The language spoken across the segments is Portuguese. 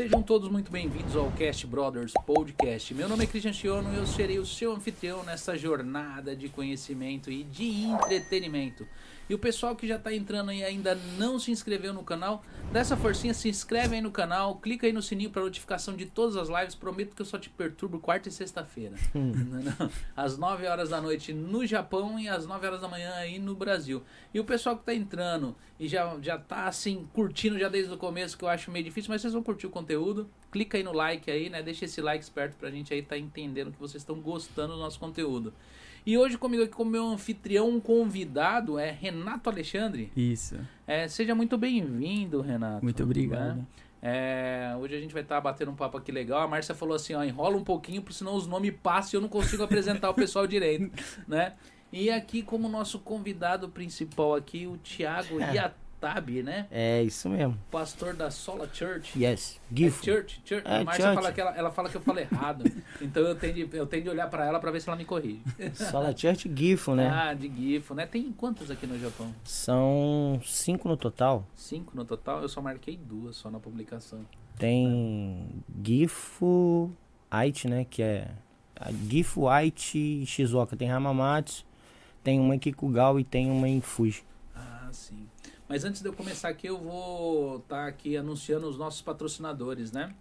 Sejam todos muito bem-vindos ao Cast Brothers Podcast. Meu nome é Christian Chiono e eu serei o seu anfitrião nessa jornada de conhecimento e de entretenimento. E o pessoal que já está entrando e ainda não se inscreveu no canal, dá essa forcinha, se inscreve aí no canal, clica aí no sininho para notificação de todas as lives. Prometo que eu só te perturbo quarta e sexta-feira. às 9 horas da noite no Japão e às 9 horas da manhã aí no Brasil. E o pessoal que está entrando e já, já tá assim, curtindo já desde o começo, que eu acho meio difícil, mas vocês vão curtir o conteúdo. Clica aí no like aí, né? Deixa esse like esperto pra gente aí tá entendendo que vocês estão gostando do nosso conteúdo. E hoje comigo aqui como meu anfitrião, um convidado é Renato Alexandre. Isso. É, seja muito bem-vindo, Renato. Muito obrigado. Né? É, hoje a gente vai estar tá batendo um papo aqui legal. A Márcia falou assim, ó, enrola um pouquinho, porque senão os nomes passam e eu não consigo apresentar o pessoal direito, né? E aqui como nosso convidado principal aqui, o Thiago Iat Tabi, né? É, isso mesmo. Pastor da Sola Church. Yes. Gifo. É church, church. É, a Márcia fala que ela, ela fala que eu falo errado. então eu tenho, de, eu tenho de olhar para ela para ver se ela me corrige. Sola Church Gifo, né? Ah, de Gifo, né? Tem quantas aqui no Japão? São cinco no total. Cinco no total? Eu só marquei duas só na publicação. Tem Gifo Aichi, né? Que é Gifo Aichi Shizuoka. Tem Hamamatsu, tem uma em Kikugawa e tem uma em Fuji. Mas antes de eu começar aqui, eu vou estar tá aqui anunciando os nossos patrocinadores, né?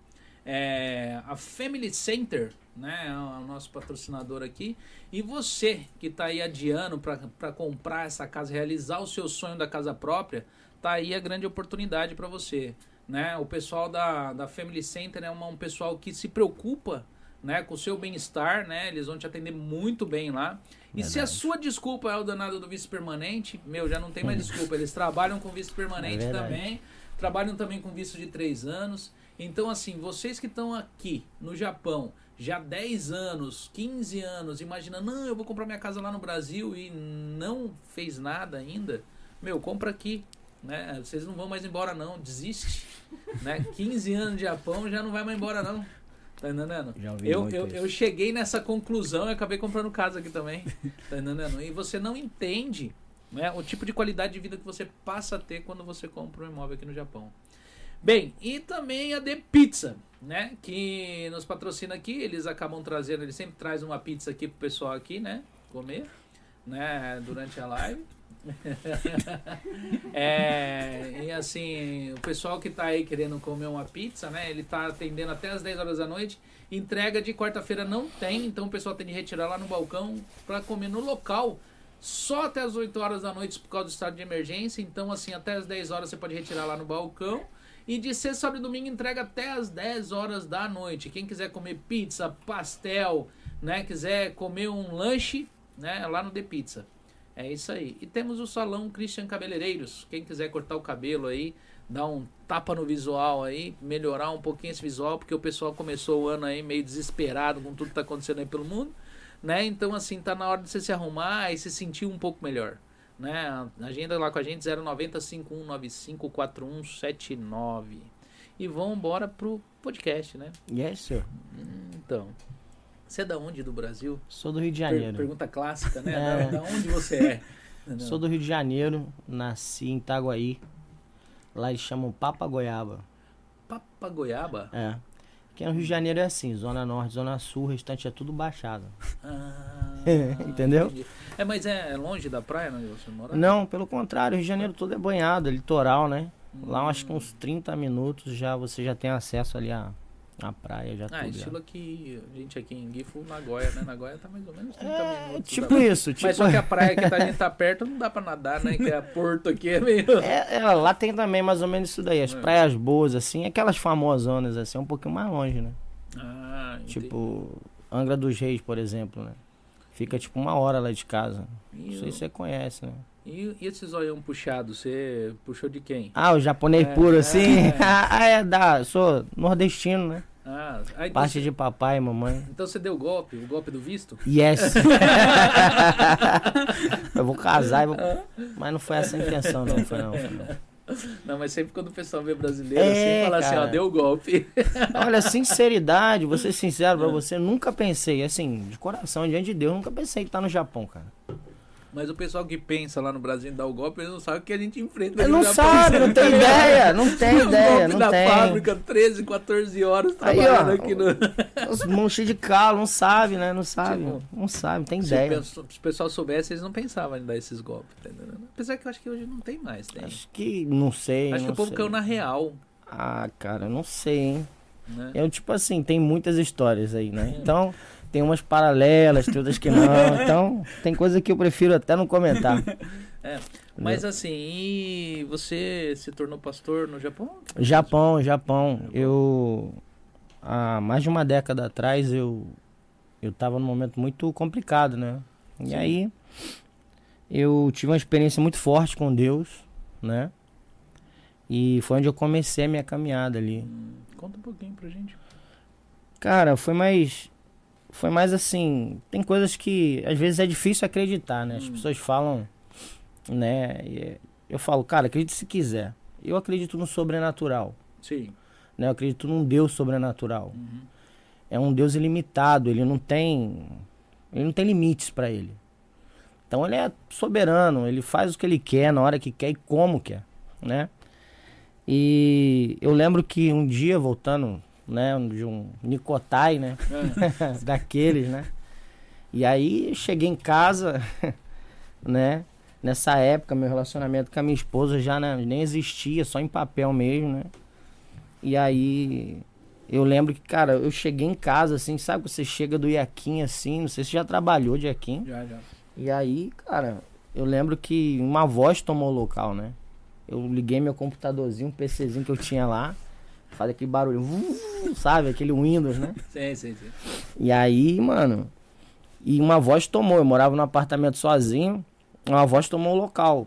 É, a Family Center, né? É o nosso patrocinador aqui. E você que está aí adiando para comprar essa casa, realizar o seu sonho da casa própria, tá aí a grande oportunidade para você. Né? O pessoal da, da Family Center é uma, um pessoal que se preocupa né, com o seu bem-estar, né? Eles vão te atender muito bem lá. E Verdade. se a sua desculpa é o danado do vice permanente, meu, já não tem mais desculpa. Eles trabalham com vice permanente é também, trabalham também com visto de três anos. Então, assim, vocês que estão aqui no Japão já 10 anos, 15 anos, imagina, não, eu vou comprar minha casa lá no Brasil e não fez nada ainda, meu, compra aqui. Né? Vocês não vão mais embora não, desiste. Né? 15 anos de Japão já não vai mais embora não. Tá entendendo? Já ouvi eu, eu, eu cheguei nessa conclusão e acabei comprando casa aqui também. tá entendendo? E você não entende né, o tipo de qualidade de vida que você passa a ter quando você compra um imóvel aqui no Japão. Bem, e também a The Pizza, né? Que nos patrocina aqui, eles acabam trazendo, eles sempre trazem uma pizza aqui pro pessoal aqui, né? Comer, né? Durante a live. É, e assim, o pessoal que tá aí querendo comer uma pizza, né? Ele tá atendendo até as 10 horas da noite. Entrega de quarta-feira não tem, então o pessoal tem de retirar lá no balcão para comer no local. Só até as 8 horas da noite por causa do estado de emergência. Então, assim, até as 10 horas você pode retirar lá no balcão. E de sexta, sábado e domingo entrega até as 10 horas da noite. Quem quiser comer pizza, pastel, né? Quiser comer um lanche, né? Lá no The Pizza. É isso aí. E temos o salão Christian Cabeleireiros. Quem quiser cortar o cabelo aí, dar um tapa no visual aí, melhorar um pouquinho esse visual, porque o pessoal começou o ano aí meio desesperado com tudo que tá acontecendo aí pelo mundo, né? Então assim, tá na hora de você se arrumar e se sentir um pouco melhor, né? Agenda lá com a gente 090 5195 4179. E vamos embora pro podcast, né? Yes, sir. Então, você é da onde do Brasil? Sou do Rio de Janeiro. Per pergunta clássica, né? É. Da, onde você é? Não. Sou do Rio de Janeiro, nasci em Itaguaí. Lá eles chamam Papa Goiaba. Papa Goiaba? É. Aqui no Rio de Janeiro é assim, Zona Norte, Zona Sul, o restante é tudo baixado. Ah, Entendeu? Entendi. É, mas é longe da praia onde você mora? Não, pelo contrário, o Rio de Janeiro todo é banhado, é litoral, né? Hum. Lá acho que uns 30 minutos já você já tem acesso ali a na praia já Ah, tudo, estilo já. aqui, a gente aqui em Gifo, Nagoya, né? Nagoya tá mais ou menos 30 é, minutos. Tipo isso, tipo... Mas só que a praia que tá, a gente tá perto não dá pra nadar, né? Que é Porto aqui é meio... É, é, lá tem também mais ou menos isso daí. As é. praias boas, assim, aquelas famosonas, assim, um pouquinho mais longe, né? Ah, entendi. Tipo, Angra dos Reis, por exemplo, né? Fica tipo uma hora lá de casa. E não sei se você conhece, né? E, e esse zoião puxado, você puxou de quem? Ah, o japonês é, puro, assim? É. ah, é, da, sou nordestino, né? Ah, então Parte de papai e mamãe. Então você deu o golpe, o golpe do visto? Yes. eu vou casar, eu vou... mas não foi essa a intenção, não. Foi não, foi não. Não, mas sempre quando o pessoal vê brasileiro é, assim, fala cara. assim, ó, deu o golpe. Olha, sinceridade, vou ser sincero pra é. você, nunca pensei, assim, de coração, diante de Deus, nunca pensei que tá no Japão, cara. Mas o pessoal que pensa lá no Brasil em dar o golpe, eles não sabem o que a gente enfrenta. Ele no não sabe, não tem ideia, não tem ideia, golpe não da tem. fábrica, 13, 14 horas Aí, trabalhando ó, aqui no... Os mãos cheios de calo, não sabe, né? Não sabe, Tipo, não sabe, não tem Se ideia. pesso- se o pessoal soubesse, eles não pensavam em dar esses golpes, entendeu? Apesar que eu acho que hoje não tem mais, tem. Acho, Acho que, não sei, que não o povo sei. caiu na real, Ah, cara, eu não sei, hein? né? Eu, tipo assim, tem muitas histórias aí, né? Então, tem umas paralelas, tem outras que não. Então, tem coisa que eu prefiro até não comentar. Mas assim, e você se tornou pastor no Japão? Japão, Japão. Eu. Há mais de uma década atrás, eu. Eu tava num momento muito complicado, né? E Sim. aí. Eu tive uma experiência muito forte com Deus, né? E foi onde eu comecei a minha caminhada ali. Hum, conta um pouquinho pra gente. Cara, foi mais. Foi mais assim. Tem coisas que às vezes é difícil acreditar, né? As Hum. pessoas falam, né? eu falo, cara, acredite se quiser. Eu acredito no sobrenatural, Sim. né? Eu acredito num Deus sobrenatural. Uhum. É um Deus ilimitado, ele não tem. Ele não tem limites pra ele. Então ele é soberano, ele faz o que ele quer, na hora que quer e como quer, né? E eu lembro que um dia, voltando, né, de um Nicotai, né? É. daqueles, né? E aí cheguei em casa, né? Nessa época, meu relacionamento com a minha esposa já né, nem existia, só em papel mesmo, né? E aí eu lembro que, cara, eu cheguei em casa, assim, sabe que você chega do Iaquim assim, não sei se já trabalhou de Iaquim. Já, já. E aí, cara, eu lembro que uma voz tomou o local, né? Eu liguei meu computadorzinho, um PCzinho que eu tinha lá, faz aquele barulho, sabe? Aquele Windows, né? Sim, sim, sim. E aí, mano, e uma voz tomou, eu morava num apartamento sozinho, uma voz tomou o local.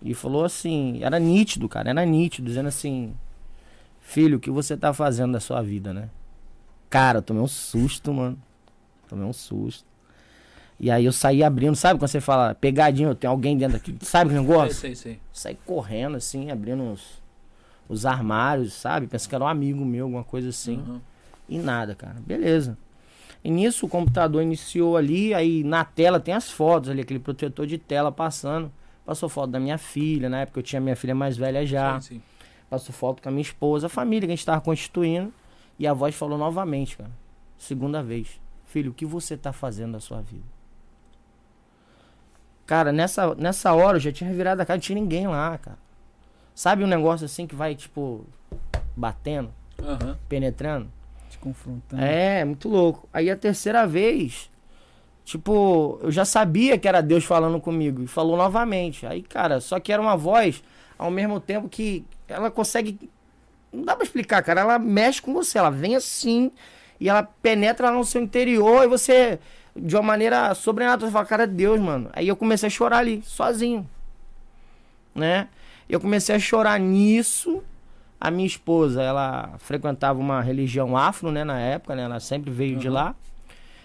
E falou assim, era nítido, cara, era nítido, dizendo assim, filho, o que você tá fazendo da sua vida, né? Cara, eu tomei um susto, mano. Tomei um susto. E aí eu saí abrindo, sabe quando você fala, pegadinho, tem alguém dentro aqui, sabe que negócio? Sei, sei, sei. Saí correndo, assim, abrindo os, os armários, sabe? Pensei que era um amigo meu, alguma coisa assim. Uhum. E nada, cara. Beleza. E nisso o computador iniciou ali, aí na tela tem as fotos ali, aquele protetor de tela passando. Passou foto da minha filha, na época eu tinha minha filha mais velha já. Sim, sim. Passou foto com a minha esposa, a família que a gente tava constituindo. E a voz falou novamente, cara. Segunda vez. Filho, o que você tá fazendo da sua vida? Cara, nessa, nessa hora eu já tinha virado a cara, não tinha ninguém lá, cara. Sabe um negócio assim que vai, tipo, batendo, Aham. penetrando? Te confrontando. É, muito louco. Aí a terceira vez, tipo, eu já sabia que era Deus falando comigo e falou novamente. Aí, cara, só que era uma voz ao mesmo tempo que ela consegue. Não dá pra explicar, cara. Ela mexe com você, ela vem assim e ela penetra lá no seu interior e você, de uma maneira sobrenatural, você fala, cara, é Deus, mano. Aí eu comecei a chorar ali, sozinho. Né? Eu comecei a chorar nisso. A minha esposa, ela frequentava uma religião afro, né, na época, né? Ela sempre veio de Uhum. lá.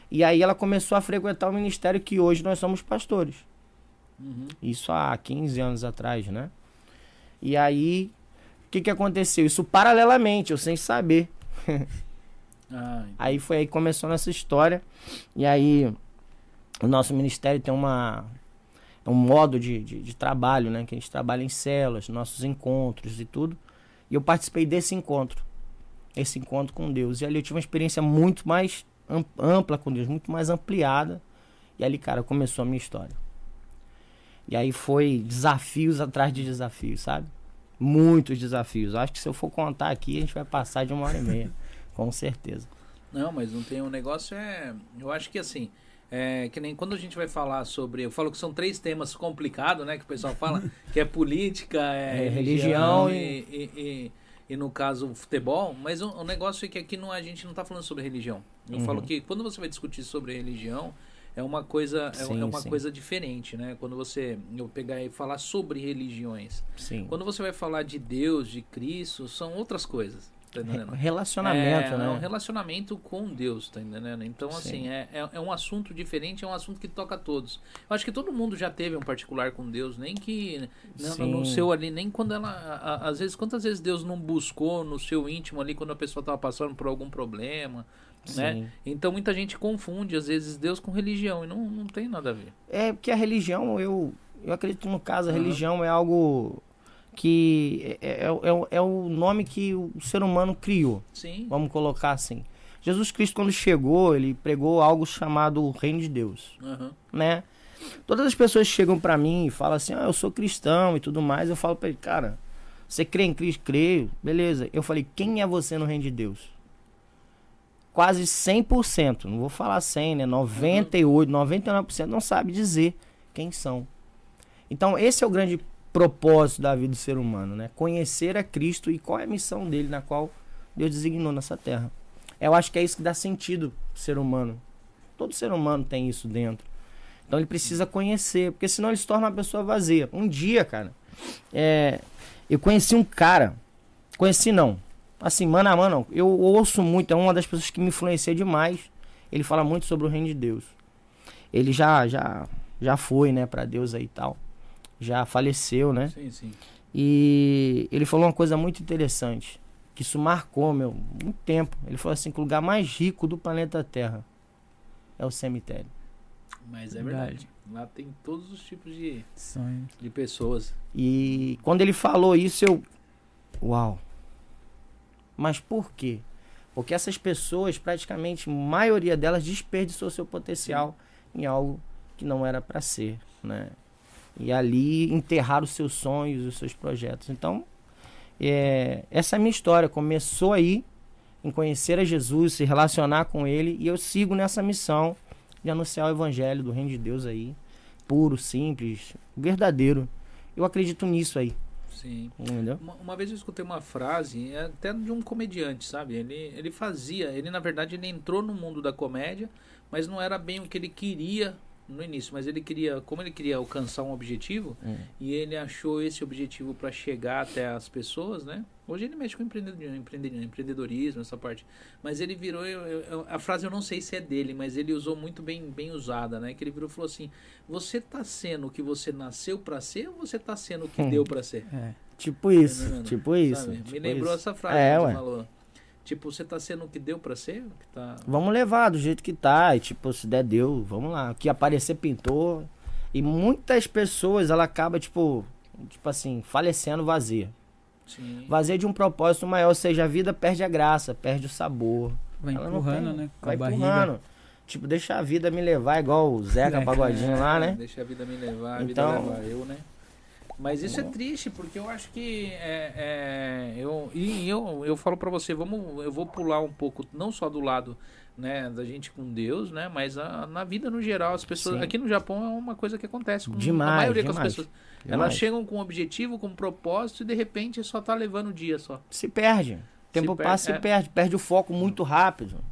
E aí ela começou a frequentar o ministério que hoje nós somos pastores. Uhum. Isso há 15 anos atrás, né? E aí, o que que aconteceu? Isso paralelamente, eu sem saber. Ah, Aí foi aí que começou nessa história. E aí, o nosso ministério tem uma um modo de, de, de trabalho, né? Que a gente trabalha em células, nossos encontros e tudo. E eu participei desse encontro. Esse encontro com Deus. E ali eu tive uma experiência muito mais am- ampla com Deus, muito mais ampliada. E ali, cara, começou a minha história. E aí foi desafios atrás de desafios, sabe? Muitos desafios. Acho que se eu for contar aqui, a gente vai passar de uma hora e meia. com certeza. Não, mas não tem um negócio é. Eu acho que assim. É, que nem quando a gente vai falar sobre. Eu falo que são três temas complicados, né? Que o pessoal fala, que é política, é, É, religião, religião e, e, e- e, no caso futebol. Mas o, o negócio é que aqui não, a gente não tá falando sobre religião. Eu Uhum. falo que quando você vai discutir sobre religião, é uma coisa, é, Sim, é uma sim. coisa diferente, né? Quando você eu pegar e falar sobre religiões. Sim. Quando você vai falar de Deus, de Cristo, são outras coisas. Tá entendendo? Relacionamento, é, né? É um relacionamento com Deus, tá entendendo? Então, Sim. assim, é, é, é um assunto diferente, é um assunto que toca a todos. Eu acho que todo mundo já teve um particular com Deus, nem que no, no- no seu ali, nem quando ela. a- às vezes, quantas vezes Deus não buscou no seu íntimo ali quando a pessoa estava passando por algum problema, né? Então muita gente confunde, às vezes, Deus com religião, e não, não tem nada a ver. É porque a religião, eu, eu acredito no caso, a Aham. religião é algo que é, é, é, é o nome que o ser humano criou, Sim. vamos colocar assim. Jesus Cristo, quando chegou, ele pregou algo chamado o Reino de Deus, Aham. né? Todas as pessoas chegam pra mim e falam assim, ah, eu sou cristão e tudo mais, eu falo pra ele, cara, você crê em Cristo? Creio, beleza. Eu falei, quem é você no Reino de Deus? Quase 100%, não vou falar 100, né? 98, 99% não sabe dizer quem são. Então, esse é o grande propósito da vida do ser humano, né? Conhecer a Cristo e qual é a missão dele na qual Deus designou nessa terra. Eu acho que é isso que dá sentido pro ser humano. Todo ser humano tem isso dentro. Então ele precisa conhecer, porque senão ele se torna uma pessoa vazia. Um dia, cara, é, eu conheci um cara, conheci não, assim, mano a mano, eu ouço muito, é uma das pessoas que me influencia demais. Ele fala muito sobre o reino de Deus. Ele já, já, já foi, né, para Deus aí e tal. Já faleceu, né? Sim, sim. E ele falou uma coisa muito interessante, que isso marcou, meu, muito tempo. Ele falou assim, que o lugar mais rico do planeta Terra é o cemitério. Mas é Verdade. verdade. Lá tem todos os tipos de, Sonho. de pessoas. E quando ele falou isso, eu. Uau! Mas por quê? Porque essas pessoas, praticamente, a maioria delas, desperdiçou seu potencial em algo que não era para ser, né? E ali enterraram os seus sonhos, os seus projetos. Então, é, essa é a minha história. Começou aí, em conhecer a Jesus, se relacionar com Ele, e eu sigo nessa missão de anunciar o Evangelho do Reino de Deus aí, puro, simples, verdadeiro. Eu acredito nisso aí, Sim. entendeu? Uma, uma vez eu escutei uma frase, é até de um comediante, sabe? Ele, ele fazia, ele na verdade ele entrou no mundo da comédia, mas não era bem o que ele queria no início, mas ele queria, como ele queria alcançar um objetivo, Hum. e ele achou esse objetivo para chegar até as pessoas, né? Hoje ele mexe com empreendedor- empreende- empreendedorismo, essa parte. Mas ele virou, eu- eu- a frase eu não sei se é dele, mas ele usou muito bem, bem usada, né? Que ele virou e falou assim: Você tá sendo o que você nasceu para ser ou você tá sendo o que Hum. deu para ser? É. Tipo isso, Entendendo? tipo isso. Sabe? Me tipo lembrou isso. essa frase É, que você falou. Tipo, você tá sendo o que deu pra ser? Que tá... Vamos levar do jeito que tá. E tipo, se der, deu. Vamos lá. O que aparecer, pintou. E muitas pessoas, ela acaba, tipo, tipo assim, falecendo vazia. Sim. Vazia de um propósito maior. Ou seja, a vida perde a graça, perde o sabor. Vai Ela empurrando, tem- né? Com Vai a barriga. empurrando. Tipo, deixa a vida me levar, igual o Zeca É, Pagodinho lá, né? Deixa a vida me levar, a Então- vida leva eu, né? Mas isso é triste, porque eu acho que é, é, eu e eu, eu falo pra você, vamos, eu vou pular um pouco, não só do lado, né, da gente com Deus, né, mas a- na vida no geral, as pessoas Sim. aqui no Japão é uma coisa que acontece com Demais, a maioria das demais. pessoas. Demais. Elas chegam com um objetivo, com um propósito e de repente só tá levando o dia só. Se perde. O tempo Se passa e é. perde. Perde o foco muito rápido.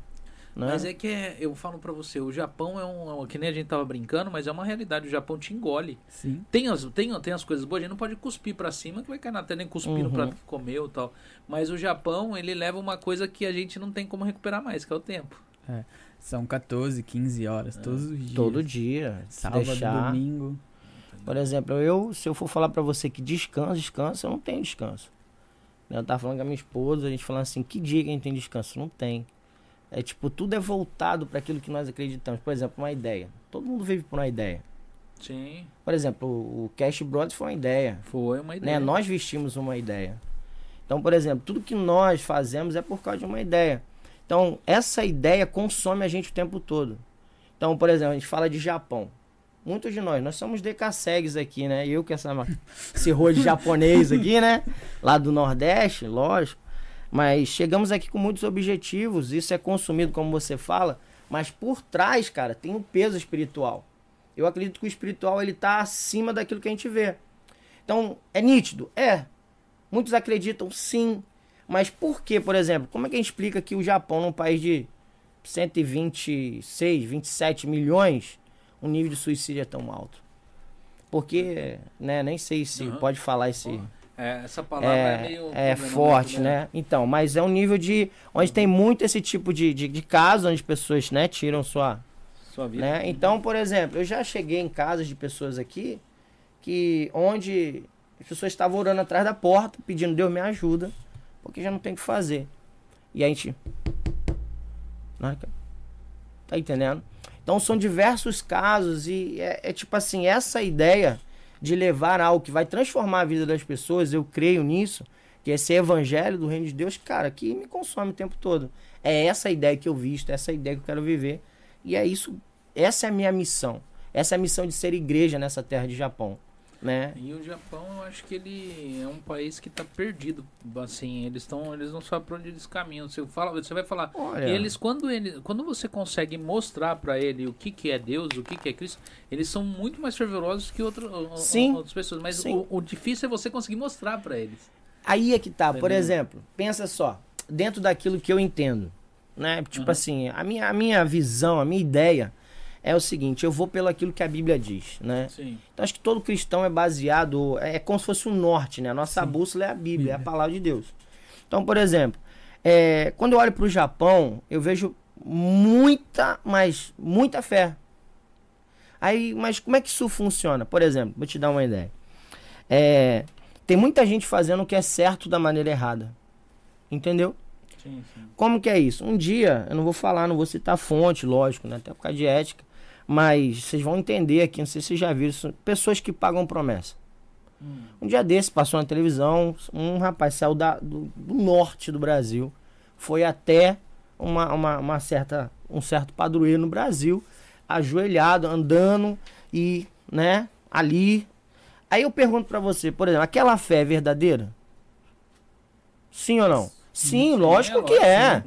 Né? Mas é que é, eu falo pra você, o Japão é um, é um- que nem a gente tava brincando, mas é uma realidade, o Japão te engole. Sim. Tem as, tem, tem as coisas boas, a gente não pode cuspir pra cima, que vai cair na tela, nem cuspir no Uhum. prato que comeu e tal. Mas o Japão, ele leva uma coisa que a gente não tem como recuperar mais, que é o tempo. São 14, 15 horas, todos os dias. Todo dia. Sábado, deixar. domingo. Por exemplo, eu, se eu for falar pra você que descanso, descanso, eu não tenho descanso. Eu tava falando com a minha esposa, a gente falando assim, que dia que a gente tem descanso? Não tem. É tipo, tudo é voltado para aquilo que nós acreditamos. Por exemplo, uma ideia. Todo mundo vive por uma ideia. Sim, Por exemplo, o Cash Brothers foi uma ideia. foi uma ideia. Né? Nós vestimos uma ideia. Então, por exemplo, tudo que nós fazemos é por causa de uma ideia. Então, essa ideia consome a gente o tempo todo. Então, por exemplo, a gente fala de Japão. Muitos de nós, nós somos decassegues aqui, né? Eu que essa esse rolo de japonês aqui, né? Lá do Nordeste, lógico. Mas chegamos aqui com muitos objetivos, isso é consumido, como você fala, mas por trás, cara, tem um peso espiritual. Eu acredito que o espiritual ele tá acima daquilo que a gente vê. Então, é nítido? É. Muitos acreditam sim. Mas por que, por exemplo? Como é que a gente explica que o Japão, num país de 126, 27 milhões, o nível de suicídio é tão alto? Porque, né, nem sei se Aham. pode falar esse. É, essa palavra é, é, meio. é problemática, forte, né? Então, mas é um nível de. onde tem muito esse tipo de, de, de caso onde as pessoas, né, tiram sua. Sua vida. Né? Então, por exemplo, eu já cheguei em casas de pessoas aqui que onde as pessoas estavam orando atrás da porta, pedindo Deus me ajuda, porque já não tem o que fazer. E a gente. Né? Tá entendendo? Então são diversos casos e é, é tipo assim, essa ideia de levar algo que vai transformar a vida das pessoas, eu creio nisso, que esse evangelho do reino de Deus, cara, que me consome o tempo todo. É essa ideia que eu visto, é essa ideia que eu quero viver. E é isso, essa é a minha missão. Essa é a missão de ser igreja nessa terra de Japão né? E o Japão, eu acho que ele é um país que está perdido, assim, eles estão, eles não sabem para onde eles caminham. Você fala, você vai falar, Olha. eles quando ele, quando você consegue mostrar para ele o que que é Deus, o que que é Cristo, eles são muito mais fervorosos que outro, Sim. outras pessoas, mas o, o difícil é você conseguir mostrar para eles. Aí é que tá, por Entendeu? exemplo, pensa só, dentro daquilo que eu entendo, né? Tipo Uhum. assim, a minha, a minha visão, a minha ideia é o seguinte, eu vou pelo aquilo que a Bíblia diz, né? Sim. Então acho que todo cristão é baseado, é como se fosse um norte, né? A nossa bússola é a Bíblia, é a palavra de Deus. Então, por exemplo, é, quando eu olho para o Japão, eu vejo muita, mas muita fé. Aí, mas como é que isso funciona? Por exemplo, vou te dar uma ideia. É, tem muita gente fazendo o que é certo da maneira errada. Entendeu? Sim, sim. Como que é isso? Um dia, eu não vou falar, não vou citar fonte, lógico, né? Até por causa de ética. Mas vocês vão entender aqui, não sei se vocês já viram, são pessoas que pagam promessa. Hum. Um dia desse, passou na televisão, um rapaz saiu da, do, do norte do Brasil, foi até uma, uma, uma certa, um certo padroeiro no Brasil, ajoelhado, andando e, né, ali. Aí eu pergunto pra você, por exemplo, aquela fé é verdadeira? Sim ou não? Sim, lógico que é.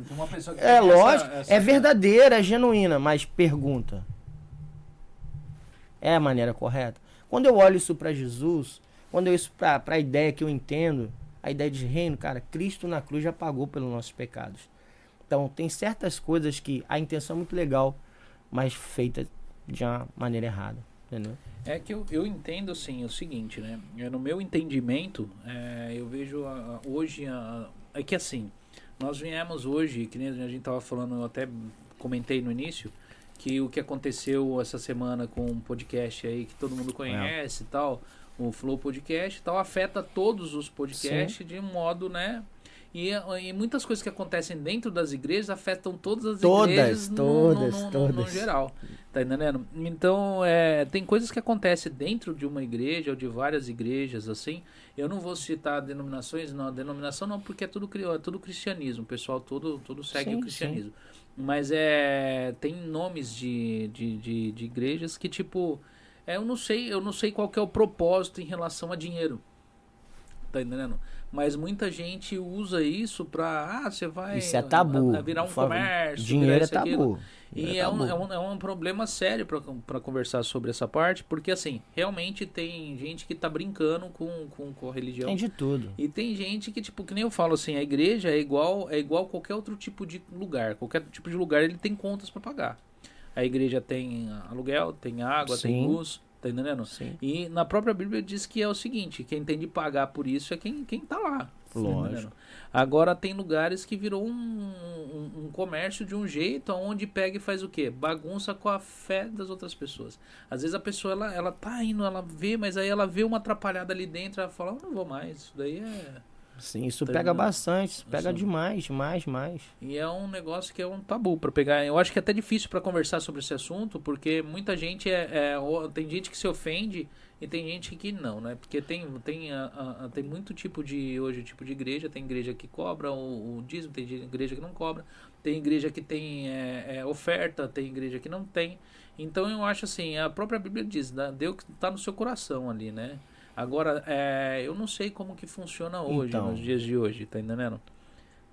que É essa- lógico, é verdadeira, é genuína, mas pergunta. É a maneira correta? Quando eu olho isso para Jesus, quando eu isso para a ideia que eu entendo, a ideia de reino, cara, Cristo na cruz já pagou pelos nossos pecados. Então, tem certas coisas que a intenção é muito legal, mas feita de uma maneira errada, entendeu? É que eu, eu entendo assim o seguinte, né? É, No meu entendimento, é, eu vejo a- a- hoje a- é que assim, nós viemos hoje, que nem a gente tava falando, eu até comentei no início, que o que aconteceu essa semana com um podcast aí que todo mundo conhece e tal, o Flow Podcast e tal, afeta todos os podcasts de um modo, né? E, e muitas coisas que acontecem dentro das igrejas afetam todas as Todas, igrejas no- todas, no, no, no, todas. no geral. Tá entendendo? Então, é, tem coisas que acontecem dentro de uma igreja ou de várias igrejas, assim. Eu não vou citar denominações, não. Denominação não, porque é tudo, é tudo cristianismo. O pessoal todo, todo segue Sim, o cristianismo. Mas é. Tem nomes de, de, de, de igrejas que, tipo. É, eu não sei, eu não sei qual que é o propósito em relação a dinheiro. Tá entendendo? Mas muita gente usa isso pra. Ah, você vai. Isso é tabu. a- a virar um comércio. Dinheiro é isso, aquilo. Tabu. E Dinheiro é um, tabu. é, um, é um problema sério para conversar sobre essa parte, porque assim, realmente tem gente que tá brincando com, com, com a religião. Tem de tudo. E tem gente que, tipo, que nem eu falo assim, a igreja é igual é igual qualquer outro tipo de lugar. Qualquer tipo de lugar ele tem contas para pagar. A igreja tem aluguel, tem água, tem Sim. luz, tá entendendo? Sim. E na própria Bíblia diz que é o seguinte, quem tem de pagar por isso é quem, quem tá lá. tá Lógico. entendendo? Agora tem lugares que virou um, um, um comércio de um jeito onde pega e faz o quê? Bagunça com a fé das outras pessoas. Às vezes a pessoa ela, ela tá indo, ela vê, mas aí ela vê uma atrapalhada ali dentro, ela fala, eu não vou mais, isso daí é. Sim, isso Tá pega bastante, isso pega demais, demais, demais. E é um negócio que é um tabu para pegar. Eu acho que é até difícil para conversar sobre esse assunto, porque muita gente é, é- tem gente que se ofende e tem gente que não, né? Porque tem tem a- a- tem muito tipo de hoje tipo de igreja, tem igreja que cobra o, o dízimo, tem igreja que não cobra, tem igreja que tem é, é, oferta, tem igreja que não tem. Então eu acho assim, a própria Bíblia diz, né? Deus que tá no seu coração ali, né? Agora, é, eu não sei como que funciona hoje, Então. nos dias de hoje, tá entendendo?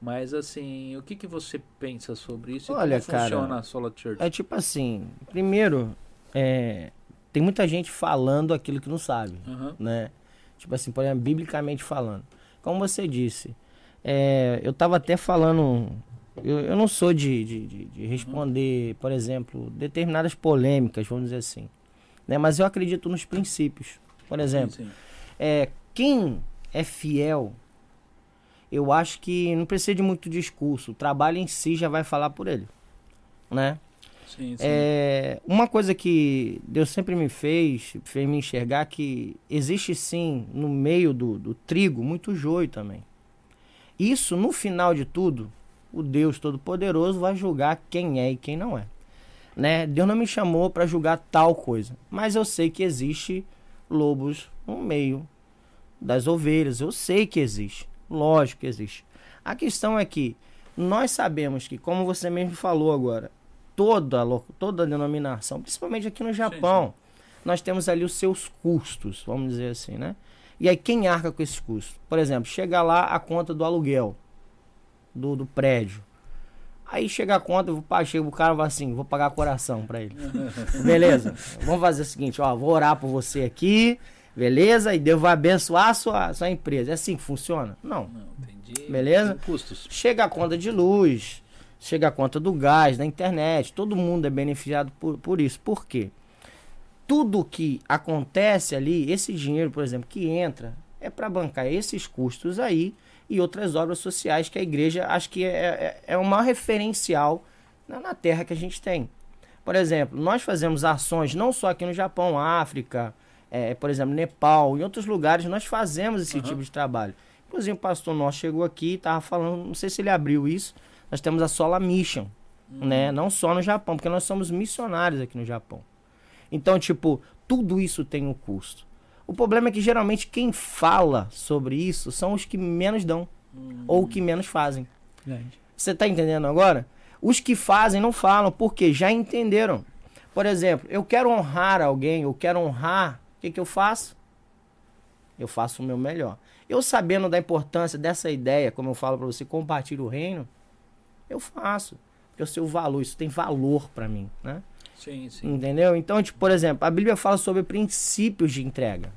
Mas assim, o que, que você pensa sobre isso Olha, e como cara, funciona a Sola Church? É tipo assim, primeiro, é, tem muita gente falando aquilo que não sabe, Aham, né? Tipo assim, por exemplo, biblicamente falando. Como você disse, é, eu tava até falando, eu, eu não sou de, de, de- de responder, por exemplo, determinadas polêmicas, vamos dizer assim, né? Mas eu acredito nos princípios. Por exemplo, sim, sim. é, quem é fiel, eu acho que não precisa de muito discurso. O trabalho em si já vai falar por ele, né? Sim. É, uma coisa que Deus sempre me fez, fez me enxergar que existe sim no meio do, do trigo muito joio também. Isso, no final de tudo, o Deus Todo-Poderoso vai julgar quem é e quem não é. Né? Deus não me chamou para julgar tal coisa, mas eu sei que existe lobos no meio das ovelhas. Eu sei que existe, lógico que existe. A questão é que nós sabemos que, como você mesmo falou agora, toda, toda denominação, principalmente aqui no Japão, sim, sim. nós temos ali os seus custos, vamos dizer assim, né? E aí quem arca com esses custos? Por exemplo, chega lá a conta do aluguel do, do prédio. Aí chega a conta, pá, chega o cara e fala assim, vou pagar coração para ele. beleza? Vamos fazer o seguinte, ó, vou orar por você aqui, beleza? E Deus vai abençoar a sua, sua empresa. É assim que funciona? Não. Não entendi. Beleza? custos. Chega a conta de luz, chega a conta do gás, da internet, todo mundo é beneficiado por, por isso. Por quê? Tudo que acontece ali, esse dinheiro, por exemplo, que entra, é para bancar esses custos aí e outras obras sociais que a igreja acho que é, é, é o maior referencial na, na terra que a gente tem. Por exemplo, nós fazemos ações não só aqui no Japão, África, é, por exemplo, Nepal, em outros lugares nós fazemos esse uhum. tipo de trabalho. Inclusive o pastor nosso chegou aqui e estava falando, não sei se ele abriu isso, nós temos a Sola Mission, uhum. né? Não só no Japão, porque nós somos missionários aqui no Japão. Então, tipo, tudo isso tem um custo. O problema é que geralmente quem fala sobre isso são os que menos dão uhum. ou que menos fazem. Você está entendendo agora? Os que fazem não falam, porque já entenderam. Por exemplo, eu quero honrar alguém, eu quero honrar, o que, que eu faço? Eu faço o meu melhor. Eu sabendo da importância dessa ideia, como eu falo para você, compartilhar o reino, eu faço. Porque eu sei o valor, isso tem valor para mim, né? Sim, sim. Entendeu? Então, tipo, por exemplo, a Bíblia fala sobre princípios de entrega.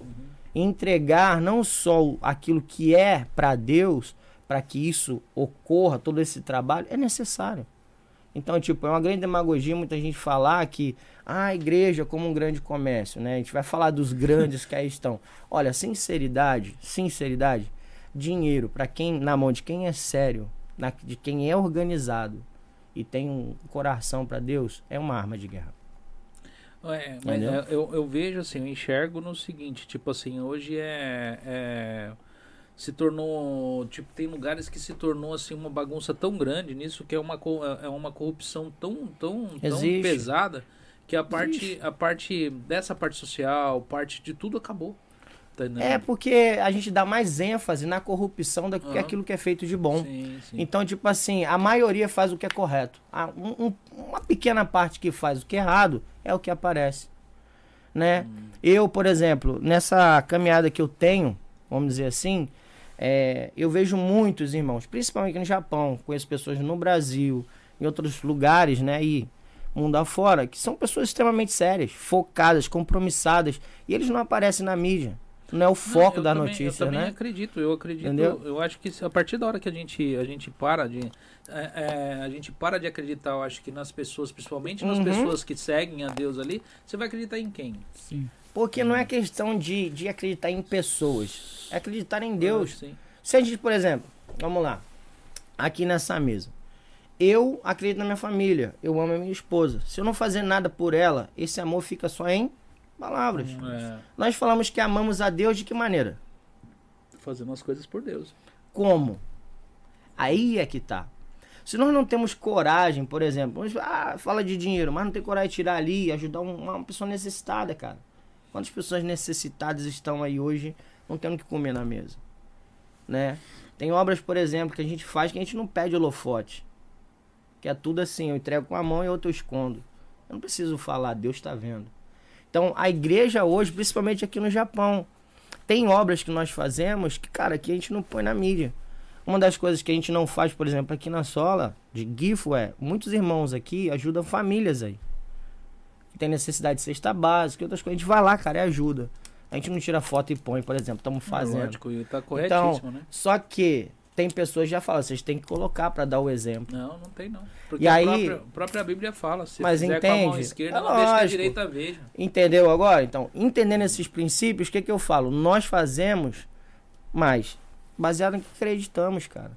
Uhum. Entregar não só aquilo que é para Deus, para que isso ocorra, todo esse trabalho, é necessário. Então, tipo, é uma grande demagogia muita gente falar que ah, a igreja é como um grande comércio, né? A gente vai falar dos grandes que aí estão. Olha, sinceridade, sinceridade, dinheiro para quem na mão de quem é sério, na, de quem é organizado e tem um coração para Deus, é uma arma de guerra. É, mas é, eu, eu vejo assim, eu enxergo no seguinte, tipo assim, hoje é, é, se tornou, tipo, tem lugares que se tornou assim uma bagunça tão grande nisso que é uma é uma corrupção tão tão, tão pesada que a parte a parte dessa parte social, parte de tudo acabou. Tá é porque a gente dá mais ênfase na corrupção do que uhum. aquilo que é feito de bom. Sim, sim. Então, tipo assim, a maioria faz o que é correto. Um, um, uma pequena parte que faz o que é errado é o que aparece. Né? Hum. Eu, por exemplo, nessa caminhada que eu tenho, vamos dizer assim, é, eu vejo muitos irmãos, principalmente no Japão, conheço pessoas no Brasil, em outros lugares, né? E mundo afora, que são pessoas extremamente sérias, focadas, compromissadas, e eles não aparecem na mídia não é o foco não, da também, notícia, eu também né? acredito, eu acredito. Entendeu? Eu acho que a partir da hora que a gente, a gente para de. É, é, a gente para de acreditar, eu acho que nas pessoas, principalmente nas uhum. pessoas que seguem a Deus ali, você vai acreditar em quem? Sim. Porque não é questão de, de acreditar em pessoas, é acreditar em Deus. sim. Se a gente, por exemplo, vamos lá, aqui nessa mesa. Eu acredito na minha família, eu amo a minha esposa. Se eu não fazer nada por ela, esse amor fica só em palavras. É. Nós falamos que amamos a Deus de que maneira? Fazendo as coisas por Deus. Como? Aí é que tá. Se nós não temos coragem, por exemplo, ah, fala de dinheiro, mas não tem coragem de tirar ali e ajudar uma, uma pessoa necessitada, cara. Quantas pessoas necessitadas estão aí hoje não tendo que comer na mesa? Né? Tem obras, por exemplo, que a gente faz que a gente não pede holofote. Que é tudo assim, eu entrego com a mão e outro eu escondo. Eu não preciso falar, Deus está vendo. Então, a igreja hoje, principalmente aqui no Japão, tem obras que nós fazemos que, cara, que a gente não põe na mídia. Uma das coisas que a gente não faz, por exemplo, aqui na Sola, de GIFO, é muitos irmãos aqui ajudam famílias aí. Que tem necessidade de cesta básica, outras coisas. A gente vai lá, cara, e ajuda. A gente não tira foto e põe, por exemplo, estamos fazendo. É lógico, tá corretíssimo, então, né? Só que tem pessoas que já falam, vocês têm que colocar para dar o exemplo. Não, não tem não. Porque e a aí, própria, a própria Bíblia fala, se mas entende? com a mão esquerda, é não deixa que a direita veja. Entendeu agora? Então, entendendo esses princípios, o que, que eu falo? Nós fazemos Mas, baseado em que acreditamos, cara.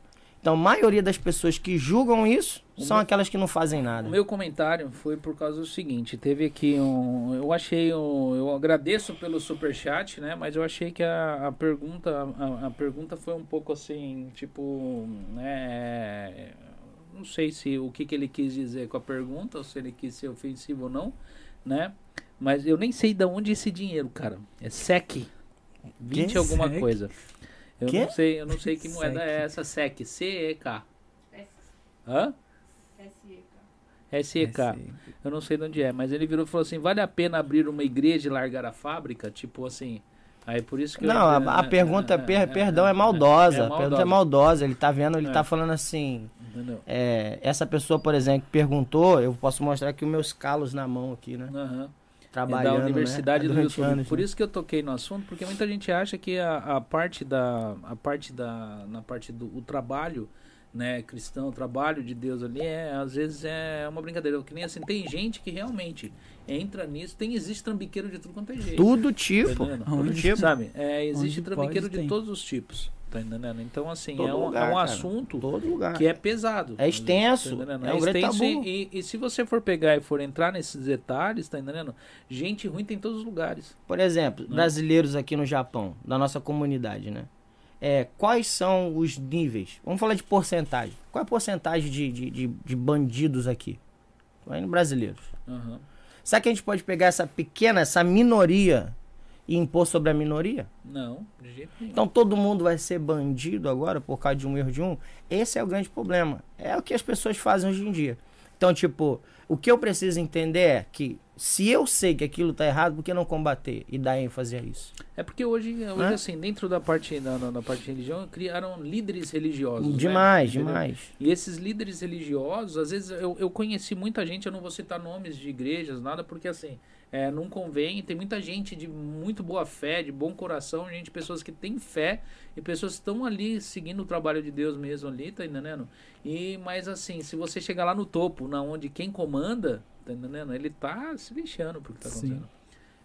Então, a maioria das pessoas que julgam isso O são meu- aquelas que não fazem O nada. meu comentário foi por causa do seguinte, teve aqui um, eu achei um, eu agradeço pelo superchat, né, mas eu achei que a, a pergunta, a, a pergunta foi um pouco assim, tipo, né, não sei se o que, que ele quis dizer com a pergunta, ou se ele quis ser ofensivo ou não, né, mas eu nem sei de onde esse dinheiro, cara, é SEC, 20 Que? alguma SEC? coisa, eu Que? não sei, eu não sei que moeda SEC. é essa, SEC, C-E-K, hã? SEK. Eu não sei de onde é, mas ele virou e falou assim: vale a pena abrir uma igreja e largar a fábrica? Tipo assim. Aí por isso que eu- Não, a, a é, pergunta, é, per- é, perdão, é, é, maldosa. é A pergunta é maldosa. Ele tá vendo, ele É. tá falando assim. Entendeu? é, essa pessoa, por exemplo, que perguntou, eu posso mostrar aqui os meus calos na mão aqui, né? Aham. Trabalhando, da Universidade né? do Durante YouTube. anos, Por né? isso que eu toquei no assunto, porque muita gente acha que a, a parte da a parte da na parte do o trabalho, né, cristão, o trabalho de Deus ali é às vezes é uma brincadeira, que nem assim, tem gente que realmente entra nisso, tem existe trambiqueiro de tudo quanto é jeito. Tudo tipo. Todo Onde- tipo. Sabe? É, existe Onde trambiqueiro pode, de tem. todos os tipos. Tá entendendo? Então, assim, é um, lugar, é um assunto que é pesado. É extenso, Tá é um grande extenso e, e, e se você for pegar e for entrar nesses detalhes, tá entendendo? Gente ruim tem em todos os lugares. Por exemplo, Né? brasileiros aqui no Japão, da nossa comunidade, né? É, quais são os níveis? Vamos falar de porcentagem. Qual é a porcentagem de, de, de, de bandidos aqui? Brasileiros. Aham. Será que a gente pode pegar essa pequena, essa minoria e impor sobre a minoria? Não, de jeito nenhum. Então todo mundo vai ser bandido agora por causa de um erro de um? Esse é o grande problema. É o que as pessoas fazem hoje em dia. Então, tipo, o que eu preciso entender é que se eu sei que aquilo tá errado, por que não combater e dar ênfase a isso? É porque hoje, hoje Né? assim, dentro da parte da, da, parte de religião, criaram líderes religiosos. né? demais, Entendeu? demais. E esses líderes religiosos, às vezes eu, eu conheci muita gente, eu não vou citar nomes de igrejas, nada, porque assim, é, não convém. Tem muita gente de muito boa fé, de bom coração, gente, pessoas que têm fé e pessoas que estão ali seguindo o trabalho de Deus mesmo ali, tá entendendo? E, mas assim, se você chegar lá no topo, na onde quem comanda, tá entendendo? Ele tá se lixando pro que tá Sim. acontecendo.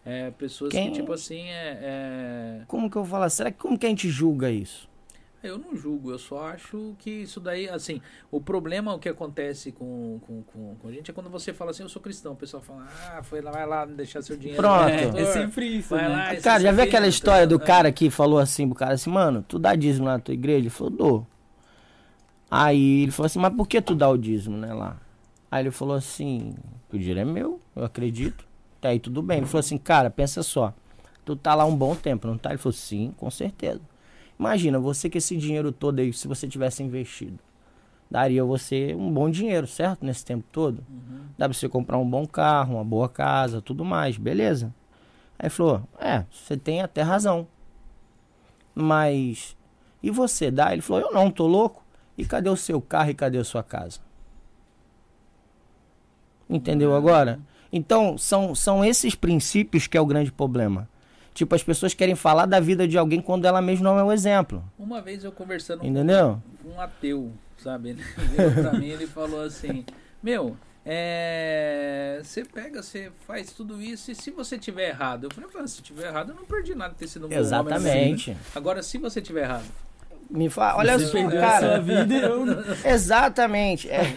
É, pessoas Quem- que, tipo assim, é, é, Como que eu vou falar? Será que como que a gente julga isso? Eu não julgo, eu só acho que isso daí, assim, o problema, o que acontece com, com, com, com a gente é quando você fala assim, eu sou cristão, o pessoal fala, ah, foi lá, vai lá deixar seu dinheiro. Pronto. É, é sempre isso, vai né? lá, e Cara, já viu vê, aquela história do ligado? cara que falou assim pro cara assim, mano, tu dá dízimo na tua igreja? Ele falou, dou. Aí ele falou assim, mas por que tu dá o dízimo, né, lá? Aí ele falou assim, o dinheiro é meu, eu acredito. Tá aí tudo bem. Ele falou assim, cara, pensa só. Tu tá lá um bom tempo, não tá? Ele falou, sim, com certeza. Imagina, você que esse dinheiro todo aí, se você tivesse investido, daria você um bom dinheiro, certo? Nesse tempo todo. Uhum. Dá pra você comprar um bom carro, uma boa casa, tudo mais, beleza. Aí ele falou, é, você tem até razão. Mas, e você dá? Ele falou, eu não, tô louco. E cadê o seu carro e cadê a sua casa? Entendeu agora? Então, são, são esses princípios que é o grande problema. Tipo, as pessoas querem falar da vida de alguém quando ela mesma não é o exemplo. Uma vez eu conversando Entendeu? com um ateu, sabe, ele virou pra mim ele falou assim, meu, é, você pega, você faz tudo isso e se você tiver errado, eu falei, "Ah, se tiver errado eu não perdi nada de ter sido um bom homem, Exatamente. assim. Agora, se você tiver errado, Me fala, olha Você só, a cara. vida, eu... Exatamente. É,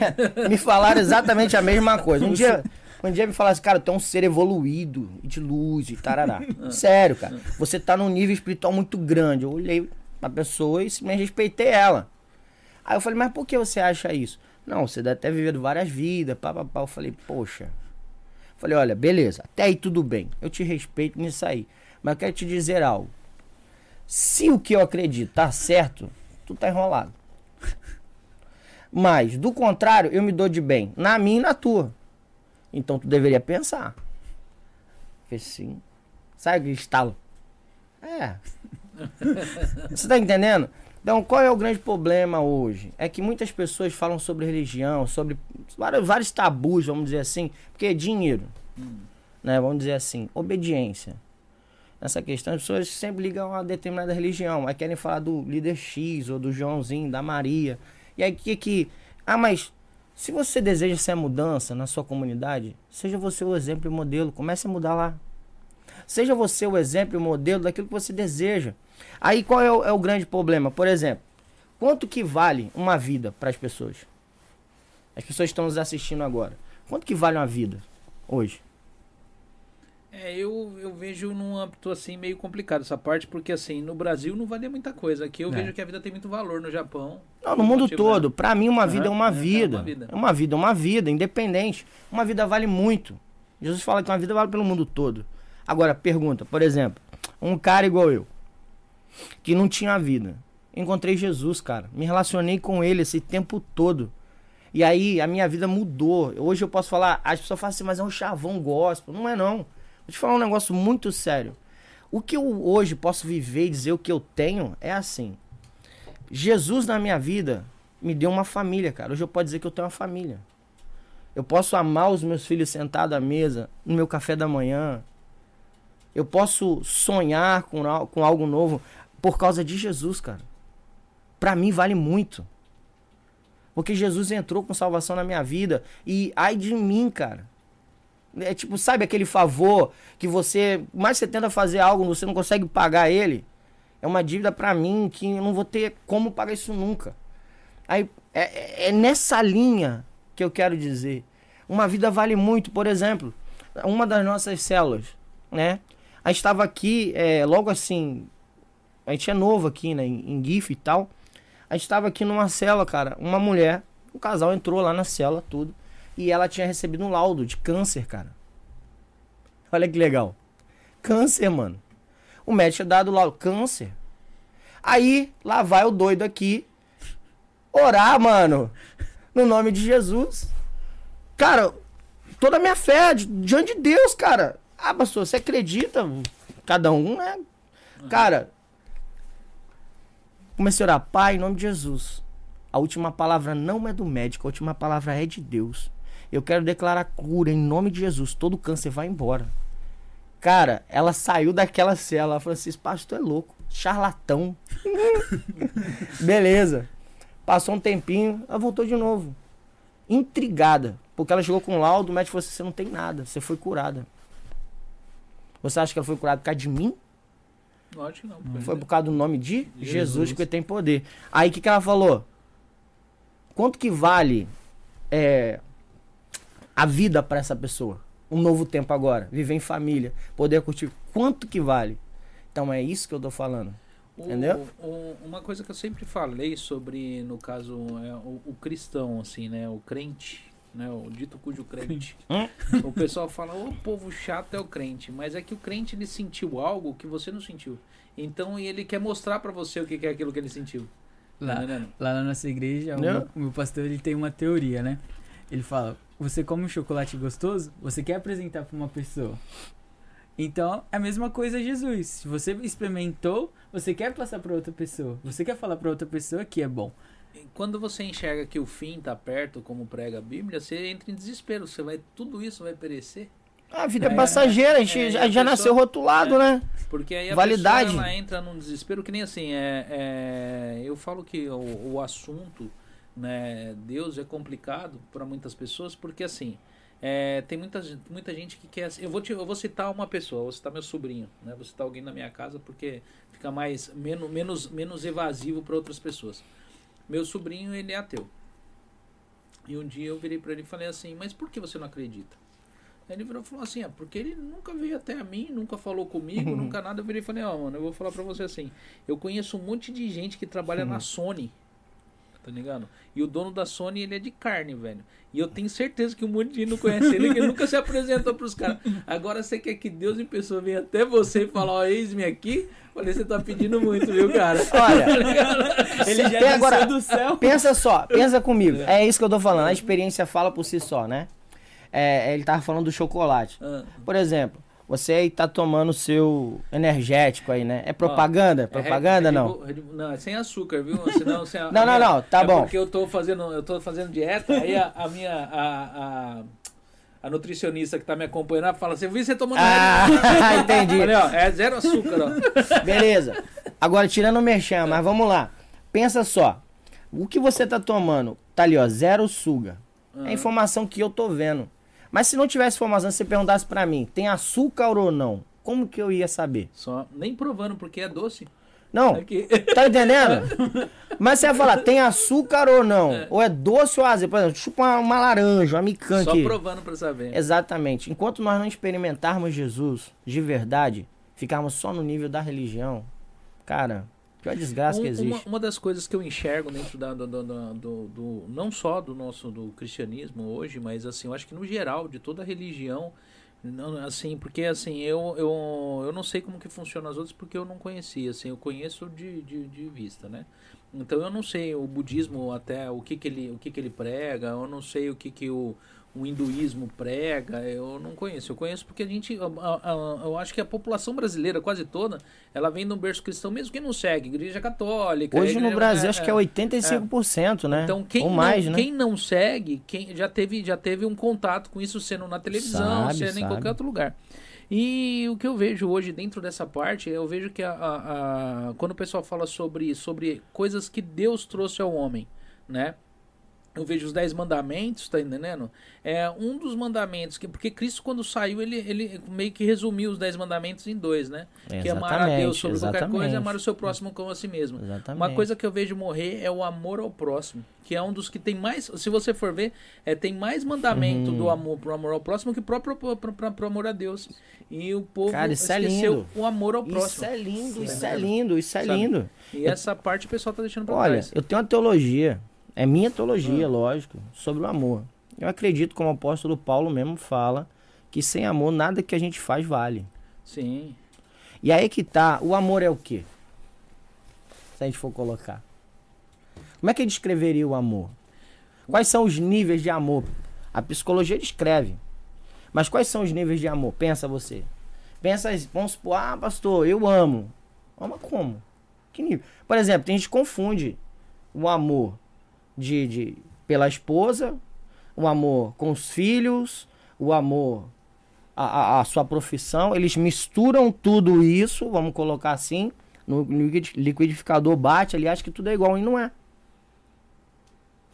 me falaram exatamente a mesma coisa. Um dia, um dia me falaram assim, cara, tu é um ser evoluído, e de luz e tarará. Sério, cara. Você tá num nível espiritual muito grande. Eu olhei pra pessoa e simplesmente respeitei ela. Aí eu falei, mas por que você acha isso? Não, você deve ter vivido várias vidas, pá, pá, pá. Eu falei, poxa. Falei, olha, beleza, até aí tudo bem. Eu te respeito nisso aí. Mas eu quero te dizer algo. Se o que eu acredito tá certo, tu tá enrolado. Mas, do contrário, eu me dou de bem na minha e na tua. Então tu deveria pensar. Fez sim. Sabe aquele estalo? É. Você tá entendendo? Então, qual é o grande problema hoje? É que muitas pessoas falam sobre religião, sobre vários, vários tabus, vamos dizer assim, porque é dinheiro, né? Vamos dizer assim, obediência. Nessa questão, as pessoas sempre ligam a determinada religião, aí querem falar do líder X ou do Joãozinho, da Maria. E aí que que. Ah, mas se você deseja ser a mudança na sua comunidade, seja você o exemplo e o modelo. Comece a mudar lá. Seja você o exemplo e o modelo daquilo que você deseja. Aí qual é o, é o grande problema? Por exemplo, quanto que vale uma vida para as pessoas? As pessoas estão nos assistindo agora. Quanto que vale uma vida hoje? É, eu, eu vejo num âmbito assim meio complicado essa parte, porque assim, no Brasil não valia muita coisa. Aqui eu É. vejo que a vida tem muito valor no Japão. Não, no mundo Motivo, todo. né? Pra mim, uma vida é uma é, vida. é uma vida. É uma vida, é uma vida, independente. Uma vida vale muito. Jesus fala que uma vida vale pelo mundo todo. Agora, pergunta, por exemplo, um cara igual eu, que não tinha vida. Encontrei Jesus, cara. Me relacionei com ele esse tempo todo. E aí, a minha vida mudou. Hoje eu posso falar, as pessoas falam assim, mas é um chavão gospel. Não é não. Vou te falar um negócio muito sério. O que eu hoje posso viver e dizer o que eu tenho é assim. Jesus na minha vida me deu uma família, cara. Hoje eu posso dizer que eu tenho uma família. Eu posso amar os meus filhos sentados à mesa, no meu café da manhã. Eu posso sonhar com, com algo novo por causa de Jesus, cara. Pra mim vale muito. Porque Jesus entrou com salvação na minha vida. E ai de mim, cara. É tipo, sabe aquele favor que você, mais você tenta fazer algo, você não consegue pagar ele? É uma dívida pra mim que eu não vou ter como pagar isso nunca. Aí é, é- é nessa linha que eu quero dizer. Uma vida vale muito, por exemplo, uma das nossas células, né? A gente estava aqui, é, logo assim, a gente é novo aqui, né, em, GIF e tal. A gente estava aqui numa cela, cara, uma mulher, o casal entrou lá na cela, tudo, e ela tinha recebido um laudo de câncer, cara. Olha que legal. Câncer, mano. O médico tinha dado laudo, câncer. Aí, lá vai o doido aqui orar, mano, no nome de Jesus. Cara, toda a minha fé di- diante de Deus, cara. Ah, pastor, você acredita? Cada um, né? Cara, comecei a orar, Pai, em nome de Jesus. A última palavra não é do médico, a última palavra é de Deus. Eu quero declarar cura em nome de Jesus. Todo câncer vai embora. Cara, ela saiu daquela cela. Ela falou assim: Pastor, é louco, charlatão. Beleza. Passou um tempinho, ela voltou de novo. Intrigada. Porque ela chegou com um laudo, o médico falou assim: Você não tem nada, você foi curada. Você acha que ela foi curada por causa de mim? Lógico que não. pô. Foi por causa do nome de Jesus, Jesus. porque tem poder. Aí o que, que ela falou? Quanto que vale é, a vida para essa pessoa? Um novo tempo agora, viver em família, poder curtir. Quanto que vale? Então é isso que eu tô falando. O- Entendeu? o- uma coisa que eu sempre falei sobre, no caso, é, o, o cristão, assim, né? O crente, né? O dito cujo crente. Hum? o pessoal fala, o povo chato é o crente. Mas é que o crente, ele sentiu algo que você não sentiu. Então ele quer mostrar pra você o que é aquilo que ele sentiu. Lá, entendendo? lá na nossa igreja, o Não. meu, o meu pastor ele tem uma teoria, né? Ele fala: você come um chocolate gostoso, você quer apresentar pra uma pessoa. Então, é a mesma coisa Jesus. Se você experimentou, você quer passar pra outra pessoa. Você quer falar pra outra pessoa que é bom. E Quando você enxerga que o fim tá perto, como prega a Bíblia, você entra em desespero. Você vai, tudo isso vai perecer. A vida é, É, passageira, a gente é, já, a já pessoa- nasceu rotulado, né? Porque aí a Validade. pessoa ela entra num desespero que nem assim, é, é, eu falo que o, o assunto, né, Deus é complicado para muitas pessoas, porque assim, é, tem muita, muita gente que quer, eu vou, te, eu vou citar uma pessoa, vou citar meu sobrinho, né, vou citar alguém na minha casa porque fica mais, menos, menos, menos evasivo para outras pessoas. Meu sobrinho, ele é ateu. E um dia eu virei para ele e falei assim, mas por que você não acredita? Ele virou e falou assim, ah, porque ele nunca veio até a mim, nunca falou comigo, nunca nada. Eu virei e falei, ó, mano, eu vou falar pra você assim, eu conheço um monte de gente que trabalha na Sony, tá ligado? E o dono da Sony, ele é de carne, velho. E eu tenho certeza que um monte de gente não conhece ele, que ele nunca se apresentou pros caras. Agora você quer que Deus em pessoa venha até você e falar, ó, eis-me aqui? Falei, você tá pedindo muito, viu, cara? Olha, Ele já agora- do céu. Pensa só, pensa comigo. É isso que eu tô falando. A experiência fala por si só, né? É, ele tava falando do chocolate. Ah, Por exemplo, você aí tá tomando seu energético aí, né? É propaganda? é propaganda Red- não? Não, é sem açúcar, viu? Senão, sem a- Não, a não, minha- não, tá é bom. Porque eu tô fazendo, eu tô fazendo dieta, aí a, a minha a, a, nutricionista que tá me acompanhando fala assim, vi você tomando Ah, Red Bull." entendi. Falei, ó, é zero açúcar, ó. Beleza. Agora, tirando o merchan, mas vamos lá. Pensa só. O que você tá tomando? Tá ali, ó, zero suga. É a informação que eu tô vendo. Mas se não tivesse informação, se você perguntasse pra mim, tem açúcar ou não? Como que eu ia saber? Só nem provando porque é doce. Não, Aqui. tá entendendo? Mas você vai falar, tem açúcar ou não? Ou é doce ou azedo? Por exemplo, chupa uma, uma laranja, uma mican Só provando pra saber. Exatamente. Enquanto nós não experimentarmos Jesus de verdade, ficarmos só no nível da religião, cara, pior desgraça que Um- existe. uma, uma das coisas que eu enxergo dentro da, do, do- do- do- do- não só do nosso do cristianismo hoje, mas assim, eu acho que no geral de toda religião, não, assim, porque assim eu, eu, eu não sei como que funciona as outras porque eu não conhecia, assim, eu conheço de, de, de vista, né? Então eu não sei o budismo até o que que ele o que que ele prega, eu não sei o que que o o hinduísmo prega, eu não conheço. Eu conheço porque a gente, a- a- a- eu acho que a população brasileira quase toda, ela vem de um berço cristão, mesmo que não segue, igreja católica. Hoje no igreja- Brasil é, acho que é é. 85%, né? Então quem, ou mais, não, né? quem não segue, quem já teve, já teve um contato com isso sendo na televisão, Sabe, sendo em sabe. qualquer outro lugar. E o que eu vejo hoje dentro dessa parte, eu vejo que a, a- a- quando o pessoal fala sobre, sobre coisas que Deus trouxe ao homem, né? Eu vejo os dez mandamentos, tá entendendo? É um dos mandamentos, que, porque Cristo quando saiu, ele, ele meio que resumiu os dez mandamentos em dois, né? que é amar a Deus sobre qualquer coisa e exatamente. amar o seu próximo como a si mesmo. Exatamente. Uma coisa que eu vejo morrer é o amor ao próximo, que é um dos que tem mais, se você for ver, é, tem mais mandamento Uhum. do amor pro amor ao próximo que próprio pro, pro, pro- pro amor a Deus. E o povo Cara, isso é esqueceu lindo. o amor ao Isso próximo. é lindo, isso é lindo, isso é Sabe? lindo. E essa parte o pessoal tá deixando pra Olha, trás. eu tenho uma teologia, é minha teologia, Ah. lógico, sobre o amor. Eu acredito, como o apóstolo Paulo mesmo fala, que sem amor nada que a gente faz vale. Sim. E aí que tá, o amor é o quê? Se a gente for colocar. Como é que descreveria o amor? Quais são os níveis de amor? A psicologia descreve. Mas quais são os níveis de amor? Pensa você. Pensa, vamos supor, ah, pastor, eu amo. Ama como? Que nível? Por exemplo, tem gente que confunde o amor de, de pela esposa, o amor com os filhos, o amor a, a- a sua profissão, eles misturam tudo isso, vamos colocar assim, no liquid- liquidificador bate ali, acha que tudo é igual, e não é.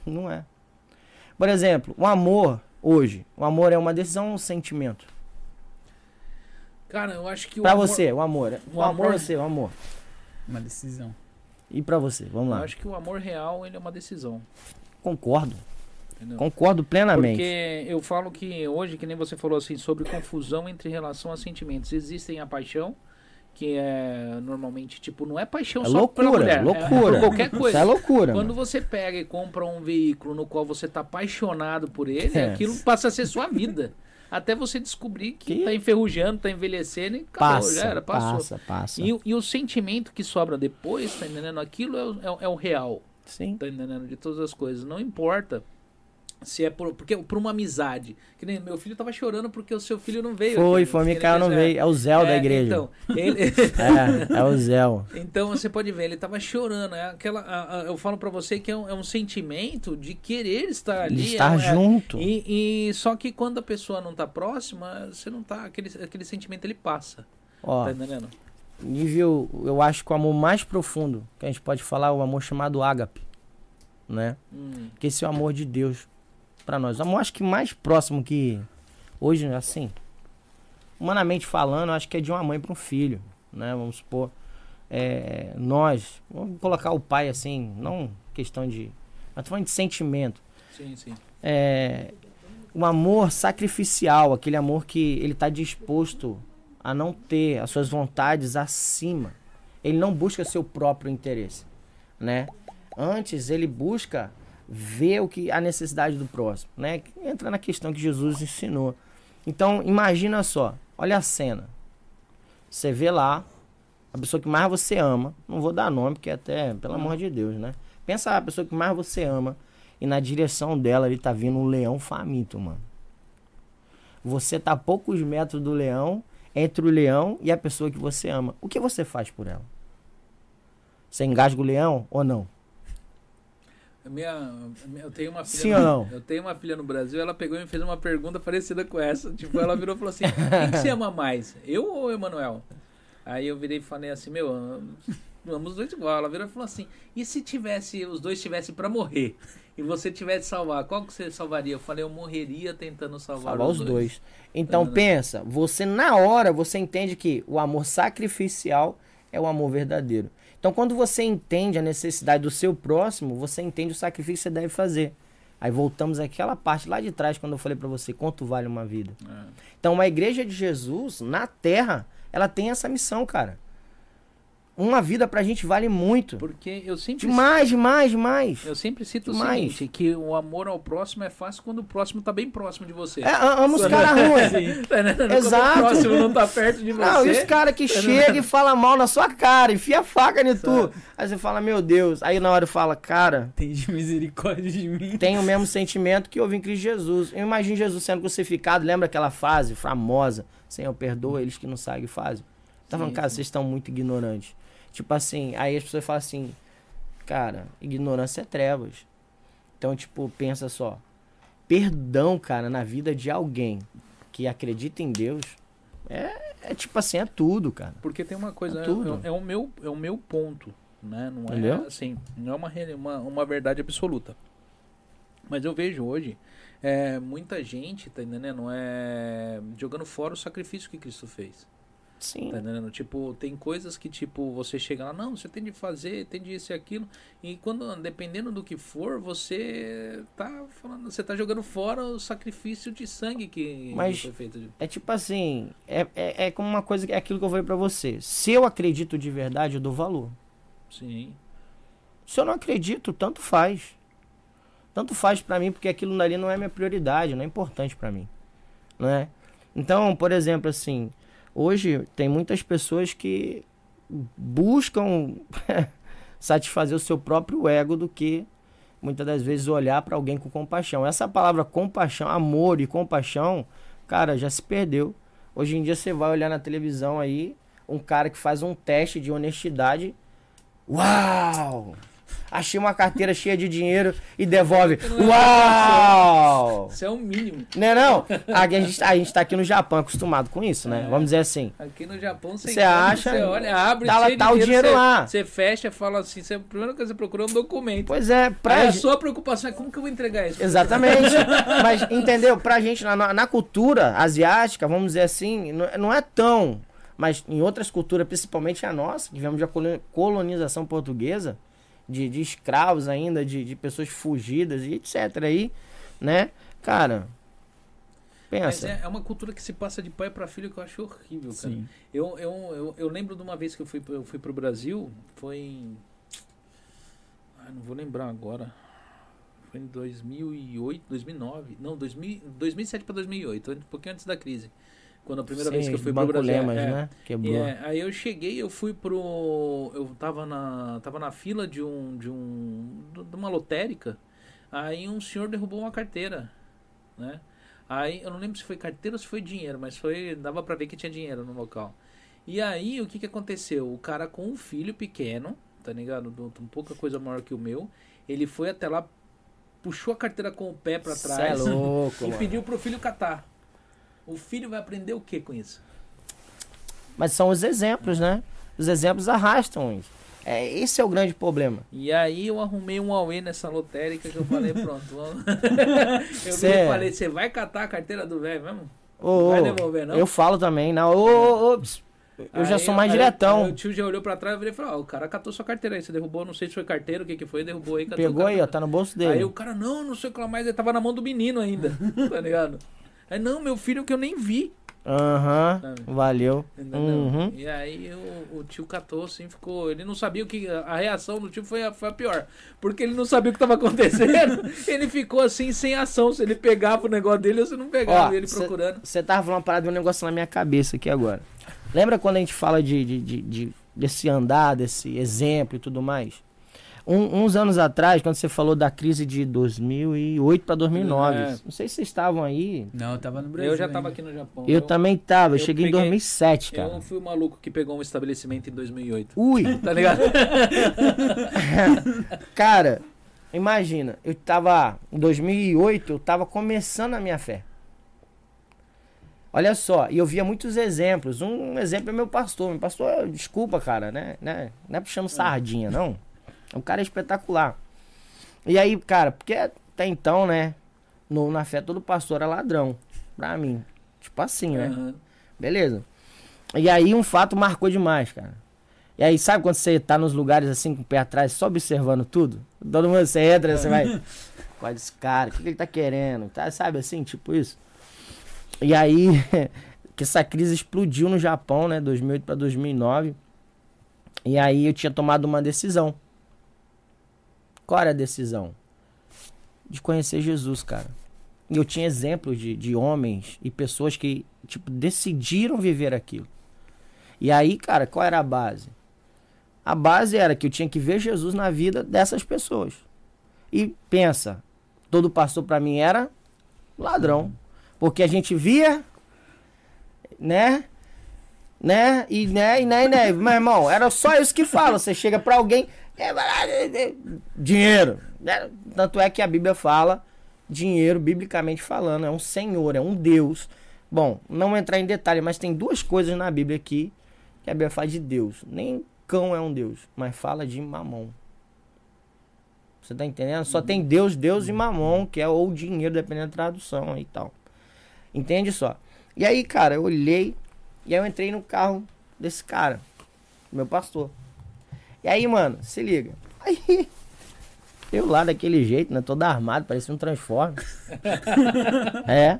Não é. Por exemplo, o amor, hoje, o amor é uma decisão ou um sentimento? Cara, eu acho que o Pra amor- você, o amor. o O amor, amor- você, o amor. Uma decisão. E pra você, vamos Eu lá. acho que o amor real, ele é uma decisão, Concordo. entendeu? Concordo plenamente. Porque eu falo que hoje, que nem você falou assim, sobre confusão entre relação a sentimentos. Existem a paixão, que é normalmente, tipo, não é paixão É só pela loucura, mulher. é- loucura. É, por qualquer Isso coisa. é loucura. Quando mano. você pega e compra um veículo no qual você tá apaixonado por ele, É. aquilo passa a ser sua vida. Até você descobrir que, Que- tá enferrujando, tá envelhecendo e acabou, Passa, já era, passou. passa, passa. E, o- e o sentimento que sobra depois, tá entendendo? Aquilo é, o- é é o real Sim. tá entendendo? De todas as coisas. Não importa se é por, porque, por uma amizade. Que nem meu filho tava chorando porque o seu filho não veio. Foi, aqui, foi, Micael não fez- veio. É o Zé da é, igreja. Então, ele- É, é o Zé. então você pode ver, ele tava chorando. É aquela, a- a- eu falo pra você que é um, é um sentimento de querer estar ali. Ele estar é, é- junto. E, e só que quando a pessoa não tá próxima, você não tá. Aquele, aquele sentimento ele passa. Ó, Tá entendendo? nível, eu acho que o amor mais profundo que a gente pode falar é o amor chamado ágape, né? Hum, Que esse é o amor de Deus pra nós. Amor acho que mais próximo que hoje, assim, humanamente falando, eu acho que é de uma mãe para um filho, né? Vamos supor, é, nós, vamos colocar o pai assim, não questão de, mas falando de sentimento. sim, sim. é, um amor sacrificial, aquele amor que ele está disposto a não ter as suas vontades acima. Ele não busca seu próprio interesse, né? Antes ele busca ver o que a necessidade do próximo, né? Entra na questão que Jesus ensinou. Então, imagina só, olha a cena. Você vê lá a pessoa que mais você ama, não vou dar nome porque até, pelo amor de Deus, né? Pensa a pessoa que mais você ama e na direção dela ele tá vindo um leão faminto, mano. Você tá a poucos metros do leão, entre o leão e a pessoa que você ama. O que você faz por ela? Você engasga o leão ou não? Minha, eu tenho uma filha. Sim no, ou não? Eu tenho uma filha no Brasil, ela pegou e me fez uma pergunta parecida com essa. Tipo, ela virou e falou assim: quem que você ama mais? Eu ou o Emanuel? Aí eu virei e falei assim, meu, amo os dois igual. Ela virou e falou assim: e se tivesse, os dois tivessem pra morrer? E você tivesse salvar, qual que você salvaria? Eu falei, eu morreria tentando salvar, Salvar os dois. Então Tá, né? pensa, você na hora você entende que o amor sacrificial é o amor verdadeiro. Então, quando você entende a necessidade do seu próximo, você entende o sacrifício que você deve fazer. Aí voltamos àquela parte lá de trás, quando eu falei para você quanto vale uma vida. É. Então, uma igreja de Jesus, na terra, ela tem essa missão, cara. Uma vida pra gente vale muito. Porque eu sempre Demais, demais, demais. Eu sempre cito Demais. o seguinte, que o amor ao próximo é fácil quando o próximo tá bem próximo de você. É, amo os caras ruins. Tá entendendo? Quando Exato. o próximo não tá perto de você. Não, e os caras que chegam e falam mal na sua cara, enfia a faca em tu. Aí você fala, meu Deus. Aí na hora fala, cara, Tem de misericórdia de mim. tem o mesmo sentimento que houve em Cristo Jesus. Eu imagino Jesus sendo crucificado, lembra aquela frase famosa? Senhor, perdoa eles que não sabem o que fazem. Tá Sim, cara, vocês estão muito ignorantes. Tipo assim, aí as pessoas falam assim, cara, ignorância é trevas. Então, tipo, pensa só. Perdão, cara, na vida de alguém que acredita em Deus, é, é tipo assim, é tudo, cara. Porque tem uma coisa, É é, tudo. é, é o meu, é o meu ponto, né? Não Entendeu? é assim, não é uma, uma, uma verdade absoluta. Mas eu vejo hoje é, muita gente, tá entendendo? Não é jogando fora o sacrifício que Cristo fez. Sim. Tá entendendo? Tipo, tem coisas que, tipo, você chega lá, não, você tem de fazer, tem de isso e aquilo. E quando, dependendo do que for, você tá falando, você tá jogando fora o sacrifício de sangue que Mas- foi feito. É tipo assim, é, é, é como uma coisa, que é aquilo que eu falei pra você. Se eu acredito de verdade, eu dou valor. Sim. Se eu não acredito, tanto faz. Tanto faz pra mim, porque aquilo dali não é minha prioridade, não é importante pra mim. Não é? Então, por exemplo, assim, hoje tem muitas pessoas que buscam satisfazer o seu próprio ego do que muitas das vezes olhar pra alguém com compaixão. Essa palavra compaixão, amor e compaixão, cara, já se perdeu. Hoje em dia você vai olhar na televisão aí um cara que faz um teste de honestidade. Uau! Achei uma carteira cheia de dinheiro e devolve. Uau! Isso é o mínimo. Não é não? A, gente, a gente tá aqui no Japão acostumado com isso, né? É. Vamos dizer assim. Aqui no Japão você, acha, Você olha, abre, tá cheio tá o dinheiro você, lá. Você fecha, fala assim, você, a primeira coisa que você procura é um documento. Pois é, pra Aí a gente- sua preocupação é como que eu vou entregar isso? Exatamente. Mas, entendeu? Pra gente, na, na cultura asiática, vamos dizer assim, não, não é tão. Mas em outras culturas, principalmente a nossa, que vivemos de colo- colonização portuguesa, de, de escravos ainda, de, de pessoas fugidas e etc. aí, né? Cara, Mas pensa. é, é uma cultura que se passa de pai para filho que eu acho horrível, cara. Sim. Eu, eu, eu, eu lembro de uma vez que eu fui, eu fui pro Brasil, foi em. Ai, não vou lembrar agora. Foi em 2008, 2009. Não, 2000, 2007 para 2008, um pouquinho antes da crise. Quando a primeira vez que eu Sim, fui pro Brasil. Lemas, é, né? E, Quebrou. é, aí eu cheguei, eu fui pro. Eu tava na. Tava na fila de um. de um. de uma lotérica. Aí um senhor derrubou uma carteira. Né? Aí eu não lembro se foi carteira ou se foi dinheiro, mas foi. dava pra ver que tinha dinheiro no local. E aí o que que aconteceu? O cara com um filho pequeno, tá ligado? Do- Um pouca coisa maior que o meu. Ele foi até lá, puxou a carteira com o pé pra Cê é trás louco, e mano. pediu pro filho catar. O filho vai aprender o que com isso? Mas são os exemplos, né? Os exemplos arrastam isso. É, esse é o grande problema. E aí eu arrumei um Huawei nessa lotérica que eu falei, pronto, vamos. eu Cê- falei, você vai catar a carteira do velho mesmo? Ô, Vai ô, devolver, não? Eu falo também, não. Ô, ô, ô, ps, eu já Aí sou mais aí- diretão. aí o tio já olhou pra trás e falou, ó, o cara catou sua carteira aí, você derrubou, não sei se foi carteira, o que que foi, derrubou aí, Pegou aí, ó, tá no bolso dele. Aí o cara, não, não sei o que lá mais, ele tava na mão do menino ainda, tá ligado? Aí, não, meu filho que eu nem vi. Aham, Sabe? valeu. Uhum. E aí o, o tio catou assim, ficou. Ele não sabia o que. A reação do tio foi a, foi a pior. Porque ele não sabia o que estava acontecendo. ele ficou assim, sem ação. Se ele pegava o negócio dele ou se não pegava. Ó, ele procurando. Você tava falando uma parada de um negócio na minha cabeça aqui agora. Lembra quando a gente fala de, de, de- de- desse andar, desse exemplo e tudo mais? Um- uns anos atrás, quando você falou da crise de 2008 para 2009, É. não sei se vocês estavam aí. Não, eu tava no Brasil. Eu já tava ainda. aqui no Japão. Eu, também tava, eu, eu cheguei em peguei- 2007, cara. Eu fui o maluco que pegou um estabelecimento em 2008. Ui! Tá ligado? Cara, imagina, eu tava. Em 2008, eu tava começando a minha fé. Olha só, e eu via muitos exemplos. Um exemplo é meu pastor. Meu pastor, desculpa, cara, né? né não é puxando sardinha, não. O cara é espetacular. E aí, cara, porque até então, né? No, na fé, todo pastor era ladrão. Pra mim. Tipo assim, né? Beleza. E aí um fato marcou demais, cara. E aí, sabe quando você tá nos lugares assim, com o pé atrás, só observando tudo? Todo mundo, você entra, você vai. Qual é esse cara? O que, que ele tá querendo? Tá, sabe assim, tipo isso? E aí, que essa crise explodiu no Japão, né? 2008 para 2009. E aí eu tinha tomado uma decisão. Qual era a decisão? De conhecer Jesus, cara. E eu tinha exemplos de, de homens e pessoas que, tipo, decidiram viver aquilo. E aí, cara, qual era a base? A base era que eu tinha que ver Jesus na vida dessas pessoas. E pensa, todo pastor para mim era ladrão. Porque a gente via, né? Né? E né, e né, e né. Meu irmão, era só isso que fala. Você chega para alguém, dinheiro. Né? Tanto é que a Bíblia fala dinheiro, biblicamente falando, é um senhor, é um Deus. Bom, não entrar em detalhe, mas tem duas coisas na Bíblia aqui que a Bíblia fala de Deus. Nem cão é um Deus, mas fala de mamão. Você tá entendendo? Só tem Deus, Deus e mamão, que é ou dinheiro, dependendo da tradução e tal. Entende só? E aí, cara, eu olhei e aí eu entrei no carro desse cara, meu pastor. E aí, mano, se liga. Aí, eu lá daquele jeito, né? Todo armado, parecia um transforme. é.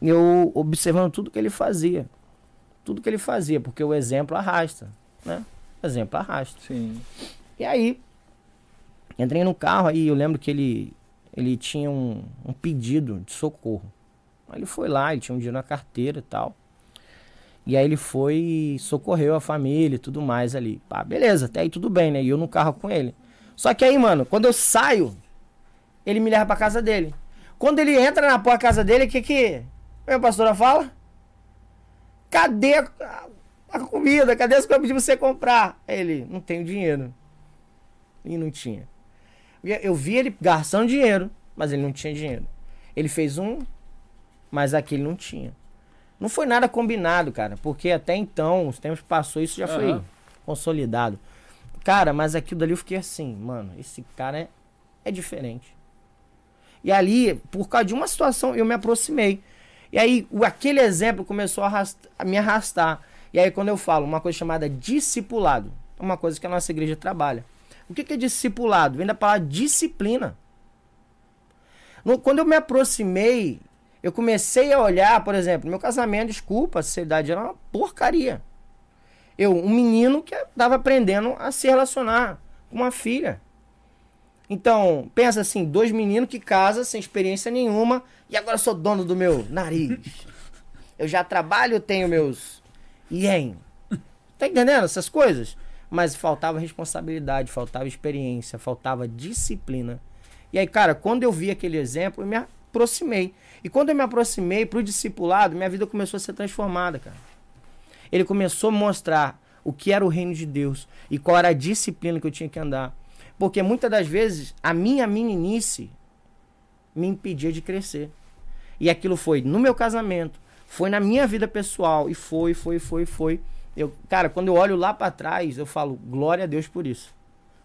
Eu observando tudo que ele fazia. Tudo que ele fazia, porque o exemplo arrasta, né? exemplo arrasta. Sim. E aí, entrei no carro aí, eu lembro que ele, ele tinha um, um pedido de socorro. Aí ele foi lá, ele tinha um dinheiro na carteira e tal. E aí ele foi e socorreu a família e tudo mais ali. Pá, beleza, até aí tudo bem, né? E eu no carro com ele. Só que aí, mano, quando eu saio, ele me leva pra casa dele. Quando ele entra na porta da casa dele, o que que a pastora fala? Cadê a, a comida? Cadê as coisas que eu pedi pra você comprar? Ele, não tenho dinheiro. E não tinha. Eu vi ele gastando dinheiro, mas ele não tinha dinheiro. Ele fez um, mas aquele não tinha. Não foi nada combinado, cara, porque até então, os tempos passou, isso já uhum. foi consolidado. Cara, mas aquilo dali eu fiquei assim, mano, esse cara é, é diferente. E ali, por causa de uma situação, eu me aproximei. E aí, o, aquele exemplo começou a, arrastar, a me arrastar. E aí, quando eu falo uma coisa chamada discipulado, é uma coisa que a nossa igreja trabalha. O que, é discipulado? Vem da palavra disciplina. Quando eu me aproximei, eu comecei a olhar, por exemplo, meu casamento, desculpa, a sociedade era uma porcaria. Eu, um menino que estava aprendendo a se relacionar com uma filha. Então, pensa assim, dois meninos que casam sem experiência nenhuma e agora sou dono do meu nariz. Eu já trabalho, tenho meus ien. Tá entendendo essas coisas? Mas faltava responsabilidade, faltava experiência, faltava disciplina. E aí, cara, quando eu vi aquele exemplo, eu me aproximei. E quando eu me aproximei pro discipulado, minha vida começou a ser transformada, cara. Ele começou a mostrar o que era o reino de Deus e qual era a disciplina que eu tinha que andar. Porque muitas das vezes a minha meninice me impedia de crescer. E aquilo foi no meu casamento, foi na minha vida pessoal e foi, foi, foi, foi. Eu, cara, quando eu olho lá para trás, eu falo glória a Deus por isso.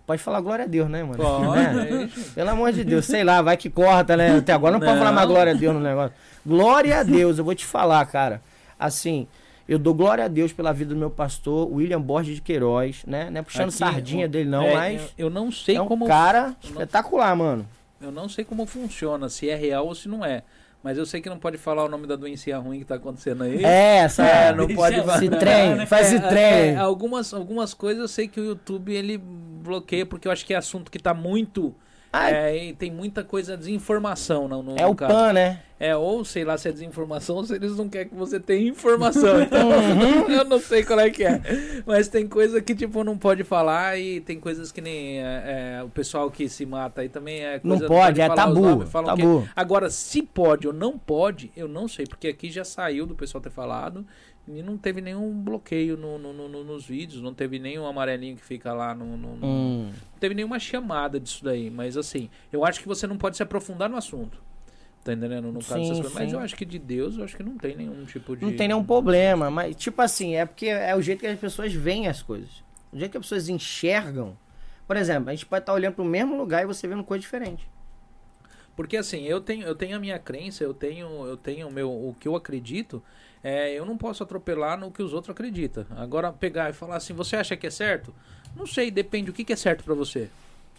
Pode falar glória a Deus, né, mano? Pode. Né? Pelo amor de Deus, sei lá, vai que corta, né? Até agora não, não. pode falar mais glória a Deus no negócio. Glória a Deus, eu vou te falar, cara. Assim, eu dou glória a Deus pela vida do meu pastor, William Borges de Queiroz, né? Não é puxando Aqui, sardinha eu, dele, não, é, mas. Eu, eu, não sei é um como. cara espetacular, mano. Eu não sei como funciona, se é real ou se não é. Mas eu sei que não pode falar o nome da doença ruim que tá acontecendo aí. É, essa é, não pode falar. Se trem, faz esse trem. É, algumas, algumas coisas eu sei que o YouTube ele bloqueia, porque eu acho que é assunto que tá muito é, tem muita coisa desinformação no, no É o caso. PAN, né? É, ou sei lá se é desinformação ou se eles não querem que você tenha informação. Então, uhum. eu não sei qual é que é. Mas tem coisa que, tipo, não pode falar e tem coisas que nem é, é, o pessoal que se mata aí também é coisa Não pode, não pode é tabu. tabu. Que... Agora, se pode ou não pode, eu não sei, porque aqui já saiu do pessoal ter falado e não teve nenhum bloqueio no, no, no, nos vídeos, não teve nenhum amarelinho que fica lá no. Hum. Não teve nenhuma chamada disso daí. Mas assim, eu acho que você não pode se aprofundar no assunto. Tá entendendo? No caso sim, dessas coisas. Mas eu acho que de Deus, eu acho que não tem nenhum tipo de. Não tem nenhum problema. Mas, tipo assim, é porque é o jeito que as pessoas veem as coisas. O jeito que as pessoas enxergam. Por exemplo, a gente pode estar olhando para o mesmo lugar e você vendo coisa diferente. Porque assim, eu tenho, eu tenho a minha crença, eu tenho, eu tenho o meu, o que eu acredito. É, eu não posso atropelar no que os outros acreditam. Agora pegar e falar assim, você acha que é certo? Não sei, depende. O que, que é certo pra você?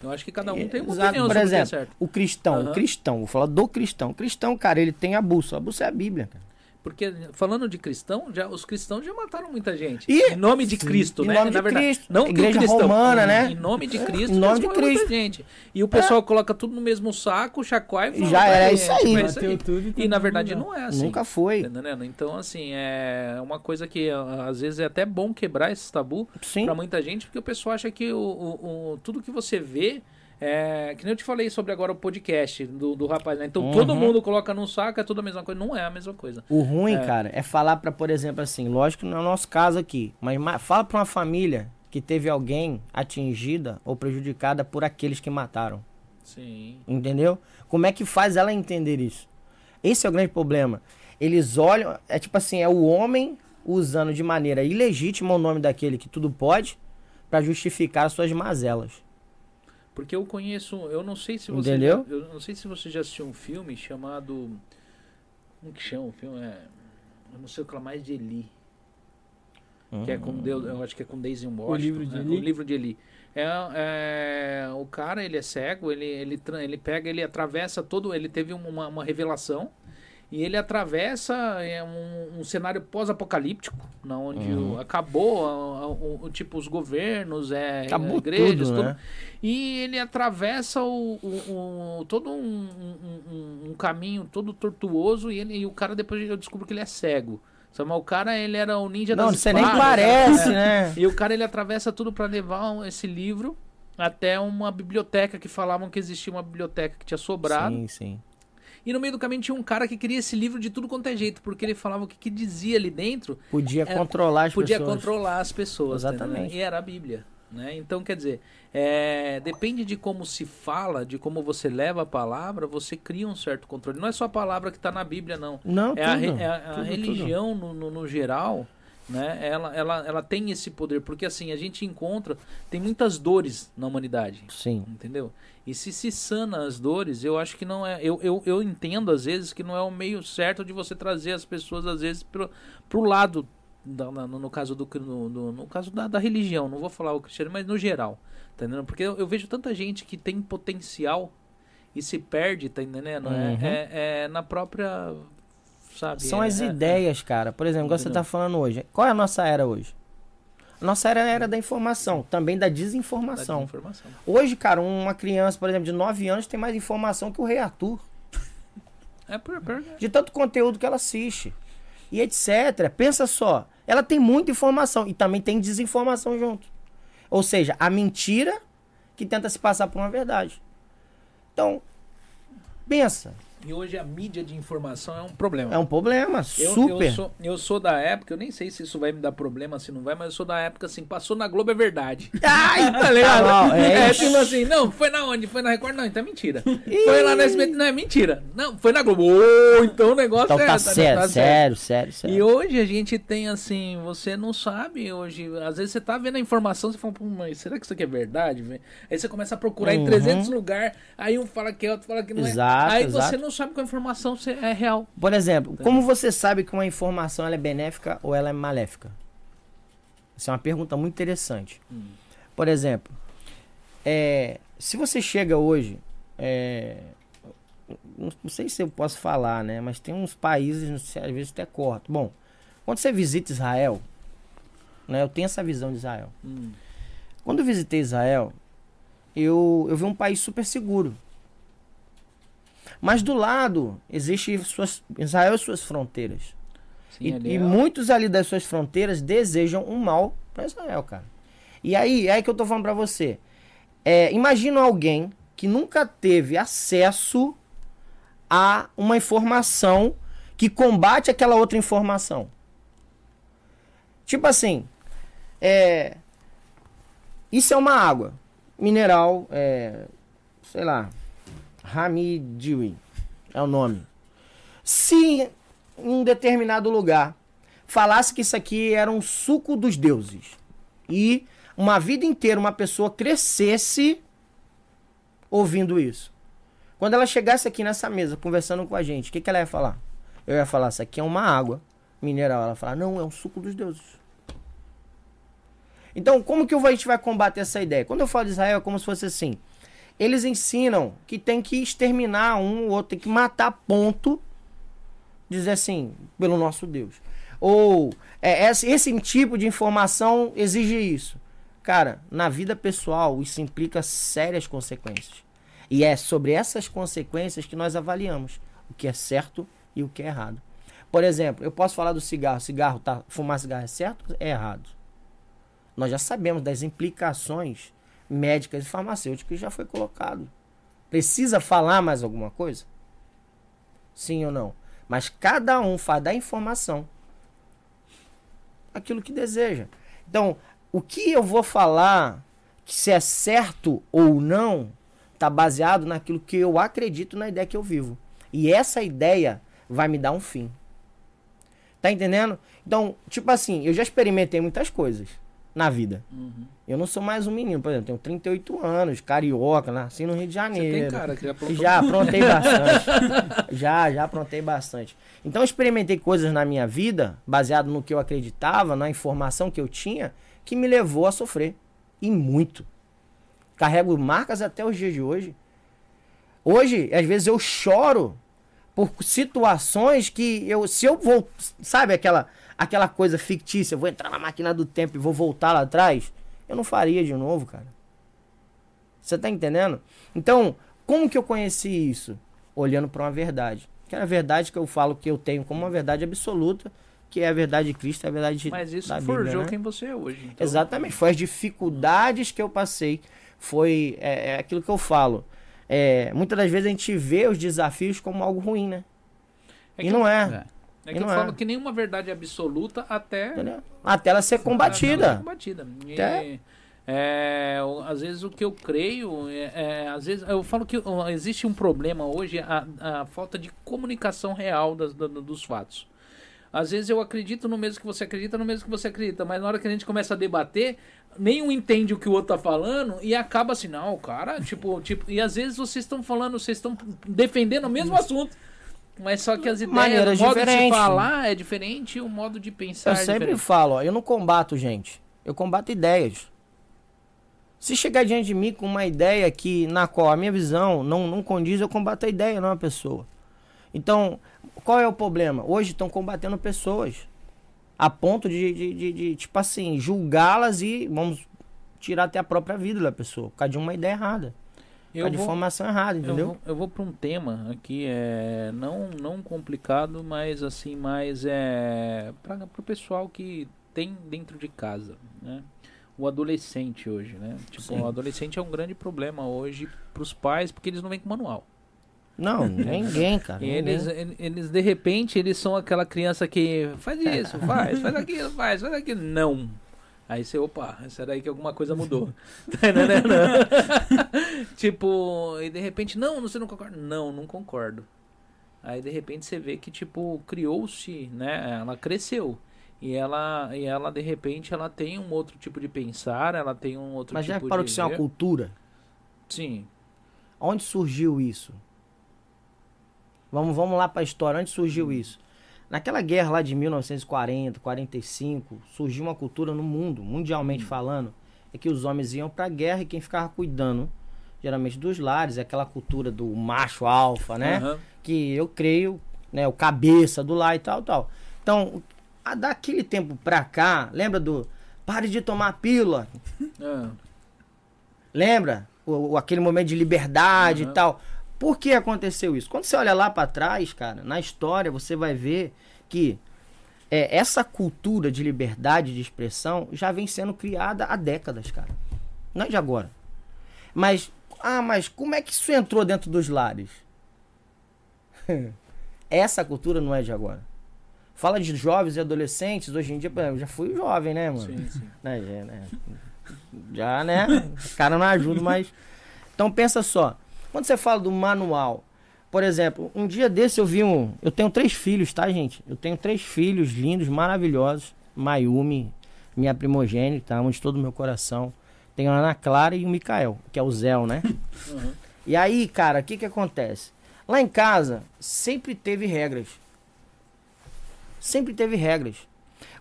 Eu acho que cada um tem uma Exato. opinião Por o é exemplo, certo. o cristão, Aham. o cristão, vou falar do cristão. O cristão, cara, ele tem a bússola. A bússola é a Bíblia, cara. Porque falando de cristão, já, os cristãos já mataram muita gente. E- em nome de Cristo, Em né? nome Na de verdade, Cristo. Não que o Igreja cristão, romana, em, né? Em nome de É, Cristo. em nome de Cristo. gente. E o pessoal coloca tudo no mesmo saco, chacoalha e Já fala, era "Tá, isso aí." tipo, é Bateu tudo e E na verdade lá. não é assim. Nunca foi. Tá entendendo? Então, assim, é uma coisa que às vezes é até bom quebrar esse tabu Sim. pra muita gente, porque o pessoal acha que o, o- o- tudo que você vê. É, que nem eu te falei sobre agora o podcast do, do rapaz, né? Então Uhum. todo mundo coloca num saco, é tudo a mesma coisa. Não é a mesma coisa. O ruim, É. cara, é falar pra, por exemplo, assim, lógico que não é o nosso caso aqui, mas ma- fala pra uma família que teve alguém atingida ou prejudicada por aqueles que mataram. Sim. Entendeu? Como é que faz ela entender isso? Esse é o grande problema. Eles olham, é tipo assim, é o homem usando de maneira ilegítima o nome daquele que tudo pode pra justificar as suas mazelas. Porque eu conheço, eu não sei se você Entendeu? já- eu não sei se você já assistiu um filme chamado como que chama o filme? É, eu não sei o que lá mais de Eli. Que é com Deus, eu acho que é com Daisy Washington. livro de né? Eli? O livro de Eli. É, é, o cara, ele é cego, ele, ele, ele pega, ele atravessa todo, ele teve uma, uma revelação e ele atravessa é, um, um cenário pós-apocalíptico, onde Uhum. o- acabou o, o- tipo os governos, é, Acabou igrejas, tudo, tudo. né? E ele atravessa o, todo um, um- um- caminho todo tortuoso e, ele, e o cara depois eu descubro que ele é cego. Sabe, mas o cara ele era o ninja Não, você nem espadas, parece, cara. né? E o cara ele atravessa tudo pra levar esse livro até uma biblioteca que falavam que existia uma biblioteca que tinha sobrado. Sim, sim. E no meio do caminho tinha um cara que queria esse livro de tudo quanto é jeito, porque ele falava o que, que dizia ali dentro Podia É, controlar as podia pessoas. controlar as pessoas. Exatamente. entendendo? E era a Bíblia. Né? Então, quer dizer, é, depende de como se fala, de como você leva a palavra, você cria um certo controle. Não é só a palavra que está na Bíblia, não. Não, É a, tudo, re- é a- a tudo, religião No, no, no geral, né? Ela, ela, ela tem esse poder, porque assim, a gente encontra, tem muitas dores na humanidade. Sim. Entendeu? E se se sana as dores, eu acho que não é. Eu, eu, eu entendo, às vezes, que não é o meio certo de você trazer as pessoas, às vezes, pro, pro lado. da- na- no, no caso do no, no, no caso da, da religião, não vou falar o cristiano, mas no geral. Tá entendendo? Porque eu, eu vejo tanta gente que tem potencial e se perde, tá entendendo? É- Uhum. É, é na própria. Sabe? São é- as é- ideias, cara. Por exemplo, igual você Entendeu? tá falando hoje. Qual é a nossa era hoje? A nossa era é era da informação, também da é- da desinformação. desinformação. Hoje, cara, uma criança, por exemplo, de 9 anos tem mais informação que o Rei Arthur. É por, por, De tanto conteúdo que ela assiste. E etc. Pensa só. Ela tem muita informação e também tem desinformação junto. Ou seja, a mentira que tenta se passar por uma verdade. Então, pensa. E hoje a mídia de informação é um problema. É um problema. Eu, super. Eu sou, eu sou da época, eu nem sei se isso vai me dar problema, se não vai, mas eu sou da época assim, passou na Globo é verdade. Ai, Tá ligado? Não, é é, tipo assim, não, foi na onde? Foi na Record? Não, então é mentira. Foi lá na SBT? Não, é mentira. Não, foi na Globo. Ô, então o negócio Então é. tá sério, tá sério, sério, sério. E hoje a gente tem assim, você não sabe hoje, às vezes você tá vendo a informação, você fala, pô, mas será que isso aqui é verdade? Aí você começa a procurar em Uhum. 300 lugares, aí um fala que é, outro fala que não Exato, é. Aí exato. você não sabe qual informação você- é real. Por exemplo, como você sabe que uma informação ela é benéfica ou ela é maléfica? Essa é uma pergunta muito interessante. Hum. Por exemplo, é, se você chega hoje, é, não não sei se eu posso falar, né? Mas tem uns países, sei, às vezes até corto. Bom, quando você visita Israel, né? Eu tenho essa visão de Israel. Hum. Quando eu visitei Israel, eu, eu vi um país super seguro. Mas do lado, existe suas, Israel e suas fronteiras. Sim, E, ali e é- muitos ali das suas fronteiras desejam um mal para Israel, cara. E aí, é aí que eu tô falando pra você. É, imagina alguém que nunca teve acesso a uma informação que combate aquela outra informação. Tipo assim, é, isso é uma água mineral, é, sei lá, Hamidiwi é o nome. Se em um determinado lugar falasse que isso aqui era um suco dos deuses e uma vida inteira uma pessoa crescesse ouvindo isso, Quando ela chegasse aqui nessa mesa conversando com a gente, o que, que ela ia falar? Eu ia falar, isso aqui é uma água mineral. Ela falar, não, é um suco dos deuses. Então, como que a gente vai combater essa ideia? Quando eu falo de Israel, é como se fosse assim. Eles ensinam que tem que exterminar um ou outro, tem que matar ponto, dizer assim, pelo nosso Deus. Ou é, esse, esse tipo de informação exige isso. Cara, na vida pessoal, isso implica sérias consequências. E é sobre essas consequências que nós avaliamos o que é certo e o que é errado. Por exemplo, eu posso falar do cigarro. Cigarro, tá, fumar cigarro é certo é errado? Nós já sabemos das implicações médicas e farmacêuticas já foi colocado. Precisa falar mais alguma coisa? Sim ou não? Mas cada um faz da informação aquilo que deseja. Então, o que eu vou falar, que se é certo ou não, está baseado naquilo que eu acredito na ideia que eu vivo. E essa ideia vai me dar um fim. Tá entendendo? Então, tipo assim, eu já experimentei muitas coisas na vida. Uhum. Eu não sou mais um menino, por exemplo, tenho 38 anos, carioca, nasci no Rio de Janeiro. Você tem cara que já aprontou Já aprontei bastante. já, já aprontei bastante. Então eu experimentei coisas na minha vida, baseado no que eu acreditava, na informação que eu tinha, que me levou a sofrer. E muito. Carrego marcas até os dias de hoje. Hoje, às vezes, eu choro por situações que eu, se eu vou, sabe aquela aquela coisa fictícia, vou entrar na máquina do tempo e vou voltar lá atrás, eu não faria de novo, cara. Você tá entendendo? Então, como que eu conheci isso? Olhando para uma verdade. Que é a verdade que eu falo que eu tenho como uma verdade absoluta, que é a verdade de Cristo, é a verdade de Mas isso da forjou Bíblia, né? quem você é hoje. então- Exatamente. Foi as dificuldades que eu passei. Foi é, é aquilo que eu falo. É, muitas das vezes a gente vê os desafios como algo ruim, né? É e que- não é. É E que eu não é. falo que nenhuma verdade é absoluta até Entendeu? Até ela ser Até ela combatida. ser combatida. E, Até- é, às vezes o que eu creio, é, é, às vezes eu falo que existe um problema hoje, a, a falta de comunicação real das- da- dos fatos. Às vezes eu acredito no mesmo que você acredita, no mesmo que você acredita, mas na hora que a gente começa a debater, nenhum entende o que o outro tá falando e acaba assim, não, cara, tipo, tipo, e às vezes vocês estão falando, vocês estão defendendo o mesmo assunto. Mas só que as ideias, Maneiras o modo de diferentes. falar é diferente, o modo de pensar Eu é sempre diferente. falo, ó, eu não combato gente. Eu combato ideias. Se chegar diante de mim com uma ideia que na qual a minha visão não, não condiz, eu combato a ideia, não a pessoa. Então, qual é o problema? Hoje estão combatendo pessoas. A ponto de, de, de- de, tipo assim, julgá-las e vamos tirar até a própria vida da pessoa. Por causa de uma ideia errada. Eu de vou- informação errada, Eu entendeu? vou, eu vou para um tema aqui, é não, não complicado, mas assim, mais é para o pessoal que tem dentro de casa, né? O adolescente hoje, né? Tipo, Sim. o adolescente é um grande problema hoje para os pais, porque eles não vêm com manual. Não, ninguém, cara. E ninguém. eles, ele- eles, de repente, eles são aquela criança que faz isso, faz, faz aquilo, faz, faz aquilo. Não. Aí você, opa, será aí que alguma coisa mudou? Tá entendendo? tipo, e de repente, não, você não concorda? Não, não concordo. Aí de repente você vê que, tipo, criou-se, né? Ela cresceu. E ela, e ela, de repente, ela tem um outro tipo de pensar, ela tem um outro Mas já tipo parou de. que isso é uma cultura? Sim. Onde surgiu isso? Vamos, vamos lá para a história. Onde surgiu isso? Naquela guerra lá de 1940, 45, surgiu uma cultura no mundo, mundialmente falando, é que os homens iam para a guerra e quem ficava cuidando, geralmente dos lares, é aquela cultura do macho alfa, né? Aham. Que eu creio, né, o cabeça do lar e tal, tal. Então, a, daquele tempo pra cá, lembra do pare de tomar pílula, Ah, Lembra? O, o- aquele momento de liberdade Uhum. e tal. Por que aconteceu isso? Quando você olha lá pra trás, cara, na história você vai ver que é, essa cultura de liberdade de expressão já vem sendo criada há décadas, cara. Não é de agora. Mas, ah, mas como é que isso entrou dentro dos lares? essa cultura não é de agora. Fala de jovens e adolescentes, hoje em dia, eu já fui jovem, né, mano? sim, sim. né, já, né? Já, né? O cara não ajuda, mas. Então pensa só. Quando você fala do manual, por exemplo, um dia desse eu vi um. Eu tenho três filhos, tá, gente? Eu tenho três filhos lindos, maravilhosos. Mayumi, minha primogênita, amo de todo o meu coração. Tenho a Ana Clara e o Mikael, que é o Zéu, né? Uhum. E aí, cara, o que que acontece? Lá em casa, sempre teve regras. Sempre teve regras.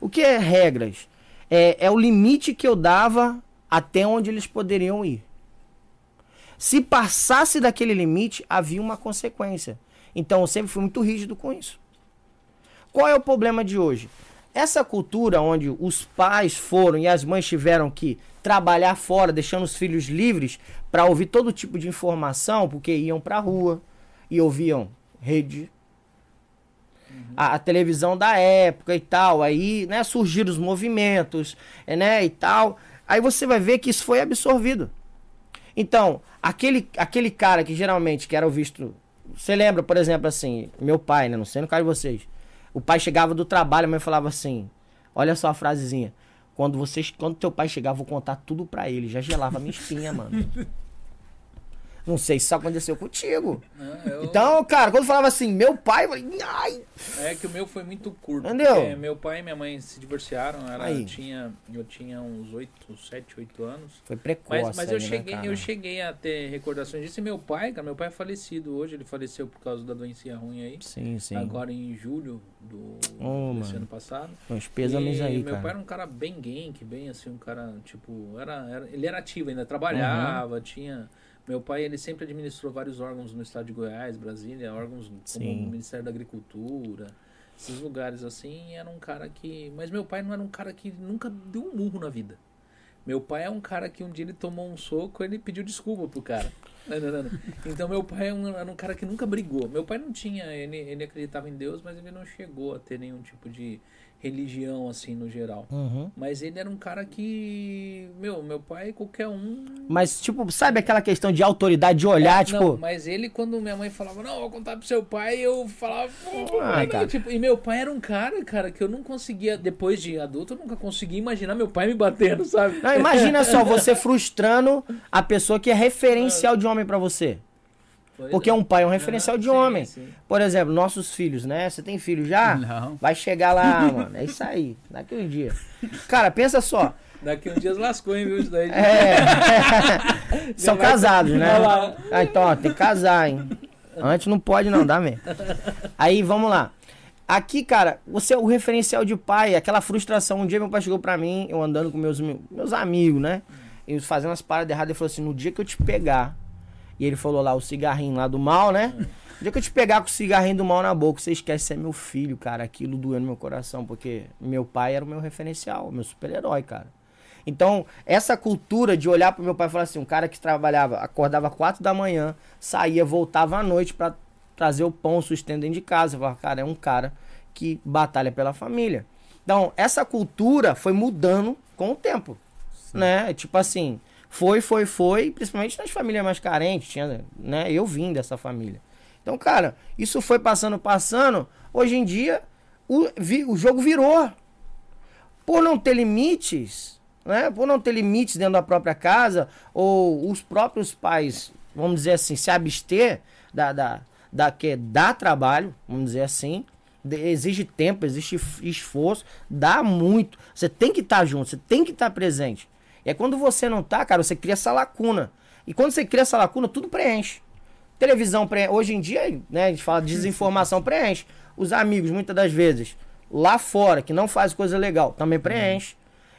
O que é regras? É, é o limite que eu dava até onde eles poderiam ir. Se passasse daquele limite, havia uma consequência. Então eu sempre fui muito rígido com isso. Qual é o problema de hoje? Essa cultura onde os pais foram e as mães tiveram que trabalhar fora, deixando os filhos livres para ouvir todo tipo de informação, porque iam para a rua e ouviam rede, a, a, televisão da época e tal. Aí, né, surgiram os movimentos, né, e tal. Aí você vai ver que isso foi absorvido. Então, aquele, aquele cara que geralmente que era visto. Você lembra, por exemplo, assim, meu pai, né? Não sei no caso de vocês. O pai chegava do trabalho, a mãe falava assim: Olha só a frasezinha. Quando vocês, quando teu pai chegar, vou contar tudo pra ele. Já gelava minha espinha, mano. Não sei se isso aconteceu contigo. Não, eu... Então, cara, quando falava assim, meu pai, eu falei, ai. É que o meu foi muito curto. Entendeu? Meu pai e minha mãe se divorciaram. Era, eu, tinha, eu tinha uns 8, 7, 8 anos. Foi precoce. Mas, mas eu, né, cheguei, eu cheguei a ter recordações disso. E meu pai, cara, meu pai é falecido hoje. Ele faleceu por causa da doença ruim aí. Sim, sim. Agora em julho do oh, desse ano passado. Os pêsames aí, meu cara. pai era um cara bem gank, bem assim, um cara, tipo, era, era ele era ativo ainda, trabalhava, uhum. tinha meu pai, ele sempre administrou vários órgãos no estado de Goiás, Brasília, órgãos Sim. como o Ministério da Agricultura, esses lugares assim, era um cara que... Mas meu pai não era um cara que nunca deu um murro na vida. Meu pai é um cara que um dia ele tomou um soco ele pediu desculpa pro cara. Não, não, não. Então meu pai era é um, era um, cara que nunca brigou. Meu pai não tinha, ele, ele acreditava em Deus, mas ele não chegou a ter nenhum tipo de religião, assim, no geral. Uhum. Mas ele era um cara que. Meu, meu pai, qualquer um. Mas, tipo, sabe aquela questão de autoridade, de olhar, é, tipo. Não, mas ele, quando minha mãe falava, não, vou contar pro seu pai, eu falava. Ah, não, tipo, e meu pai era um cara, cara, que eu não conseguia, depois de adulto, eu nunca conseguia imaginar meu pai me batendo, sabe? Não, imagina só, você frustrando a pessoa que é referencial de homem para você. Porque um pai é um referencial de sim, homem. Sim. Por exemplo, nossos filhos, né? Você tem filho já? Não. Vai chegar lá, mano. É isso aí. Daqui um dia. Cara, pensa só. Daqui um dia lascou, hein, viu? Isso daí. É. São casados, né? Ah, então, ó, tem que casar, hein? Antes não pode, não, dá mesmo. Aí, vamos lá. Aqui, cara, você é o referencial de pai, aquela frustração. Um dia meu pai chegou pra mim, eu andando com meus, meus amigos, né? E fazendo as paradas erradas, ele falou assim: no dia que eu te pegar e ele falou lá o cigarrinho lá do mal, né? É. O dia que eu te pegar com o cigarrinho do mal na boca, você esquece ser meu filho, cara. Aquilo doeu no meu coração, porque meu pai era o meu referencial, meu super-herói, cara. Então, essa cultura de olhar pro meu pai e falar assim, um cara que trabalhava, acordava quatro da manhã, saía, voltava à noite para trazer o pão, o sustento dentro de casa. Eu falava, cara, é um cara que batalha pela família. Então, essa cultura foi mudando com o tempo, Sim. né? Tipo assim, foi, foi, foi, principalmente nas famílias mais carentes, tinha, né? Eu vim dessa família. Então, cara, isso foi passando, passando. Hoje em dia, o, vi, o jogo virou. Por não ter limites, né? Por não ter limites dentro da própria casa, ou os próprios pais, vamos dizer assim, se abster da, da, da que dá trabalho, vamos dizer assim, exige tempo, existe esforço, dá muito. Você tem que estar tá junto, você tem que estar tá presente. É quando você não tá, cara, você cria essa lacuna. E quando você cria essa lacuna, tudo preenche. Televisão preenche. Hoje em dia, né, a gente fala de desinformação preenche. Os amigos, muitas das vezes, lá fora, que não faz coisa legal, também preenche.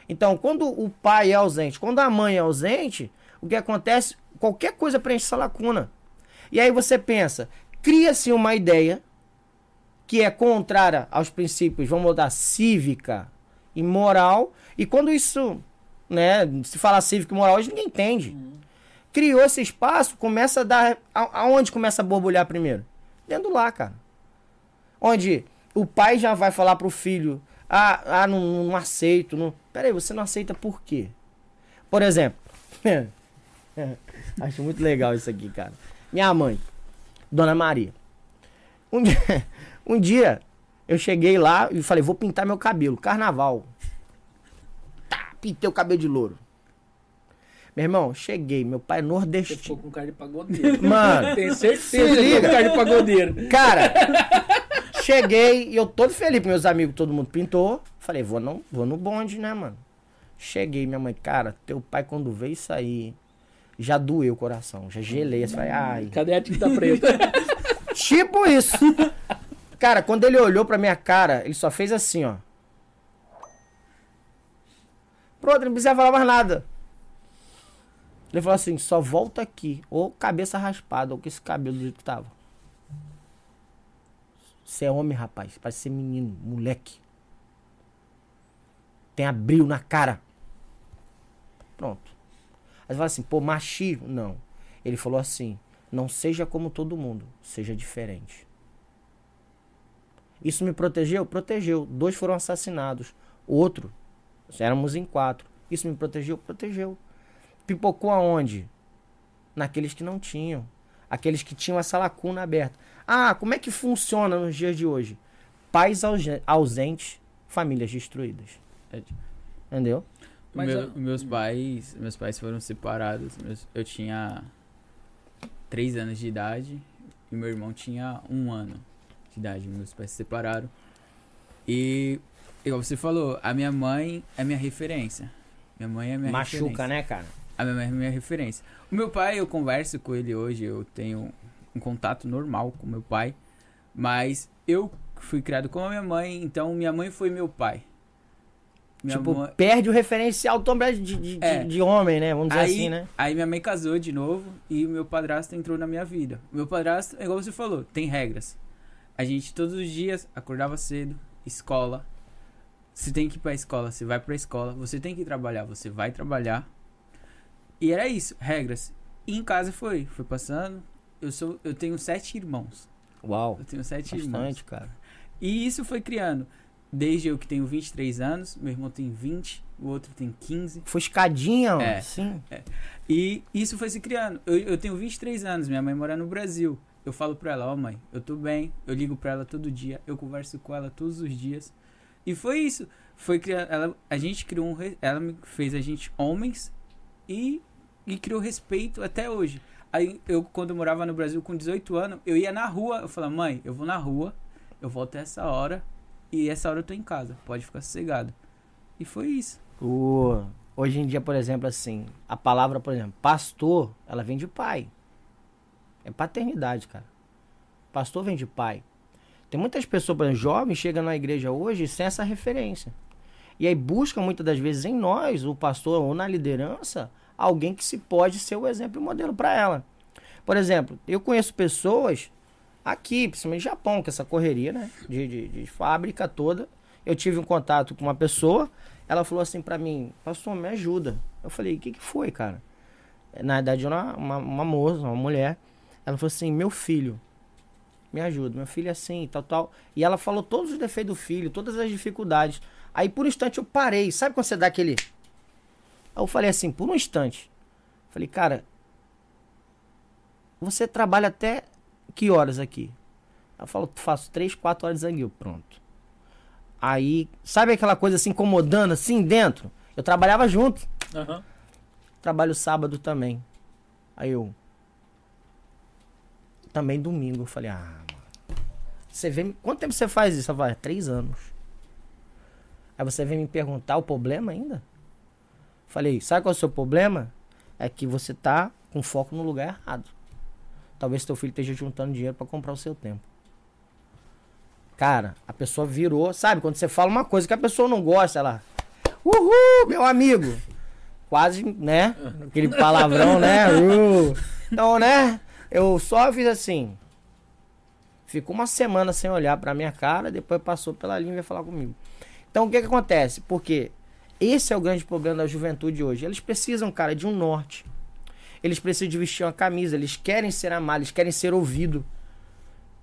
Então, quando o pai é ausente, quando a mãe é ausente, o que acontece? Qualquer coisa preenche essa lacuna. E aí você pensa, cria-se uma ideia que é contrária aos princípios, vamos botar, cívica e moral. E quando isso né? Se falar cívico e moral hoje ninguém entende. Uhum. Criou esse espaço, começa a dar. A, aonde começa a borbulhar primeiro? Dentro lá, cara. Onde o pai já vai falar pro filho: ah, ah não, não aceito. Não... Peraí, você não aceita por quê? Por exemplo, acho muito legal isso aqui, cara. Minha mãe, Dona Maria. Um dia, um dia eu cheguei lá e falei: vou pintar meu cabelo, carnaval pintei o cabelo de louro. Meu irmão, cheguei, meu pai é nordestino. Você ficou com cara de pagodeiro. Mano, tenho certeza que com cara de pagodeiro. Cara, cheguei e eu todo feliz, meus amigos, todo mundo pintou. Falei, vou no, vou no bonde, né, mano? Cheguei, minha mãe, cara, teu pai quando isso aí, já doeu o coração, já gelei. Assim, falei, ai. Cadê a tinta preta? Tipo isso. Cara, quando ele olhou pra minha cara, ele só fez assim, ó. Pronto, não precisa falar mais nada. Ele falou assim, só volta aqui. Ou cabeça raspada, ou com esse cabelo do jeito que tava. Você é homem, rapaz. Parece ser menino, moleque. Tem abril na cara. Pronto. Aí você fala assim, pô, machismo. Não. Ele falou assim, não seja como todo mundo, seja diferente. Isso me protegeu? Protegeu. Dois foram assassinados. Outro, éramos em quatro. Isso me protegeu? Protegeu. Pipocou aonde? Naqueles que não tinham. Aqueles que tinham essa lacuna aberta. Ah, como é que funciona nos dias de hoje? Pais ausentes, famílias destruídas. Entendeu? Mas, Meu, Meus pais, meus pais foram separados. Eu tinha três anos de idade e meu irmão tinha um ano de idade. Meus pais se separaram. E, igual você falou, a minha mãe é minha referência. Minha mãe é minha Machuca, referência. né, cara? A minha mãe é minha referência. O meu pai, eu converso com ele hoje, eu tenho um contato normal com meu pai. Mas eu fui criado com a minha mãe, então minha mãe foi meu pai. Minha tipo, mãe... perde o referencial de, de, é. de, de, homem, né? Vamos dizer aí, assim, né? Aí minha mãe casou de novo e o meu padrasto entrou na minha vida. Meu padrasto, é igual você falou, tem regras. A gente todos os dias acordava cedo, escola. Você tem que ir pra escola, você vai pra escola. Você tem que trabalhar, você vai trabalhar. E era isso, regras. E em casa foi, foi passando. Eu sou, eu tenho sete irmãos. Uau. Eu tenho sete bastante, irmãos. cara. E isso foi criando desde eu que tenho 23 anos, meu irmão tem 20, o outro tem 15. Foi escadinha. É, sim. É. E isso foi se criando. Eu, eu tenho 23 anos, minha mãe mora no Brasil. Eu falo pra ela, ó oh, mãe, eu tô bem, eu ligo pra ela todo dia, eu converso com ela todos os dias. E foi isso. Foi criar, ela, a gente criou um, ela fez a gente homens e, e criou respeito até hoje. Aí eu, quando eu morava no Brasil com 18 anos, eu ia na rua, eu falava, mãe, eu vou na rua, eu volto essa hora, e essa hora eu tô em casa, pode ficar sossegado. E foi isso. Hoje em dia, por exemplo, assim, a palavra, por exemplo, pastor, ela vem de pai. É paternidade, cara. Pastor vem de pai. Tem muitas pessoas, exemplo, jovens, chegam na igreja hoje sem essa referência. E aí buscam muitas das vezes em nós, o pastor ou na liderança, alguém que se pode ser o exemplo e modelo para ela. Por exemplo, eu conheço pessoas aqui, principalmente no Japão, que essa correria, né? De, de, de, fábrica toda. Eu tive um contato com uma pessoa, ela falou assim para mim, pastor, me ajuda. Eu falei, o que, que foi, cara? Na verdade, uma, uma, uma moça, uma mulher. Ela falou assim, meu filho, me ajuda, meu filho é assim, tal, tal. E ela falou todos os defeitos do filho, todas as dificuldades. Aí por um instante eu parei. Sabe quando você dá aquele. Aí eu falei assim, por um instante. Falei, cara, você trabalha até que horas aqui? Ela falou, faço 3, 4 horas de zangueiro. Pronto. Aí, sabe aquela coisa assim, incomodando assim dentro? Eu trabalhava junto. Uhum. Trabalho sábado também. Aí eu. Também domingo. Eu falei, ah, mano. Você vem. Quanto tempo você faz isso? Ela falou, é três anos. Aí você vem me perguntar o problema ainda? Falei, sabe qual é o seu problema? É que você tá com foco no lugar errado. Talvez teu filho esteja juntando dinheiro para comprar o seu tempo. Cara, a pessoa virou, sabe? Quando você fala uma coisa que a pessoa não gosta, ela. Uhul, meu amigo! Quase, né? Aquele palavrão, né? Uh. Então, né? Eu só fiz assim. Ficou uma semana sem olhar pra minha cara, depois passou pela linha e veio falar comigo. Então, o que que acontece? Porque esse é o grande problema da juventude hoje. Eles precisam, cara, de um norte. Eles precisam de vestir uma camisa, eles querem ser amados, eles querem ser ouvidos.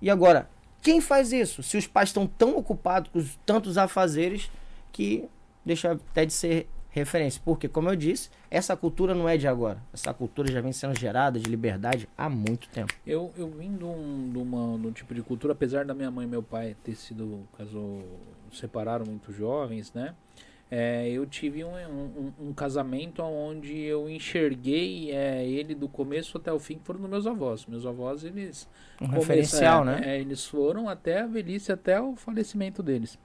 E agora, quem faz isso? Se os pais estão tão ocupados com tantos afazeres que deixa até de ser referência. Porque, como eu disse, essa cultura não é de agora. Essa cultura já vem sendo gerada de liberdade há muito tempo. Eu, eu vim de um, de, uma, de um tipo de cultura, apesar da minha mãe e meu pai ter sido, caso separaram muito jovens, né? É, eu tive um, um, um, casamento onde eu enxerguei é, ele do começo até o fim, que foram dos meus avós. Meus avós, eles. Um referencial, é, né? É, eles foram até a velhice, até o falecimento deles.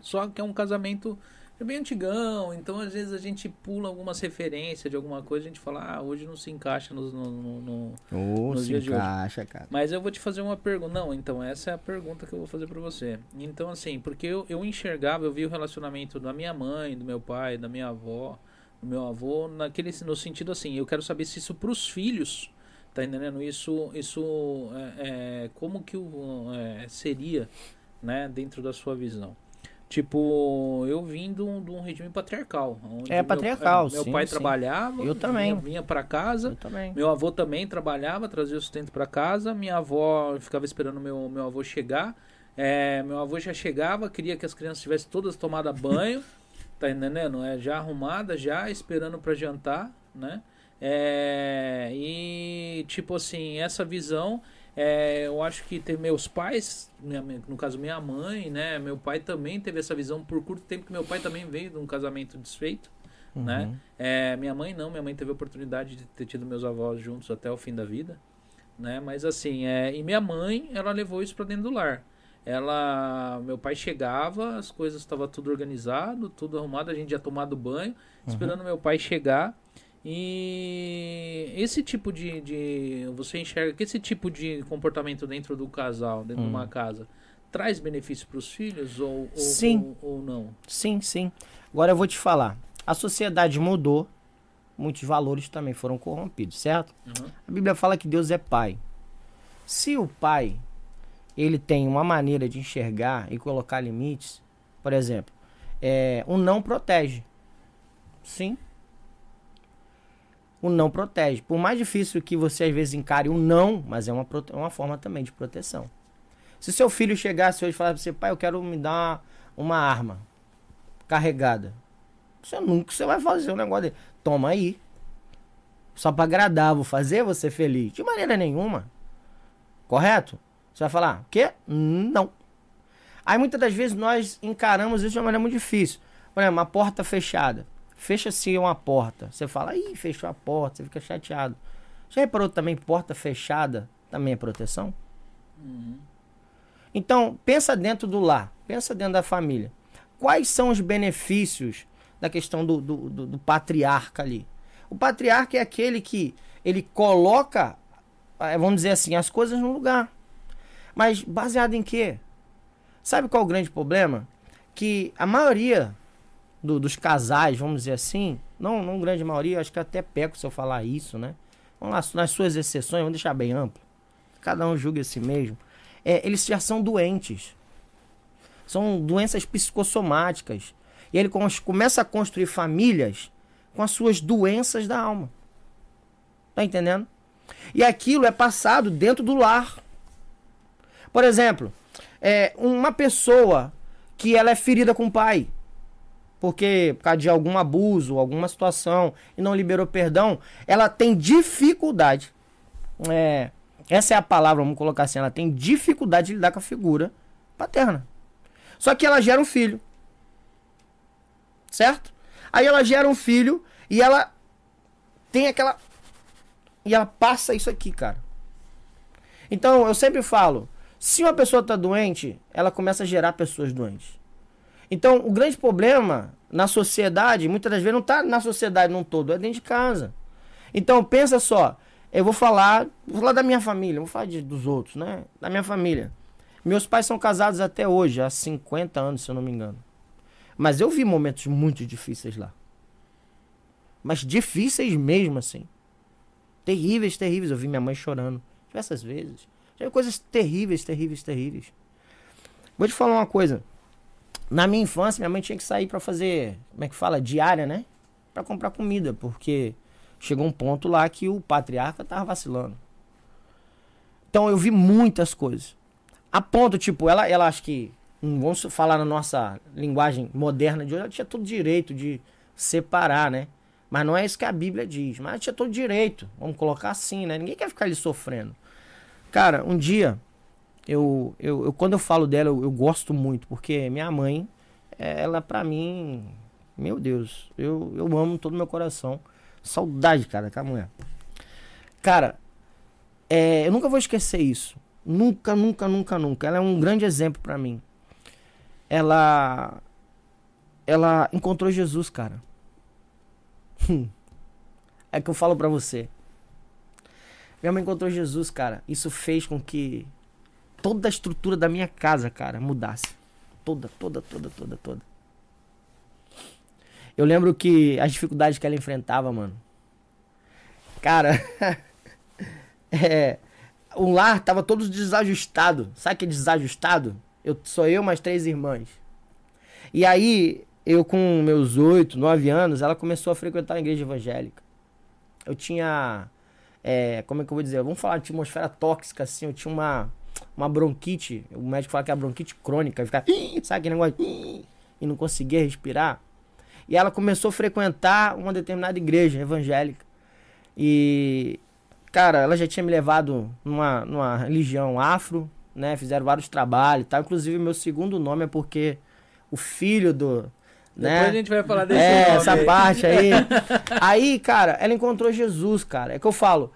Só que é um casamento é bem antigão, então às vezes a gente pula algumas referências de alguma coisa, a gente fala, ah, hoje não se encaixa no, no, no, no Ô, Nos se dias de hoje. encaixa, cara. Mas eu vou te fazer uma pergunta. Não, então, essa é a pergunta que eu vou fazer pra você. Então, assim, porque eu, eu enxergava, eu vi o relacionamento da minha mãe, do meu pai, da minha avó, do meu avô, naquele, no sentido assim, eu quero saber se isso pros filhos, tá entendendo? Isso, isso é, é, como que o, é, seria, né, dentro da sua visão? Tipo, eu vim de um, de um regime patriarcal. É, meu- patriarcal, Meu, sim, pai sim. trabalhava, Eu também. vinha, vinha para casa, Eu também. meu avô também trabalhava, trazia o sustento para casa. Minha avó ficava esperando meu, meu avô chegar. É, meu avô já chegava, queria que as crianças tivessem todas tomado banho, tá entendendo? É, já arrumada, já esperando para jantar, né? É, e tipo assim, essa visão, é, eu acho que tem meus pais, minha- no caso minha mãe, né? Meu pai também teve essa visão por curto tempo que meu pai também veio de um casamento desfeito né? Uhum. É, minha mãe não, minha mãe teve a oportunidade de ter tido meus avós juntos até o fim da vida, né? Mas assim, é, e minha mãe, ela levou isso para dentro do lar. Ela, meu pai chegava, as coisas estavam tudo organizado, tudo arrumado, a gente já tomado banho, esperando meu pai chegar. E esse tipo de, de você enxerga que esse tipo de comportamento dentro do casal, dentro de uma casa, traz benefício para os filhos ou, ou, Sim. ou, ou não? Sim, sim. Agora eu vou te falar. A sociedade mudou, muitos valores também foram corrompidos, certo? Uhum. A Bíblia fala que Deus é pai. Se o pai ele tem uma maneira de enxergar e colocar limites, por exemplo, é, o não protege. Sim. O não protege. Por mais difícil que você às vezes encare o não, mas é uma, é uma forma também de proteção. Se seu filho chegasse hoje e falasse pra você, pai, eu quero me dar uma arma carregada. Você nunca você vai fazer um negócio dele. Toma aí. Só pra agradar, vou fazer você feliz. De maneira nenhuma. Correto? Você vai falar, o quê? Não. Aí muitas das vezes nós encaramos isso de uma maneira muito difícil. Por exemplo, uma porta fechada. Fecha-se uma porta. Você fala, ih, fechou a porta, você fica chateado. Já reparou também porta fechada também é proteção? Uhum. Então, pensa dentro do lar, pensa dentro da família. Quais são os benefícios da questão do, do, do- do patriarca ali? O patriarca é aquele que ele coloca, eh, vamos dizer assim, as coisas no lugar. Mas baseado em quê? Sabe qual é o grande problema? Que a maioria do- dos casais, vamos dizer assim, não, não grande maioria, acho que até peco se eu falar isso, né? Vamos lá, nas suas exceções, vamos deixar bem amplo. Cada um julga a si mesmo. É, eles já são doentes. São doenças psicossomáticas. E ele começa a construir famílias com as suas doenças da alma. Tá entendendo? E aquilo é passado dentro do lar. Por exemplo, é, uma pessoa que ela é ferida com o pai, porque por causa de algum abuso, alguma situação e não liberou perdão, ela tem dificuldade. É, essa é a palavra, vamos colocar assim, ela tem dificuldade de lidar com a figura paterna. Só que ela gera um filho. Certo? Aí ela gera um filho e ela tem aquela e ela passa isso aqui, cara. Então, eu sempre falo, se uma pessoa tá doente, ela começa a gerar pessoas doentes. Então, o grande problema na sociedade, muitas das vezes não tá na sociedade num todo, é dentro de casa. Então, pensa só, eu vou falar, vou falar da minha família, vou falar de, dos outros, né? Da minha família. Meus pais são casados até hoje, há 50 anos, se eu não me engano. Mas eu vi momentos muito difíceis lá. Mas difíceis mesmo, assim. Terríveis, terríveis. Eu vi minha mãe chorando diversas vezes. Coisas terríveis, terríveis, terríveis. Vou te falar uma coisa. Na minha infância, minha mãe tinha que sair pra fazer, como é que fala? Diária, né? Pra comprar comida, porque chegou um ponto lá que o patriarca tava vacilando. Então eu vi muitas coisas. A ponto, tipo, ela, ela acho que, hum, vamos falar na nossa linguagem moderna de hoje, ela tinha todo direito de separar, né? Mas não é isso que a Bíblia diz. Mas ela tinha todo direito. Vamos colocar assim, né? Ninguém quer ficar ali sofrendo. Cara, um dia, eu, eu, eu quando eu falo dela, eu, eu gosto muito, porque minha mãe, ela pra mim, meu Deus, eu, eu amo todo meu coração. Saudade, cara, daquela mulher. Cara, é, eu nunca vou esquecer isso. Nunca, nunca, nunca, nunca. Ela é um grande exemplo pra mim. Ela ela encontrou Jesus, cara. Hum. É que eu falo pra você. Minha mãe encontrou Jesus, cara. Isso fez com que toda a estrutura da minha casa, cara, mudasse. Toda, toda, toda, toda, toda. Eu lembro que as dificuldades que ela enfrentava, mano. Cara, é, o lar tava todo desajustado. Sabe que é desajustado? Eu, sou eu mais três irmãs. E aí, eu com meus oito, nove anos, ela começou a frequentar a igreja evangélica. Eu tinha, é, como é que eu vou dizer? Vamos falar de atmosfera tóxica, assim. Eu tinha uma, uma bronquite. O médico fala que é a bronquite crônica. Ficar, sabe aquele negócio? E não conseguia respirar. E ela começou a frequentar uma determinada igreja evangélica. E, cara, ela já tinha me levado numa, numa religião afro, né? Fizeram vários trabalhos e tal. Inclusive, meu segundo nome é porque o filho do. Né? Depois a gente vai falar desse É, nome essa aí. parte aí. aí, cara, ela encontrou Jesus, cara. É que eu falo.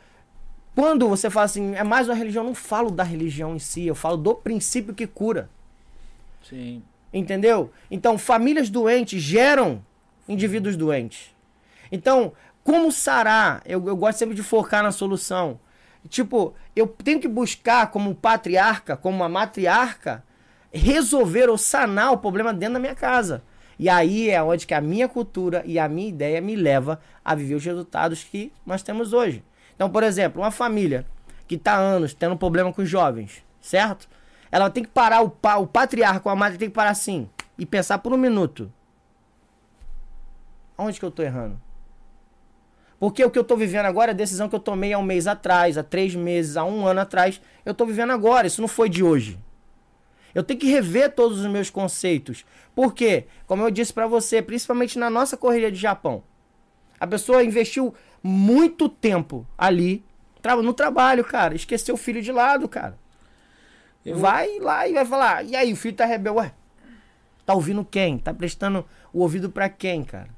Quando você fala assim, é mais uma religião, eu não falo da religião em si, eu falo do princípio que cura. Sim. Entendeu? Então, famílias doentes geram indivíduos doentes. Então, como sarar? Eu, eu gosto sempre de focar na solução. Tipo, eu tenho que buscar, como patriarca, como uma matriarca, resolver ou sanar o problema dentro da minha casa. E aí é onde que a minha cultura e a minha ideia me leva a viver os resultados que nós temos hoje. Então, por exemplo, uma família que está há anos tendo problema com os jovens, certo? Ela tem que parar, o, pa, o patriarca, a madre tem que parar assim e pensar por um minuto. Onde que eu tô errando? Porque o que eu tô vivendo agora é a decisão que eu tomei há um mês atrás, há três meses, há um ano atrás. Eu tô vivendo agora, isso não foi de hoje. Eu tenho que rever todos os meus conceitos. Por quê? Como eu disse pra você, principalmente na nossa correria de Japão. A pessoa investiu muito tempo ali no trabalho, cara. Esqueceu o filho de lado, cara. Eu- Vai lá e vai falar. E aí, o filho tá rebelde. Ué, tá ouvindo quem? Tá prestando o ouvido pra quem, cara?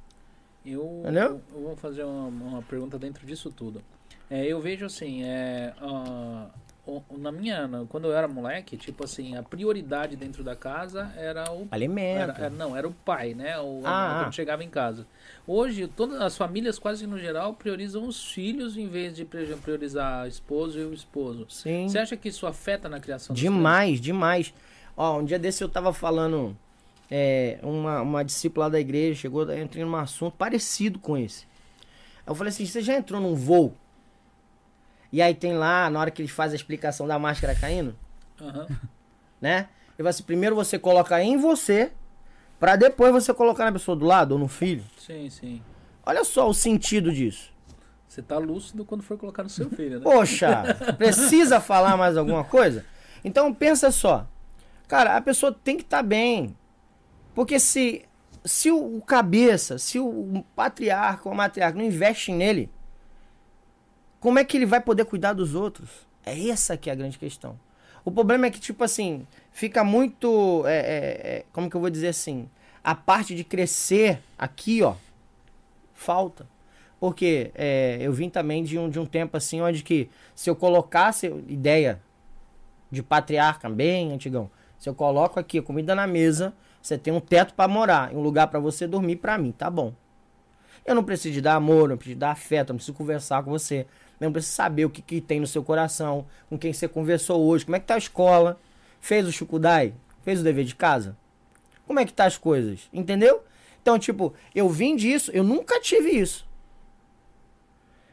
Eu, Entendeu? eu vou fazer uma, uma pergunta dentro disso tudo. É, eu vejo assim, é, ah, na minha, quando eu era moleque, tipo assim, a prioridade dentro da casa era o Alimento. era, era- não, era o pai, né? O, Ah, quando ah. chegava em casa. Hoje, todas as famílias, quase no geral, priorizam os filhos em vez de pri- priorizar a esposa e o esposo. Sim. Você acha que isso afeta na criação Demais, demais. Ó, um dia desse eu tava falando, é, uma, uma discípula da igreja chegou, eu entrei num assunto parecido com esse. Eu falei assim, você já entrou num voo? E aí tem lá, na hora que eles fazem a explicação da máscara caindo? Aham. né? Ele fala assim, primeiro você coloca em você, pra depois você colocar na pessoa do lado ou no filho. Sim, sim. Olha só o sentido disso. Você tá lúcido quando for colocar no seu filho, né? Poxa, precisa falar mais alguma coisa? Então pensa só. Cara, a pessoa tem que estar bem. Porque se, se o, cabeça, se o, patriarca ou a matriarca não investe nele, como é que ele vai poder cuidar dos outros? É essa que é a grande questão. O problema é que, tipo assim, fica muito. é, é, é, como que eu vou dizer assim? A parte de crescer aqui, ó, falta. Porque é, eu vim também de um, de um tempo assim, onde que se eu colocasse ideia de patriarca bem antigão, se eu coloco aqui comida na mesa, você tem um teto para morar, um lugar para você dormir, para mim, tá bom. Eu não preciso de dar amor, não preciso de dar afeto, não preciso conversar com você. Eu não preciso saber o que, que tem no seu coração, com quem você conversou hoje, como é que tá a escola, fez o chukudai, fez o dever de casa. Como é que tá as coisas, entendeu? Então, tipo, eu vim disso, eu nunca tive isso.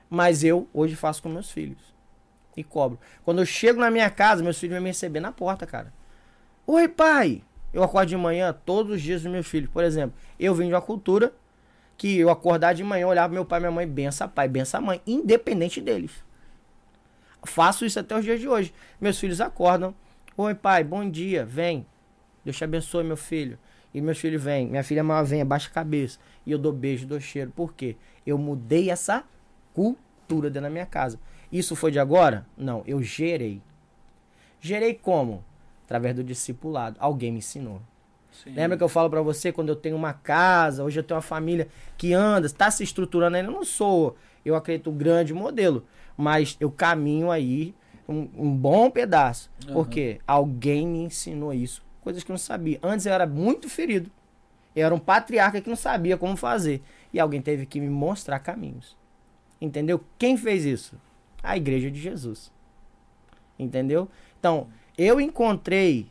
Mas eu hoje faço com meus filhos. E cobro. Quando eu chego na minha casa, meus filhos vão me receber na porta, cara. Oi, pai! Eu acordo de manhã todos os dias dos meus filhos. Por exemplo, eu vim de uma cultura que eu acordar de manhã, olhar pro meu pai e minha mãe, bença pai, bença mãe, independente deles. Faço isso até os dias de hoje. Meus filhos acordam. Oi, pai, bom dia, vem. Deus te abençoe, meu filho. E meus filhos vêm. Minha filha maior vem, abaixa a cabeça. E eu dou beijo, dou cheiro. Por quê? Eu mudei essa cultura dentro da minha casa. Isso foi de agora? Não, eu gerei. Gerei como? Através do discipulado. Alguém me ensinou. Sim. Lembra que eu falo pra você quando eu tenho uma casa, hoje eu tenho uma família que anda, está se estruturando ainda. Eu não sou, eu acredito, um grande modelo, mas eu caminho aí um, um bom pedaço. Aham. Porque alguém me ensinou isso. Coisas que eu não sabia. Antes eu era muito ferido. Eu era um patriarca que não sabia como fazer. E alguém teve que me mostrar caminhos. Entendeu? Quem fez isso? A igreja de Jesus. Entendeu? Então, eu encontrei,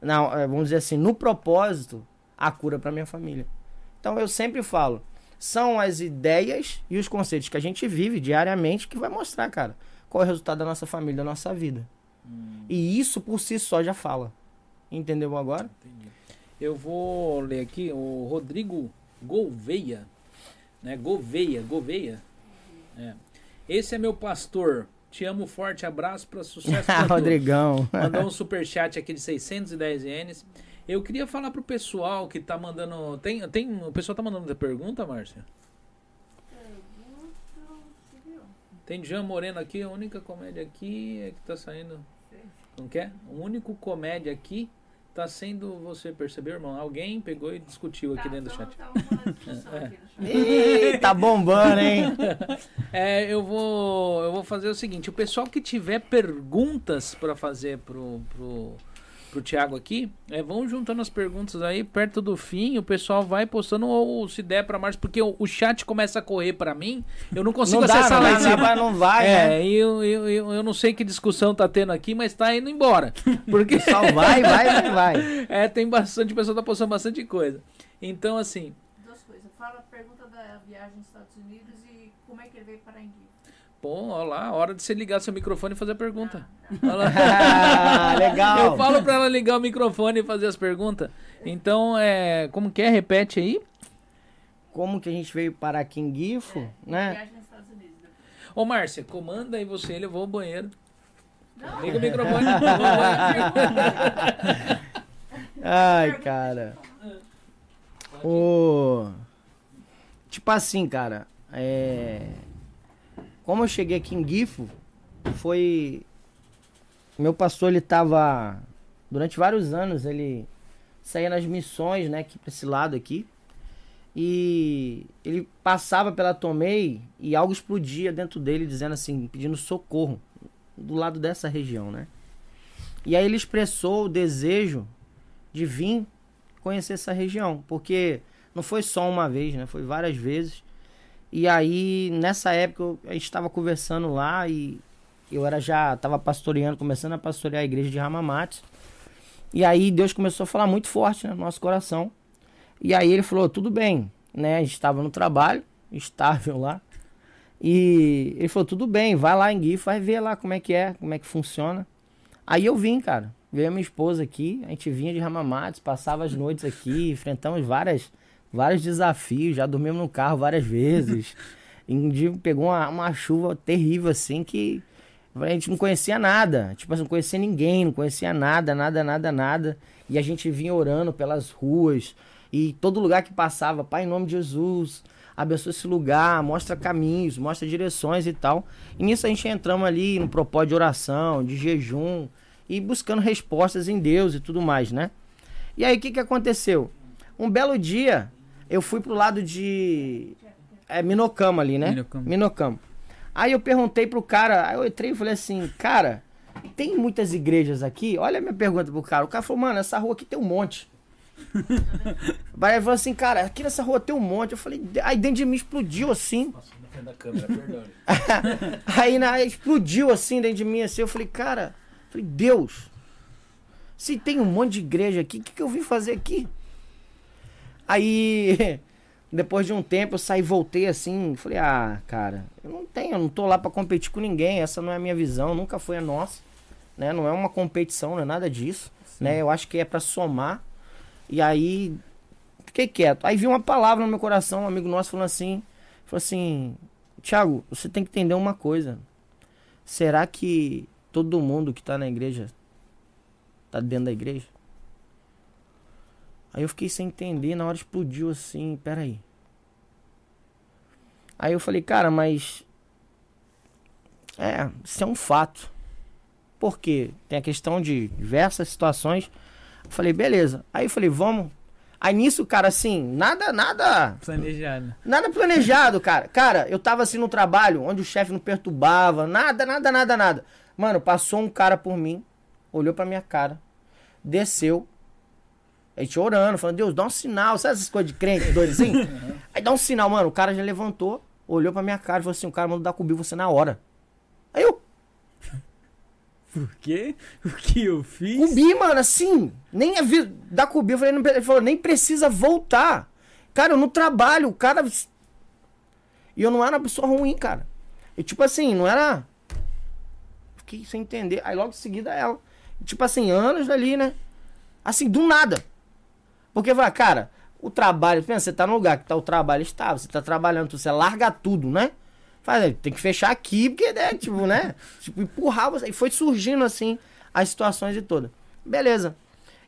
na, eh, vamos dizer assim, no propósito, a cura para minha família. Então, eu sempre falo, são as ideias e os conceitos que a gente vive diariamente que vai mostrar, cara, qual é o resultado da nossa família, da nossa vida. Hum, E isso por si só já fala. Entendeu agora? entendi. Eu vou ler aqui o Rodrigo Gouveia. Né? Gouveia, Gouveia. É. Esse é meu pastor. Te amo, forte abraço para sucesso pra. Rodrigão. Mandou um superchat aqui de 610 ienes. Eu queria falar pro pessoal que tá mandando. Tem, tem, o pessoal tá mandando muita pergunta, Márcia? Tem Jean Moreno aqui, a única comédia aqui é que tá saindo. Não quer? O único comédia aqui tá sendo. Você percebeu, irmão? Alguém pegou e discutiu aqui dentro do chat. Ih, tá bombando, hein? É, eu vou, eu vou fazer o seguinte: o pessoal que tiver perguntas para fazer pro, pro, pro Thiago aqui, é, vão juntando as perguntas aí perto do fim. O pessoal vai postando ou se der para mais, porque o, o chat começa a correr para mim. Eu não consigo Não dá, acessar não, lá em dá, cima. não vai, né? É, e eu, eu, eu, eu não sei que discussão tá tendo aqui, mas tá indo embora. Porque Só vai, vai, vai, vai. é, tem bastante, o pessoal tá postando bastante coisa. Então, assim, Duas coisas. Fala, pergunta da viagem nos Estados Unidos e como é que ele veio para Enguia. Pô, ó lá, hora de você ligar seu microfone e fazer a pergunta. Olha lá. Ah, legal. Eu falo pra ela ligar o microfone e fazer as perguntas. Então, é. Como que é? Repete aí. Como que a gente veio parar aqui em Gifo, né? Viagem nos Estados Unidos. depois. Ô, Márcia, comanda aí você, ele, eu vou ao banheiro. Não, Liga o microfone. Ai, cara. O... Tipo assim, cara. É... Como eu cheguei aqui em Gifo, foi... Meu pastor, ele tava... Durante vários anos, ele saía nas missões, né? Aqui pra esse lado aqui. E ele passava pela Tomei e algo explodia dentro dele, dizendo assim, pedindo socorro. Do lado dessa região, né? E aí ele expressou o desejo de vir conhecer essa região, porque não foi só uma vez, né? Foi várias vezes. E aí nessa época eu- a gente estava conversando lá e eu era já estava pastoreando, começando a pastorear a igreja de Ramamates. E aí Deus começou a falar muito forte né, no nosso coração. E aí ele falou: "Tudo bem", né? A gente estava no trabalho, estável lá. E ele falou: "Tudo bem, vai lá em Gui, vai ver lá como é que é, como é que funciona". Aí eu vim, cara. Veio a minha esposa aqui, a gente vinha de Ramamates, passava as noites aqui, enfrentamos várias, vários desafios, já dormimos no carro várias vezes. E um dia pegou uma, uma chuva terrível assim que a gente não conhecia nada. Tipo assim, não conhecia ninguém, não conhecia nada, nada, nada, nada. E a gente vinha orando pelas ruas. E todo lugar que passava, Pai, em nome de Jesus, abençoa esse lugar, mostra caminhos, mostra direções e tal. E nisso a gente entramos ali no propósito de oração, de jejum, e buscando respostas em Deus e tudo mais, né? E aí o que, que aconteceu? Um belo dia, eu fui pro lado de é, Minocama ali, né? Minocamo. Minocamo. Aí eu perguntei pro cara, aí eu entrei e falei assim, cara, tem muitas igrejas aqui? Olha a minha pergunta pro cara. O cara falou, mano, essa rua aqui tem um monte. Aí ele falou assim, cara, aqui nessa rua tem um monte. Eu falei, aí dentro de mim explodiu assim. Nossa, na frente da câmera, perdão. Aí na, explodiu assim dentro de mim, assim. Eu falei, cara, falei, Deus, se tem um monte de igreja aqui, o que, que eu vim fazer aqui? Aí, depois de um tempo, eu saí, voltei assim. Falei, ah, cara, eu não tenho, eu não tô lá pra competir com ninguém. Essa não é a minha visão, nunca foi a nossa. Né? Não é uma competição, não é nada disso. Né? Eu acho que é pra somar. E aí, fiquei quieto. Aí vi uma palavra no meu coração, um amigo nosso falando assim, falou assim, Tiago, você tem que entender uma coisa. Será que todo mundo que tá na igreja tá dentro da igreja? Aí eu fiquei sem entender, na hora explodiu assim, peraí. Aí eu falei, cara, mas. É, isso é um fato. Por quê? Tem a questão de diversas situações. Eu falei, beleza. Aí eu falei, vamos. Aí nisso, cara, assim, nada, nada. Planejado. Nada planejado, cara. Cara, eu tava assim no trabalho, onde o chefe não perturbava, nada, nada, nada, nada. Mano, passou um cara por mim, olhou pra minha cara, desceu, A gente orando, falando, Deus, dá um sinal. Sabe essas coisas de crente, doido assim? Aí dá um sinal, mano. O cara já levantou, olhou pra minha cara e falou assim: o cara mandou dar cobrir você na hora. Aí eu, Por quê? O que eu fiz? Cubi, mano, assim, nem avi... da Cubi, eu falei, não, ele falou, nem precisa voltar. Cara, eu não trabalho, o cara. E eu não era uma pessoa ruim, cara. E tipo assim, não era. Fiquei sem entender. Aí logo em seguida ela. E, tipo assim, anos ali, né? Assim, do nada. Porque vai, cara, o trabalho, pensa, você tá no lugar que tá o trabalho estável, você tá trabalhando, você larga tudo, né? Faz, tem que fechar aqui, porque, né, tipo, né? Tipo, empurrar você. E foi surgindo assim as situações e toda. Beleza.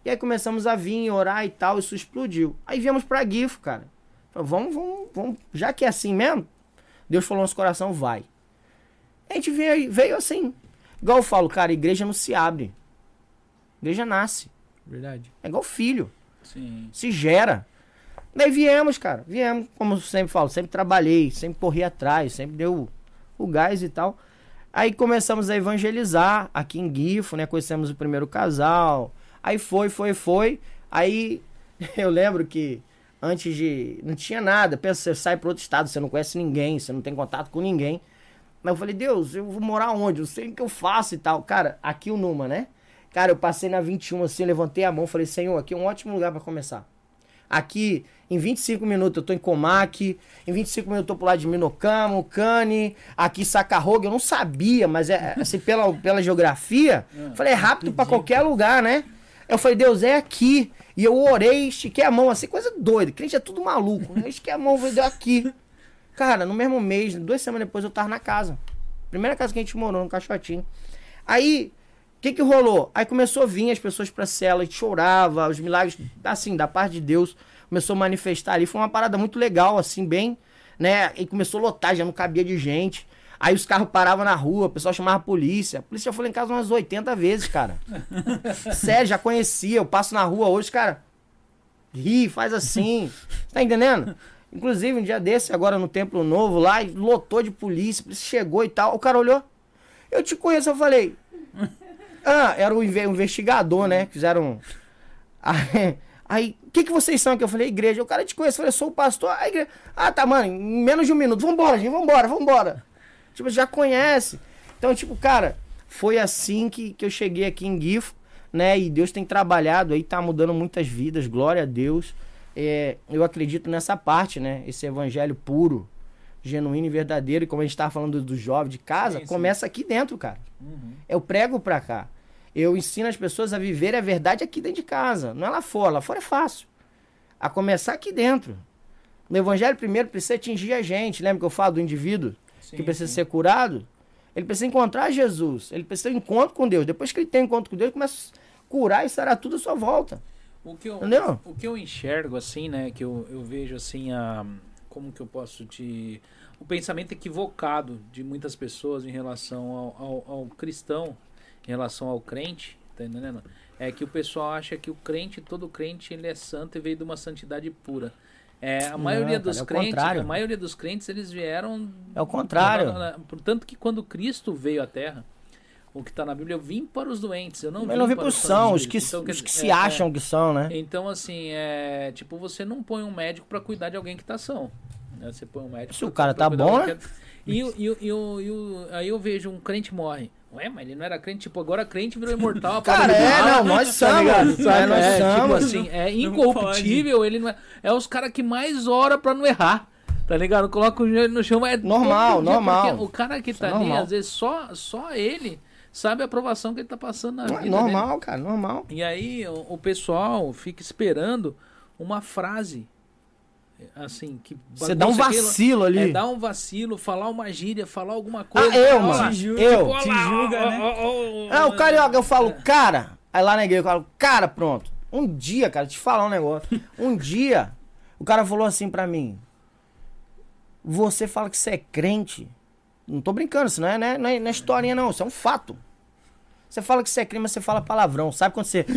E aí começamos a vir, orar e tal, isso explodiu. Aí viemos pra GIFO, cara. Falei, vamos, vamos, vamos. Já que é assim mesmo, Deus falou no nosso coração, vai. A gente veio, veio assim. Igual eu falo, cara, igreja não se abre. Igreja nasce. Verdade. É igual filho. Sim. Se gera. Daí viemos, cara. Viemos, como sempre falo, sempre trabalhei, sempre corri atrás, sempre deu o gás e tal. Aí começamos a evangelizar aqui em Guifo, né? Conhecemos o primeiro casal. Aí foi, foi, foi. Aí eu lembro que antes de. Não tinha nada. Pensa, você sai para outro estado, você não conhece ninguém, você não tem contato com ninguém. Mas eu falei, Deus, eu vou morar onde? Eu sei o que eu faço e tal. Cara, aqui o Numa, né? Cara, eu passei na 21 assim, levantei a mão, falei, Senhor, aqui é um ótimo lugar para começar. Aqui, em 25 minutos, eu tô em Comac. Em 25 minutos, eu tô pro lado de Minocamo, Cane. Aqui, Sacarroga. Eu não sabia, mas é assim, pela, pela geografia. Falei, é rápido pra qualquer lugar, né? Eu falei, Deus, é aqui. E eu orei, estiquei a mão, assim, coisa doida. Crente é tudo maluco. Eu estiquei a mão, falei, deu aqui. Cara, no mesmo mês, duas semanas depois, eu tava na casa. Primeira casa que a gente morou, no Caixotinho. Aí, que que rolou? Aí começou a vir as pessoas pra cela, a gente chorava, os milagres, assim, da parte de Deus, começou a manifestar ali. Foi uma parada muito legal, assim, bem, né? E começou a lotar, já não cabia de gente. Aí os carros paravam na rua, o pessoal chamava a polícia. A polícia já foi lá em casa umas 80 vezes, cara. Sério, já conhecia. Eu passo na rua hoje, cara. Ri, faz assim. Tá entendendo? Inclusive, um dia desse, agora no Templo Novo, lá, lotou de polícia, a polícia chegou e tal. O cara olhou. Eu te conheço, eu falei. Ah, era o inve- o investigador, né? Fizeram. Aí, o que, que vocês são aqui? Eu falei, igreja. O cara te conhece, eu falei, sou o pastor. A igreja. Ah, tá, mano, em menos de um minuto. Vambora, gente, vambora, vambora. Tipo, já conhece. Então, tipo, cara, foi assim que, que eu cheguei aqui em Gifo, né? E Deus tem trabalhado aí, tá mudando muitas vidas, glória a Deus. É, eu acredito nessa parte, né? Esse evangelho puro, genuíno e verdadeiro. E como a gente tava falando do, do jovem de casa, Sim, sim. começa aqui dentro, cara. Uhum. Eu prego pra cá. Eu ensino as pessoas a viver a verdade aqui dentro de casa. Não é lá fora. Lá fora é fácil. A começar aqui dentro. No evangelho primeiro precisa atingir a gente. Lembra que eu falo do indivíduo Sim, que precisa sim. ser curado? Ele precisa encontrar Jesus. Ele precisa ter um encontro com Deus. Depois que ele tem um encontro com Deus, ele começa a curar e será tudo à sua volta. O que eu, Entendeu? O que eu enxergo, assim, né? Que eu, eu vejo, assim, a... Como que eu posso te... O pensamento equivocado de muitas pessoas em relação ao, ao, ao cristão, em relação ao crente, tá entendendo? É que o pessoal acha que o crente, todo crente, ele é santo e veio de uma santidade pura. É, a maioria cara, dos é o crentes, contrário. a maioria dos crentes, eles vieram É o contrário. Portanto que quando Cristo veio à Terra, o que está na Bíblia, eu vim para os doentes, eu não Eu não vi para os são, os que. Então, os que dizer, se é, acham que são, né? então, assim, é. Tipo, você não põe um médico pra cuidar de alguém que tá são. né? Você põe um médico. Se o pra- cara tá cuidar bom, de alguém né? que- E, o- e, e, e aí eu vejo um crente morre. Ué, mas ele não era crente, tipo, agora crente virou imortal. Cara, é, não, nós tá somos. ligado? É, nós É, tipo somos. assim, é incorruptível, ele não é. É os caras que mais ora pra não errar. Tá ligado? Coloca o joelho no chão, é Normal, normal. porque O cara que tá Isso é ali, normal. às vezes só, só ele sabe a aprovação que ele tá passando na Não, vida. é dele. normal, cara, normal. E aí o, o pessoal fica esperando uma frase assim que Você dá um bagunça aquilo. vacilo ali. É, dar um vacilo, falar uma gíria, falar alguma coisa. Ah, eu, mano. Te julga, Eu. olha te julga, ó, né? ó, ó, ó, É, o carioca, eu falo, É. cara. Aí lá na igreja eu falo, cara, pronto. Um dia, cara, te falar um negócio. Um dia, o cara falou assim pra mim: Você fala que você é crente. Não tô brincando, isso não é, né? não, é, não é historinha, não. Isso é um fato. Você fala que você é crente, mas você fala palavrão. Sabe quando você.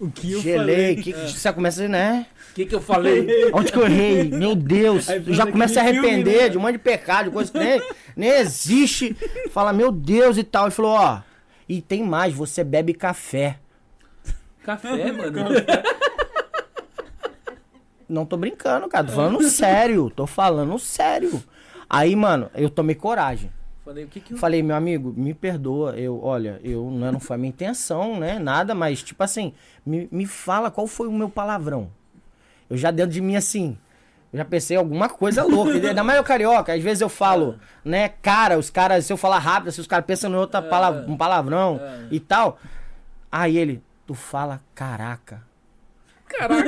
O que eu gelei, falei? que, que você começa, né? O que que eu falei? Onde que eu errei? Meu Deus. Já começa a aquele filme, arrepender né? de um monte de pecado, de coisa que nem, nem existe. Fala, meu Deus e tal. Ele falou, ó. E tem mais, você bebe café. Café, mano. Não tô brincando, cara. Tô falando sério. Tô falando sério. Aí, mano, eu tomei coragem. Falei, o que que eu... Falei, meu amigo, me perdoa. Eu, olha, eu não, não foi a minha intenção, né? Nada, mas, tipo assim, me, me fala qual foi o meu palavrão. Eu já dentro de mim, assim, eu já pensei alguma coisa louca. Ainda mais eu carioca, às vezes eu falo, né, cara, os caras, se eu falar rápido, se os caras pensam em outra É. palavra, um palavrão É. e tal. Aí ele, tu fala caraca. Caraca.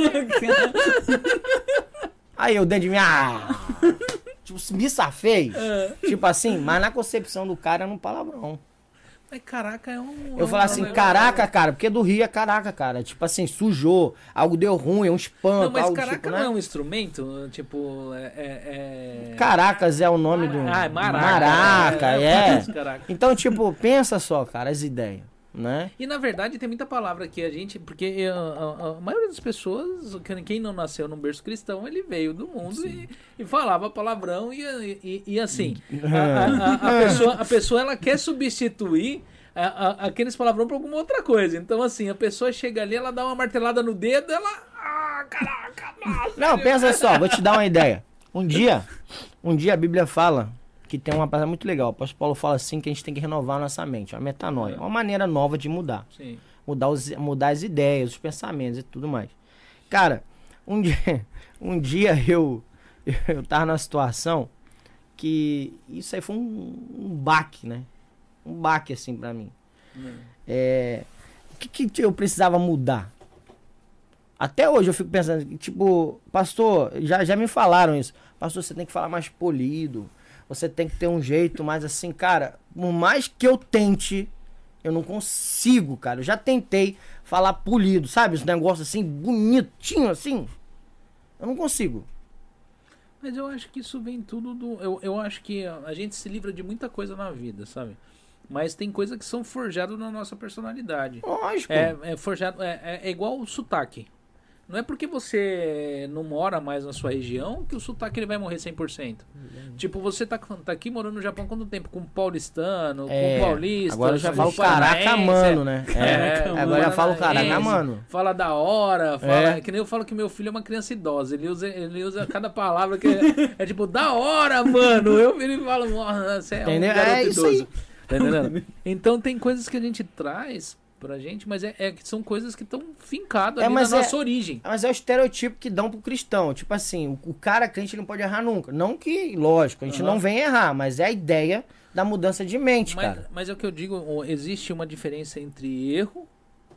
Aí eu dentro de mim, ah, tipo, me safei. É. Tipo assim, mas na concepção do cara era um palavrão. Mas caraca, é um... Eu é falo assim, caraca, cara, porque do Rio é caraca, cara. Tipo assim, sujou, algo deu ruim, é um espanto, Não, mas algo caraca tipo, não né? é um instrumento? Tipo, é... é, é- Caracas é o nome do. Ah, é maraca. Maraca, é. Caraca. Então, tipo, pensa só, cara, as ideias, né? E na verdade tem muita palavra que a gente. Porque eu- a, a maioria das pessoas, que- quem não nasceu num berço cristão, ele veio do mundo e, e falava palavrão e, e, e assim. A, a- a- a pessoa, a pessoa ela quer substituir. a- a- aqueles palavrão por alguma outra coisa. Então, assim, a pessoa chega ali, ela dá uma martelada no dedo, ela. Ah, caraca, nossa. Não, pensa só, vou te dar uma ideia. Um dia, um dia a Bíblia fala que tem uma parada muito legal. O apóstolo Paulo fala assim que a gente tem que renovar a nossa mente, a metanoia. Uma maneira nova de mudar. Sim. mudar, os, mudar as ideias, os pensamentos e tudo mais. Cara, um dia, um dia eu, eu tava numa situação que isso aí foi um, um baque, né? Um baque assim pra mim. É, o que, que eu precisava mudar? Até hoje eu fico pensando, tipo, pastor, já, já me falaram isso. Pastor, você tem que falar mais polido. Você tem que ter um jeito mais assim, cara. Por mais que eu tente, eu não consigo, cara. Eu já tentei falar polido, sabe? Esse negócio assim, bonitinho assim. Eu não consigo. Mas eu acho que isso vem tudo do. Eu, eu acho que a gente se livra de muita coisa na vida, sabe? Mas tem coisas que são forjadas na nossa personalidade. Lógico. É, é forjado, é- é igual o sotaque. Não é porque você não mora mais na sua região que o sotaque ele vai morrer 100%. Tipo, você tá, tá aqui morando no Japão quanto tempo? Com paulistano, É, com paulista. Agora eu já falo caraca, mano, né? É, É, agora já falo caraca, mano. Fala da hora, fala. É. Que nem eu falo que meu filho é uma criança idosa. Ele usa, ele usa cada palavra que é, é tipo, da hora, mano. Eu e falo, "Nossa, você é Entendeu? um garoto isso idoso. aí. Tá entendendo? Então tem coisas que a gente traz pra gente, mas é, é que são coisas que estão fincadas É, na é- nossa origem. Mas é o estereotipo que dão pro cristão. Tipo assim, o, o cara crente não pode errar nunca. Não que, lógico, a gente Aham. não vem errar, mas é a ideia da mudança de mente, Mas, cara. mas é o que eu digo, existe uma diferença entre erro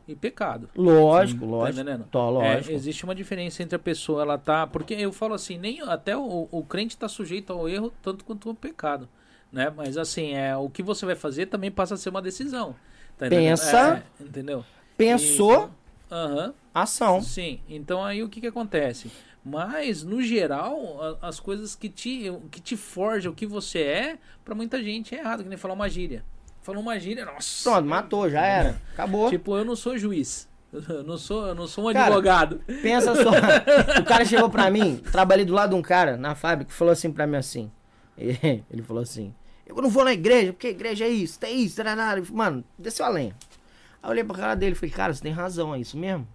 e pecado. Lógico, Tá lógico. entendendo? Tô, lógico. É, existe uma diferença entre a pessoa, ela tá. Porque eu falo assim, nem até o, o crente tá sujeito ao erro tanto quanto o pecado. Né? Mas assim, é, o que você vai fazer também passa a ser uma decisão. Tá? Pensa. É, entendeu? Pensou, Aham. ação. Sim, então aí o que, que acontece? Mas, no geral, as coisas que te, que te forja o que você é, pra muita gente é errado, que nem falar uma gíria. Falou uma gíria, nossa. Pronto, matou, já era. Acabou. Tipo, eu não sou juiz. Eu não sou, eu não sou um Cara, advogado. Pensa só. o cara chegou pra mim, trabalhei do lado de um cara na fábrica, que falou assim pra mim assim. Ele falou assim: Eu não vou na igreja, porque igreja é isso, tem isso, tem nada. Mano, desceu a lenha. Aí eu olhei pra cara dele e falei: Cara, você tem razão, é isso mesmo?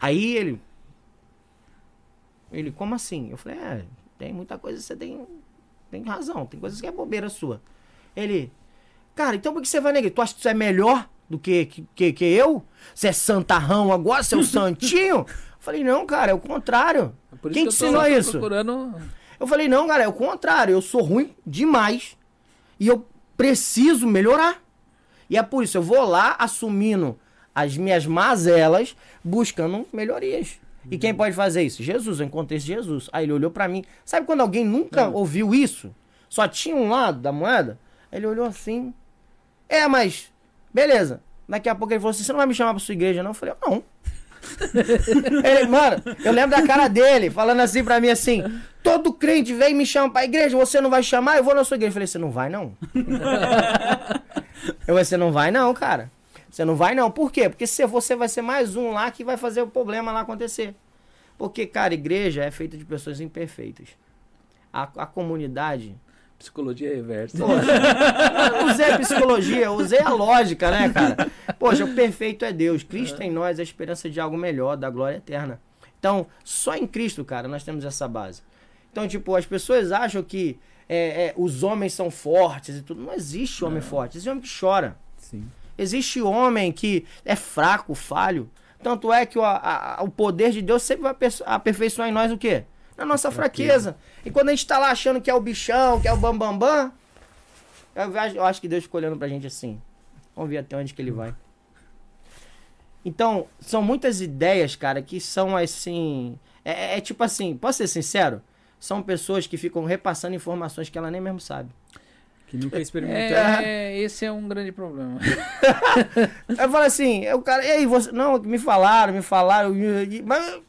Aí ele. Ele, como assim? Eu falei: É, tem muita coisa que você tem, tem razão, tem coisas que é bobeira sua. Ele, cara, então por que você vai na igreja? Tu acha que você é melhor do que, que, que, eu? Você é santarrão agora, você é o santinho? Eu falei, não, cara, é o contrário. Por Quem que te ensinou isso? procurando. Eu falei, não, cara, é o contrário. Eu sou ruim demais e eu preciso melhorar. E é por isso, eu vou lá assumindo as minhas mazelas, buscando melhorias. E quem pode fazer isso? Jesus, eu encontrei esse Jesus. Aí ele olhou pra mim. Sabe quando alguém nunca ouviu isso? Só tinha um lado da moeda? Ele olhou assim. É, mas. Beleza. Daqui a pouco ele falou assim: você não vai me chamar pra sua igreja, não? Eu falei, não. Ele, mano, eu lembro da cara dele, falando assim pra mim assim: todo crente vem me chama pra igreja, você não vai chamar? Eu vou na sua igreja. Eu falei, você não vai, não? Eu falei, você não vai, não, cara. Você não vai, não. Por quê? Porque se você vai ser mais um lá que vai fazer o problema lá acontecer. Porque, cara, igreja é feita de pessoas imperfeitas. A, a comunidade Psicologia reversa. Poxa, não usei a psicologia, usei a lógica, né, cara? Poxa, o perfeito é Deus. Cristo em nós é a esperança de algo melhor, da glória eterna. Então, só em Cristo, cara, nós temos essa base. Então, tipo, as pessoas acham que é, é, os homens são fortes e tudo. Não existe homem forte, existe homem que chora. Sim. Existe homem que é fraco, falho. Tanto é que o, a- a- o poder de Deus sempre vai aperfei- aperfeiçoar em nós o quê? Na nossa fraqueza. E quando a gente tá lá achando que é o bichão, que é o bambambam, bam, bam, eu, acho- que Deus ficou olhando pra gente assim. Vamos ver até onde que ele vai. Então, são muitas ideias, cara, que são assim. É, é tipo assim, posso ser sincero? São pessoas que ficam repassando informações que ela nem mesmo sabe. Que nunca experimentou. É, esse é um grande problema. Eu falo assim, o cara, e aí, você. Não, me falaram, me falaram, mas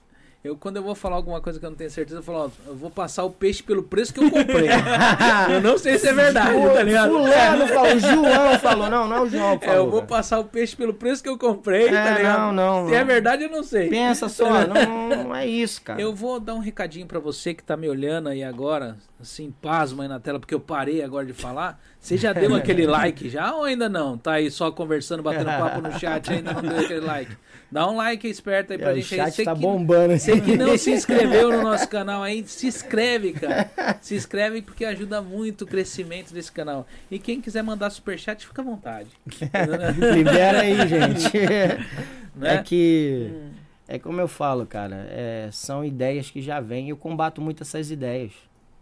Eu, quando eu vou falar alguma coisa que eu não tenho certeza, eu falo, ó, eu vou passar o peixe pelo preço que eu comprei. eu não sei se é verdade, tá ligado? Fulano falou, o João falou. Não, não é o João que É, falou. eu vou cara. passar o peixe pelo preço que eu comprei, É, tá ligado? não, não, Se é não. verdade, eu não sei. Pensa só, não, não é isso, cara. Eu vou dar um recadinho pra você que tá me olhando aí agora, assim, pasmo aí na tela, porque eu parei agora de falar. Você já deu aquele like já ou ainda não? Tá aí só conversando, batendo papo no chat, ainda não deu aquele like. Dá um like esperto aí pra É, o gente aí. chat Você tá bombando. Você que não se inscreveu no nosso canal aí, se inscreve, cara. Se inscreve porque ajuda muito o crescimento desse canal. E quem quiser mandar superchat, fica à vontade. Libera aí, gente. Né? É que. É como eu falo, cara. é, são ideias que já vêm. e Eu combato muito essas ideias.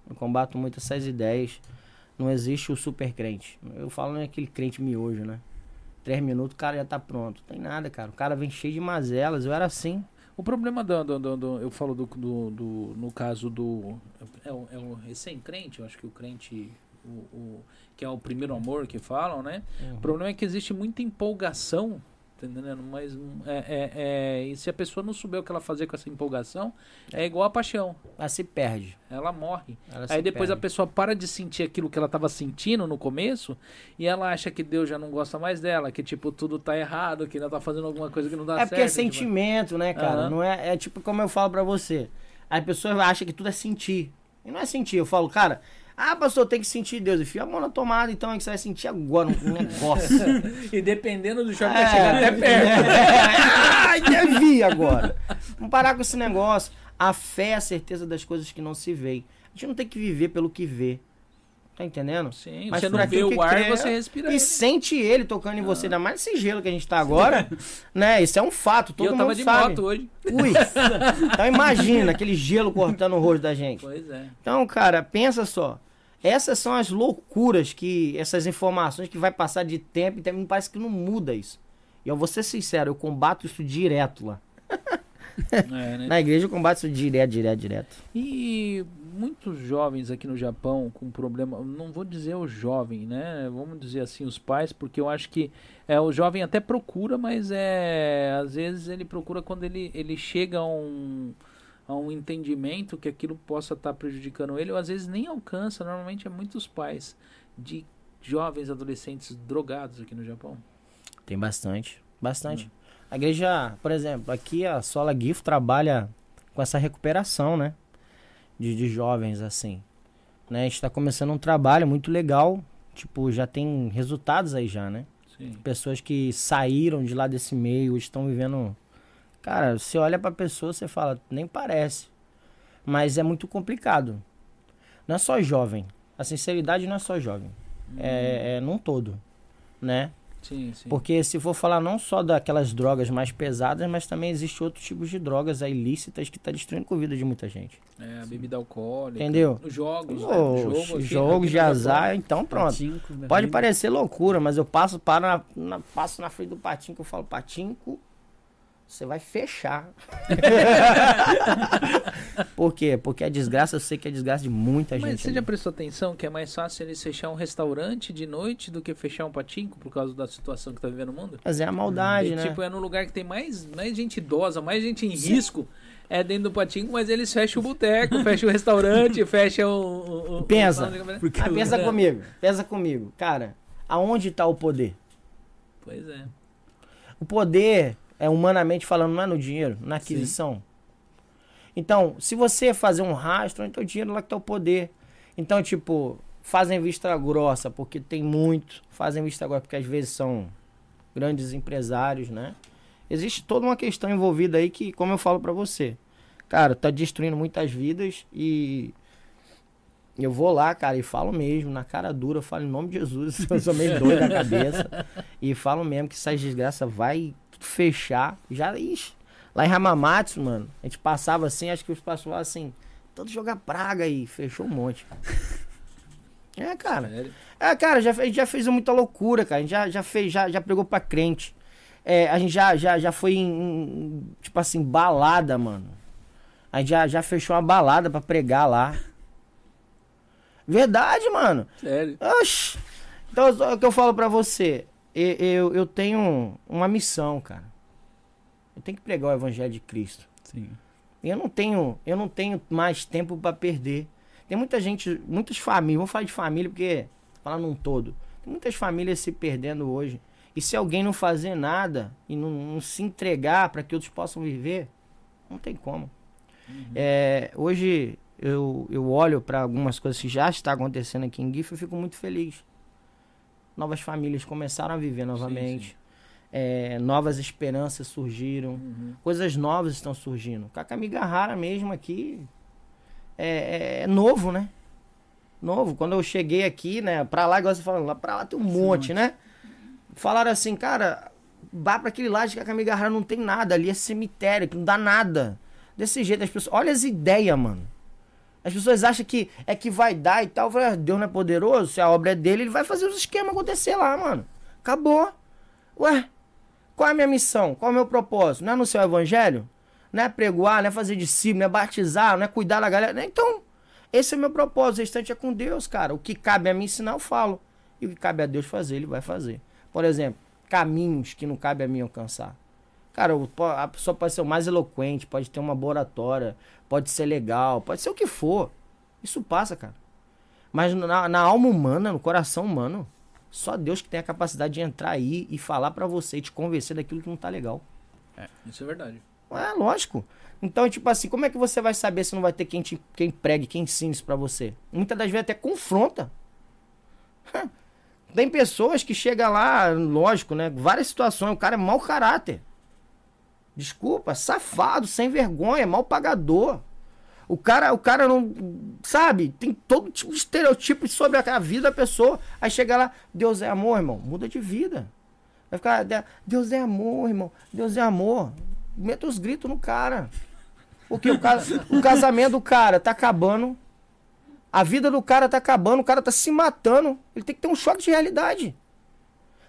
Eu combato muito essas ideias. Não existe o super crente. Eu falo naquele crente miojo, né? Três minutos o cara já tá pronto. Tem nada, cara. O cara vem cheio de mazelas. Eu era assim. O problema do, do- do- eu falo do, do, do- no caso do é o, é o recém-crente, eu acho que o crente o, o- que é o primeiro amor que falam, né? O problema é que existe muita empolgação, tá entendendo? Mas hum, é, é- é- e se a pessoa não souber o que ela fazer com essa empolgação, é igual a paixão, Ela se perde. ela morre. Ela Aí depois a perde. pessoa para de sentir aquilo que ela estava sentindo no começo e ela acha que Deus já não gosta mais dela, que tipo tudo tá errado, que ela tá fazendo alguma coisa que não dá É certo. porque é tipo, sentimento, né, cara? Aham. Não é, é tipo como eu falo pra você. A pessoa acha que tudo é sentir. E não é sentir. Eu falo, cara, ah, pastor, tem que sentir Deus. Enfia a mão na tomada, então é que você vai sentir agora um negócio. E dependendo do shopping, É. vai chegar até perto. Ai, devi agora. Vamos parar com esse negócio. A fé é a certeza das coisas que não se veem. A gente não tem que viver pelo que vê. Tá entendendo? Sim, Mas você não vê o ar, crê, você respira E ele. sente ele tocando em você, ainda mais esse gelo que a gente tá agora. né? Isso é um fato, todo eu mundo tava de sabe. moto hoje. Ui! Então imagina aquele gelo cortando o rosto da gente. Pois é. Então, cara, pensa só. Essas são as loucuras que. Essas informações que vai passar de tempo e tempo, me parece que não muda isso. E eu vou ser sincero, eu combato isso direto lá. É, né? Na igreja eu combato isso direto, direto, direto. E muitos jovens aqui no Japão com problema, não vou dizer o jovem, né? Vamos dizer assim, os pais, porque eu acho que é, o jovem até procura, mas é às vezes ele procura quando ele, ele chega a um, a um entendimento que aquilo possa estar prejudicando ele, ou às vezes nem alcança. Normalmente é muitos pais de jovens adolescentes drogados aqui no Japão. Tem bastante, bastante. A igreja, por exemplo, aqui a Sola GIF trabalha com essa recuperação, né? De, de jovens, assim. Né? A gente tá começando um trabalho muito legal. Tipo, já tem resultados aí já, né? Sim. Pessoas que saíram de lá desse meio, estão vivendo. Cara, você olha pra pessoa, você fala, nem parece. Mas é muito complicado. Não é só jovem. A sinceridade não é só jovem. É, é num todo, né? Sim, sim. Porque se for falar não só daquelas drogas mais pesadas, mas também existe outros tipos de drogas aí ilícitas que tá destruindo a vida de muita gente. É, a bebida alcoólica. Entendeu? Os jogos. né? Ô, Jogo jogos de azar, então pronto. Patinco da Pode parecer loucura, mas eu passo, paro na, na- passo na frente do patinco, eu falo, patinco, você vai fechar. Por quê? Porque a desgraça, eu sei que é desgraça de muita Mas gente. você ali. já prestou atenção que é mais fácil eles fechar um restaurante de noite do que fechar um patinco por causa da situação que tá vivendo o mundo? Mas é a maldade, E, né? Tipo, é no lugar que tem mais, mais gente idosa, mais gente em risco, é dentro do patinco, mas eles fecham o boteco, fecham o restaurante, fecham o. o- Pensa. o. Porque Ah, pensa É. comigo, pensa comigo. Cara, aonde tá o poder? Pois é. O poder, é humanamente falando, não é no dinheiro, na aquisição. Então, se você fazer um rastro, então o dinheiro lá que tá o poder. Então, tipo, fazem vista grossa porque tem muito, fazem vista grossa porque às vezes são grandes empresários, né? Existe toda uma questão envolvida aí que, como eu falo pra você, cara, tá destruindo muitas vidas e eu vou lá, cara, e falo mesmo, na cara dura, eu falo em nome de Jesus, eu sou meio doido da cabeça, e falo mesmo que essas desgraças vai fechar, já, ixi, lá em Hamamatsu, mano, a gente passava assim, acho que os passavam assim, todo jogar praga aí, fechou um monte. É, cara. Sério? É, cara, já, a gente já fez muita loucura, cara. A gente já, já fez, já, já pregou pra crente. É, a gente já, já, já foi em, em, tipo assim, balada, mano. A gente já, já fechou uma balada pra pregar lá. Verdade, mano. Sério. Oxi. Então, é o que eu falo pra você. Eu, eu, eu tenho uma missão, cara. Eu tenho que pregar o evangelho de Cristo. Sim. Eu não tenho, eu não tenho mais tempo pra perder. Tem muita gente, muitas famílias, vamos falar de família porque falar num todo. Tem muitas famílias se perdendo hoje. E se alguém não fazer nada e não, não se entregar para que outros possam viver, não tem como. É, hoje eu, eu olho para algumas coisas que já está acontecendo aqui em GIF e fico muito feliz. Novas famílias começaram a viver novamente. sim. É, novas esperanças surgiram. Uhum. Coisas novas estão surgindo. Kakamigahara mesmo aqui é, é- é novo, né? Novo. Quando eu cheguei aqui, né? Pra lá, igual você falando, lá pra lá tem um monte, né? Falaram assim, cara, vá pra aquele lado de Kakamigahara não tem nada. Ali é cemitério, que não dá nada. Desse jeito, as pessoas. Olha as ideias, mano. As pessoas acham que é que vai dar e tal. Falei, ah, Deus não é poderoso, se a obra é dele, ele vai fazer os esquemas acontecer lá, mano. Acabou. Ué, qual é a minha missão? Qual é o meu propósito? Não é anunciar o evangelho? Não é pregoar, não é fazer discípulo, não é batizar, não é cuidar da galera. Então, esse é o meu propósito. O restante é com Deus, cara. O que cabe a mim ensinar, eu falo. E o que cabe a Deus fazer, ele vai fazer. Por exemplo, caminhos que não cabe a mim alcançar. Cara, a pessoa pode ser o mais eloquente, pode ter uma boa oratória, pode ser legal, pode ser o que for. Isso passa, cara. Mas na, na alma humana, no coração humano, só Deus que tem a capacidade de entrar aí e falar pra você e te convencer daquilo que não tá legal. Isso é verdade. É, lógico. Então, tipo assim, como é que você vai saber se não vai ter quem, te, quem pregue, quem ensine isso pra você? Muitas das vezes até confronta. Tem pessoas que chegam lá, lógico, né? Várias situações, o cara é mau caráter. Desculpa, safado, sem vergonha, mal pagador. O cara, o cara não. Sabe? Tem todo tipo de estereotipo sobre a vida da pessoa. Aí chega lá, Deus é amor, irmão. Muda de vida. Vai ficar, "De- Deus é amor, irmão. Deus é amor. Meta os gritos no cara. Porque o, ca- o casamento do cara tá acabando. A vida do cara tá acabando. O cara tá se matando. Ele tem que ter um choque de realidade.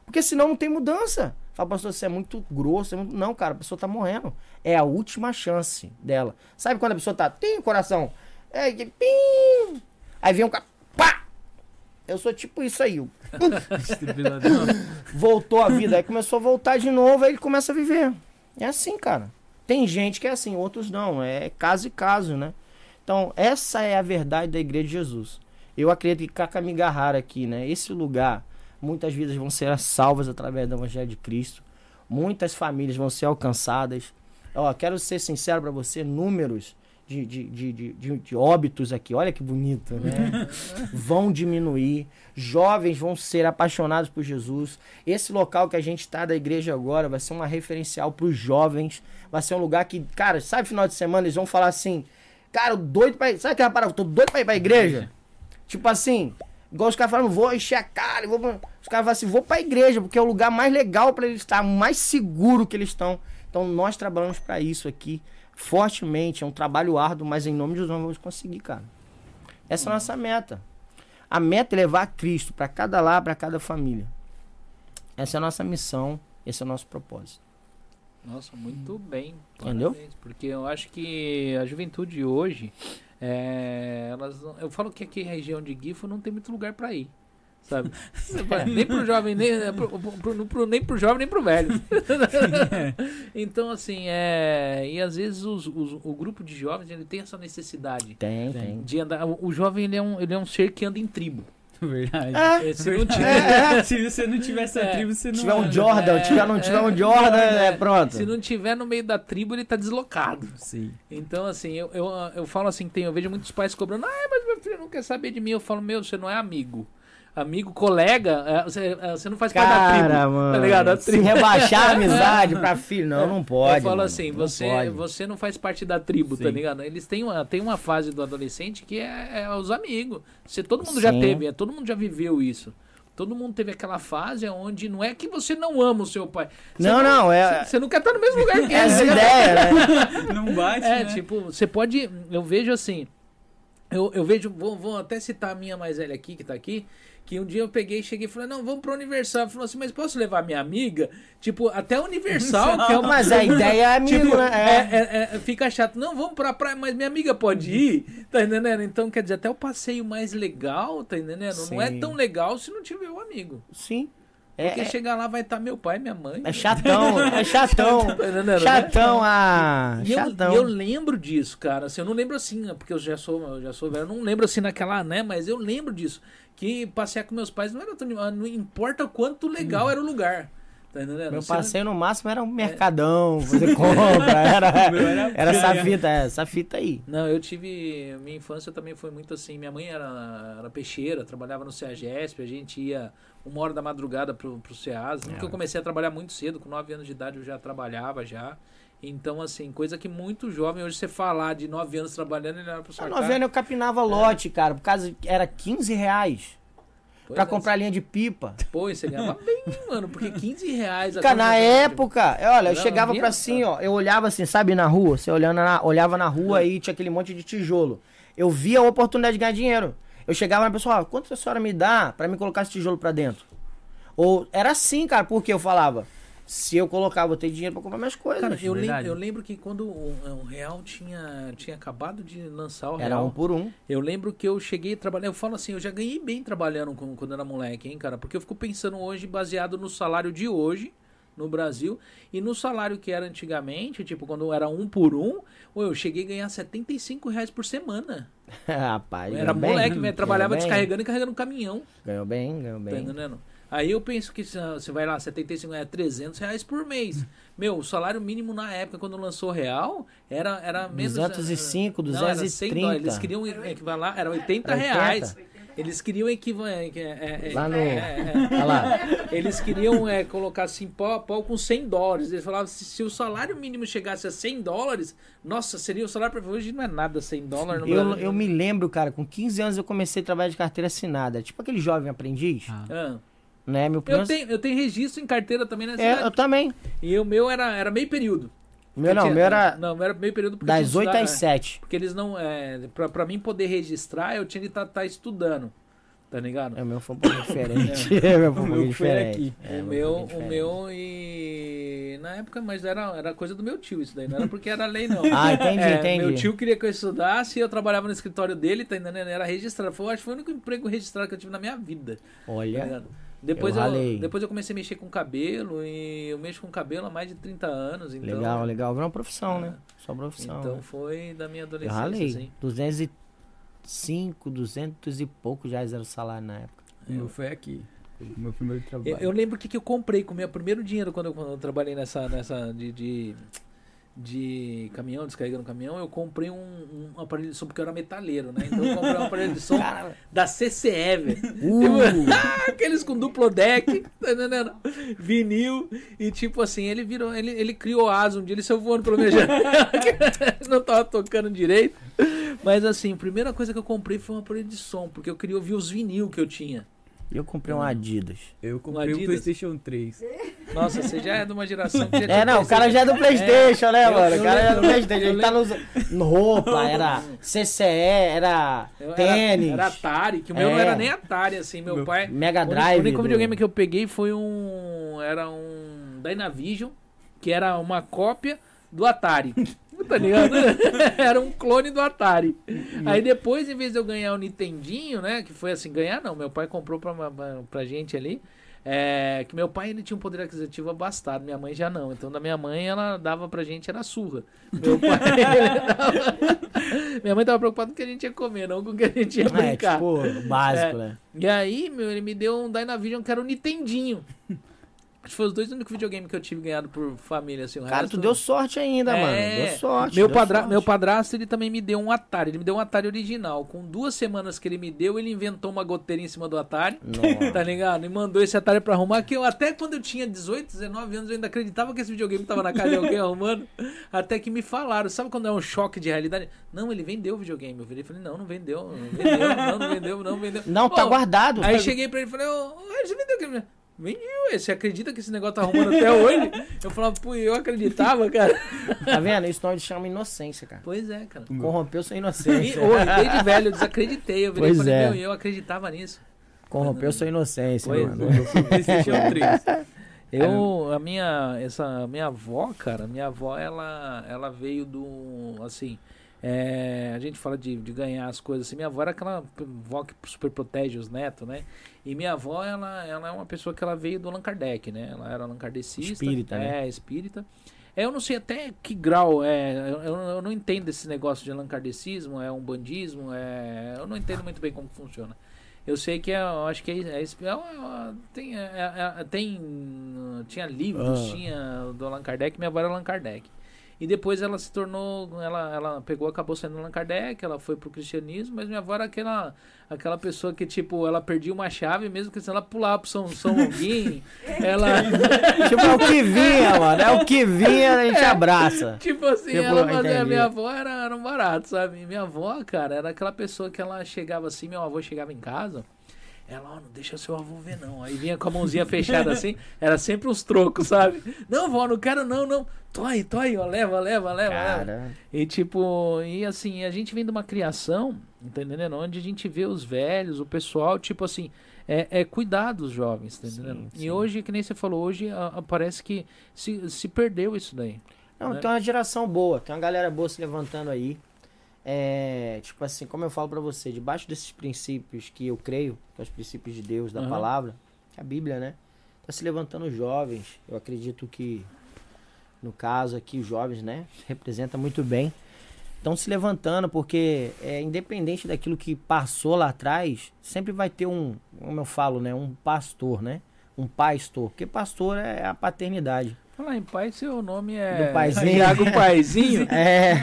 Porque senão não tem mudança. Fala, pastor, você é muito grosso. é muito-" Não, cara, a pessoa tá morrendo. É a última chance dela. Sabe quando a pessoa tá. Tem coração. É, pim! Aí vem um cara. Pá! Eu sou tipo isso aí. Desfibrilador. Voltou a vida. Aí começou a voltar de novo. Aí ele começa a viver. É assim, cara. Tem gente que é assim, outros não. É caso e caso, né? Então, essa é a verdade da Igreja de Jesus. Eu acredito que Kakamigahara aqui, né? Esse lugar, muitas vidas vão ser salvas através do Evangelho de Cristo. Muitas famílias vão ser alcançadas. Ó, quero ser sincero para você, números de, de, de, de, óbitos aqui, olha que bonito, né? vão diminuir. Jovens vão ser apaixonados por Jesus. Esse local que a gente está da igreja agora vai ser uma referencial para os jovens. Vai ser um lugar que, cara, sabe final de semana eles vão falar assim, cara, doido pra ir. Sabe aquela parada? Eu tô doido pra ir pra igreja? Tipo assim, igual os caras falam, vou encher a cara, vou... pra-" os caras falam assim, vou pra igreja, porque é o lugar mais legal pra eles estar, mais seguro que eles estão. Então nós trabalhamos pra isso aqui, fortemente, é um trabalho árduo, mas em nome de Jesus nós vamos conseguir, cara. Essa é a nossa meta. A meta é levar Cristo pra cada lar, pra cada família. Essa é a nossa missão, esse é o nosso propósito. Nossa, muito bem. Entendeu? Parabéns, Porque eu acho que a juventude hoje, é, elas, não- eu falo que aqui região de Gifo não tem muito lugar pra ir. Sabe? nem pro jovem, nem é, pro, pro- pro- nem pro jovem, nem pro velho. então, assim, é. E às vezes os- os- o grupo de jovens ele tem essa necessidade Tem, Tem. tem. de andar. O, o jovem ele é, um, ele é um ser que anda em tribo. Verdade. É, Se não Verdade. tiver, Se você não tiver essa É. tribo, você não se tiver um anda. Jordan, É, tiver, não tiver um é, Jordan, é, é pronto. se não tiver no meio da tribo, ele tá deslocado. Sim. Então, assim, eu, eu, eu falo assim, tem, eu vejo muitos pais cobrando, ah, mas meu filho não quer saber de mim. Eu falo, meu, você não é amigo. Amigo, colega, é, você, é, você não faz parte da tribo. Cara, mano. Tá ligado? Se rebaixar a amizade pra filho, não, não pode. eu falo mano, assim, não você, pode. você não faz parte da tribo, tá Sim. ligado? Eles têm uma, têm uma fase do adolescente que é, é os amigos. Você, todo mundo já Sim. teve, é, todo mundo já viveu isso. Todo mundo teve aquela fase onde não é que você não ama o seu pai. Você Não, não, é- Você, você não quer estar no mesmo lugar que ele. Essa tá ligado? ideia, né? Não bate, É, né? tipo, você pode. Eu vejo assim. Eu, eu vejo. Vou, vou até citar a minha mais velha aqui, que tá aqui. Que um dia eu peguei e cheguei e falei, não, vamos pro Universal. Falou assim, mas posso levar minha amiga? Tipo, até o Universal, que é uma. Mas a ideia é amigo, Tipo, né? é, é- é- fica chato. Não, vamos pra praia, mas minha amiga pode ir. Tá entendendo? Então, quer dizer, até o passeio mais legal, tá entendendo? Não é Sim. tão legal se não tiver o amigo. Sim. É, Porque é, chegar lá vai estar meu pai e minha mãe. é chatão, é chatão. Tá né? Chatão, ah, E eu, chatão. eu lembro disso, cara. Assim, eu não lembro assim, né, porque eu já sou, eu já sou velho, eu não lembro assim naquela, né? Mas eu lembro disso. Que passear com meus pais não era tão. Não importa o quanto legal era o lugar. Tá entendendo? Meu Você não- passeio no máximo era um mercadão, fazer compra, era, era era essa fita, é, essa fita aí. Não, eu tive. Minha infância também foi muito assim. Minha mãe era, era peixeira, trabalhava no CEAGESP, a gente ia uma hora da madrugada pro, pro CEAS. É. eu comecei a trabalhar muito cedo, com 9 anos de idade eu já trabalhava já. Então, assim, coisa que muito jovem, hoje você falar de 9 anos trabalhando, ele olha pra sua Na cara. novena eu capinava lote, cara, por causa era 15 reais Pois pra é, comprar linha de pipa. Pô, você ganhava bem, mano, porque 15 reais... Cara, na época, é, olha, eu Não, chegava pra assim, ó, eu olhava assim, sabe, na rua, você olhando na, olhava na rua e tinha aquele monte de tijolo. Eu via a oportunidade de ganhar dinheiro. Eu chegava na pessoa, quanto a senhora me dá pra me colocar esse tijolo pra dentro? Ou era assim, cara, porque eu falava, se eu colocar, vou ter dinheiro pra comprar minhas coisas. Cara, eu, lem- eu lembro que quando o, o Real tinha, tinha acabado de lançar o Real... era um por um. Eu lembro que eu cheguei a trabalhar, eu falo assim, eu já ganhei bem trabalhando com, quando era moleque, hein, cara? Porque eu fico pensando hoje, baseado no salário de hoje, no Brasil, e no salário que era antigamente, tipo, quando era um por um, ou eu cheguei a ganhar 75 reais por semana. Rapaz, Eu era ganhou bem, moleque, ganhou trabalhava bem, descarregando e carregando um caminhão, Ganhou bem, ganhou tá bem. entendendo? Aí eu penso que se você vai lá, 75 é 300 reais por mês. Meu, o salário mínimo na época, quando lançou o Real, era, era menos... 205, Não, era 100 230. dólares. Eles queriam equivaler, era 80 Era 80? reais. Eles queriam equivaler. É, é, Lá no- é, é, Olha lá. eles queriam é, colocar assim, pau, pau com 100 dólares. Eles falavam se, se o salário mínimo chegasse a 100 dólares, nossa, seria o salário perfeito. Hoje não é nada 100 dólares no Eu, eu me lembro, cara, com 15 anos eu comecei a trabalhar de carteira assinada. Tipo aquele jovem aprendiz, Ah. Ah. Né? Meu Eu, tenho, eu tenho registro em carteira também nessa É, cidade. eu também. E o meu era, era meio período. Meu não, o Tinha- meu era Não, meu era meio período porque das tinha que 8 às estudar, é. 7. Porque eles não. É, pra, pra mim poder registrar, eu tinha que estar estudando. Tá ligado? É, o meu foi um pouco diferente. É, meu foi um O pouco meu foi diferente. É, o meu, o diferente. meu e. Na época, mas era, era coisa do meu tio isso daí, não era porque era lei, não. Ah, entendi, É, entendi. Meu tio queria que eu estudasse e eu trabalhava no escritório dele, tá entendendo? Era registrado. Foi, acho que foi o único emprego registrado que eu tive na minha vida. Tá Olha, ligado? Depois eu eu, depois eu comecei a mexer com cabelo e eu mexo com cabelo há mais de 30 anos. Então, legal, legal. Virou uma profissão, É. né? Só profissão. Então né? foi da minha Eu adolescência, ralei. assim. 205, 200 e pouco já era o salário na época. O meu foi aqui. O meu primeiro trabalho. Eu, eu lembro o que, que eu comprei com o meu primeiro dinheiro quando eu, quando eu trabalhei nessa, nessa de, de, de caminhão, descarregando caminhão. Eu comprei um, um aparelho de som porque eu era metaleiro, né? Então eu comprei um aparelho de som da CCE, velho. Uh! Tipo, aqueles com duplo deck, tá? Vinil. E tipo assim, ele virou, ele, ele criou asa um dia, ele saiu voando minha janela. Não tava tocando direito. Mas assim, a primeira coisa que eu comprei foi um aparelho de som, porque eu queria ouvir os vinil que eu tinha. E eu comprei um Adidas. Eu comprei o Adidas. PlayStation 3. Nossa, você já é de uma geração que já É, não, o cara já é do Playstation, né, Eu- mano? eu O cara já é do Playstation. Ele tá nos no roupa, era CCE, era Eu- tênis, Era, era Atari, que o meu não É. era nem Atari, assim. Meu, Meu- pai. Mega Drive. O único do- videogame que eu peguei foi um. Era um Dynavision, que era uma cópia do Atari. Tá ligado? era um clone do Atari. Aí depois, em vez de eu ganhar o Nintendinho, né? Que foi assim, ganhar não, meu pai comprou pra, pra, gente ali. É, que meu pai ele tinha um poder aquisitivo abastado, minha mãe já não. Então da minha mãe ela dava pra gente era surra. Meu pai dava... Minha mãe tava preocupada com o que a gente ia comer, não com o que a gente ia É, brincar. tipo, básico, É. né? E aí, meu, ele me deu um Dynavision que era um Nintendinho. Acho que foi os dois únicos videogames que eu tive ganhado por família, assim. O Cara, tu deu sorte ainda, É. mano. Deu sorte. Meu, deu padra... sorte. meu padrasto, ele também me deu um Atari. Ele me deu um Atari original. Com duas semanas que ele me deu, ele inventou uma goteira em cima do Atari. Nossa. Tá ligado? E mandou esse Atari pra arrumar. Que eu, até quando eu tinha 18, 19 anos, eu ainda acreditava que esse videogame tava na casa de alguém arrumando. Até que me falaram. Sabe quando é um choque de realidade? Não, ele vendeu o videogame. Eu virei e falei, não, não vendeu. Não vendeu, não, não vendeu, não vendeu. Não, tá Ô, guardado. Aí Tá- cheguei pra ele e falei, ô, ô, você vendeu o game? Vendi, ué. Você acredita que esse negócio tá arrumando até hoje? Eu falava, pô, eu acreditava, cara. Tá vendo? Isso não chama inocência, cara. Pois é, cara. Corrompeu sua inocência. hoje, desde velho, eu desacreditei. Eu virei e Pois falei, é. meu, eu acreditava nisso. Corrompeu sua inocência, Pois mano. é. PlayStation 3. Eu, a minha, essa minha avó, cara, minha avó, ela, ela veio do, assim, é, a gente fala de, de ganhar as coisas assim, minha avó era aquela avó que super protege os netos, né? E minha avó, ela, ela é uma pessoa que ela veio do Allan Kardec, né? Ela era Allan Kardecista. Espírita, é, né? espírita. É, Eu não sei até que grau, é, eu, eu- não entendo esse negócio de Allan Kardecismo, é um bandismo, é, eu não entendo muito bem como funciona. Eu sei que é, eu acho que é, é, é, é- tem, é- tem tinha livros, Ah. tinha do Allan Kardec, minha avó era Allan Kardec. E depois ela se tornou, ela, ela pegou, acabou sendo Allan Kardec, ela foi pro cristianismo, mas minha avó era aquela, aquela pessoa que, tipo, ela perdia uma chave, mesmo que se ela pular pro São, São Longuinho, ela... Tipo, é o que vinha, mano. É o que vinha, a gente abraça. Tipo assim, Tipo, ela fazia, minha avó era, era um barato, sabe? Minha avó, cara, era aquela pessoa que ela chegava assim, meu avô chegava em casa, ela, ó, não deixa seu avô ver não. Aí vinha com a mãozinha fechada assim, era sempre uns trocos, sabe? Não, vó, não quero não, não. Toi, toi, ó, leva, leva, leva, leva. Cara, E tipo, e assim, a gente vem de uma criação, tá entendendo? Onde a gente vê os velhos, o pessoal, tipo assim, é, é cuidar dos jovens, tá entendendo? Sim, sim. E hoje, que nem você falou, hoje a- a- parece que se, se perdeu isso daí. Não, né? tem uma geração boa, tem uma galera boa se levantando aí. É, tipo assim, como eu falo pra você, debaixo desses princípios que eu creio, que são os princípios de Deus, da Aham. palavra, a Bíblia, né? Tá se levantando jovens. Eu acredito que, no caso aqui, os jovens, né? Representa muito bem. Estão se levantando porque, é, independente daquilo que passou lá atrás, sempre vai ter um, como eu falo, né? Um pastor, né? Um pastor. Porque pastor é a paternidade. Falar em pai, seu nome é. Do paizinho. Iago Paizinho. É.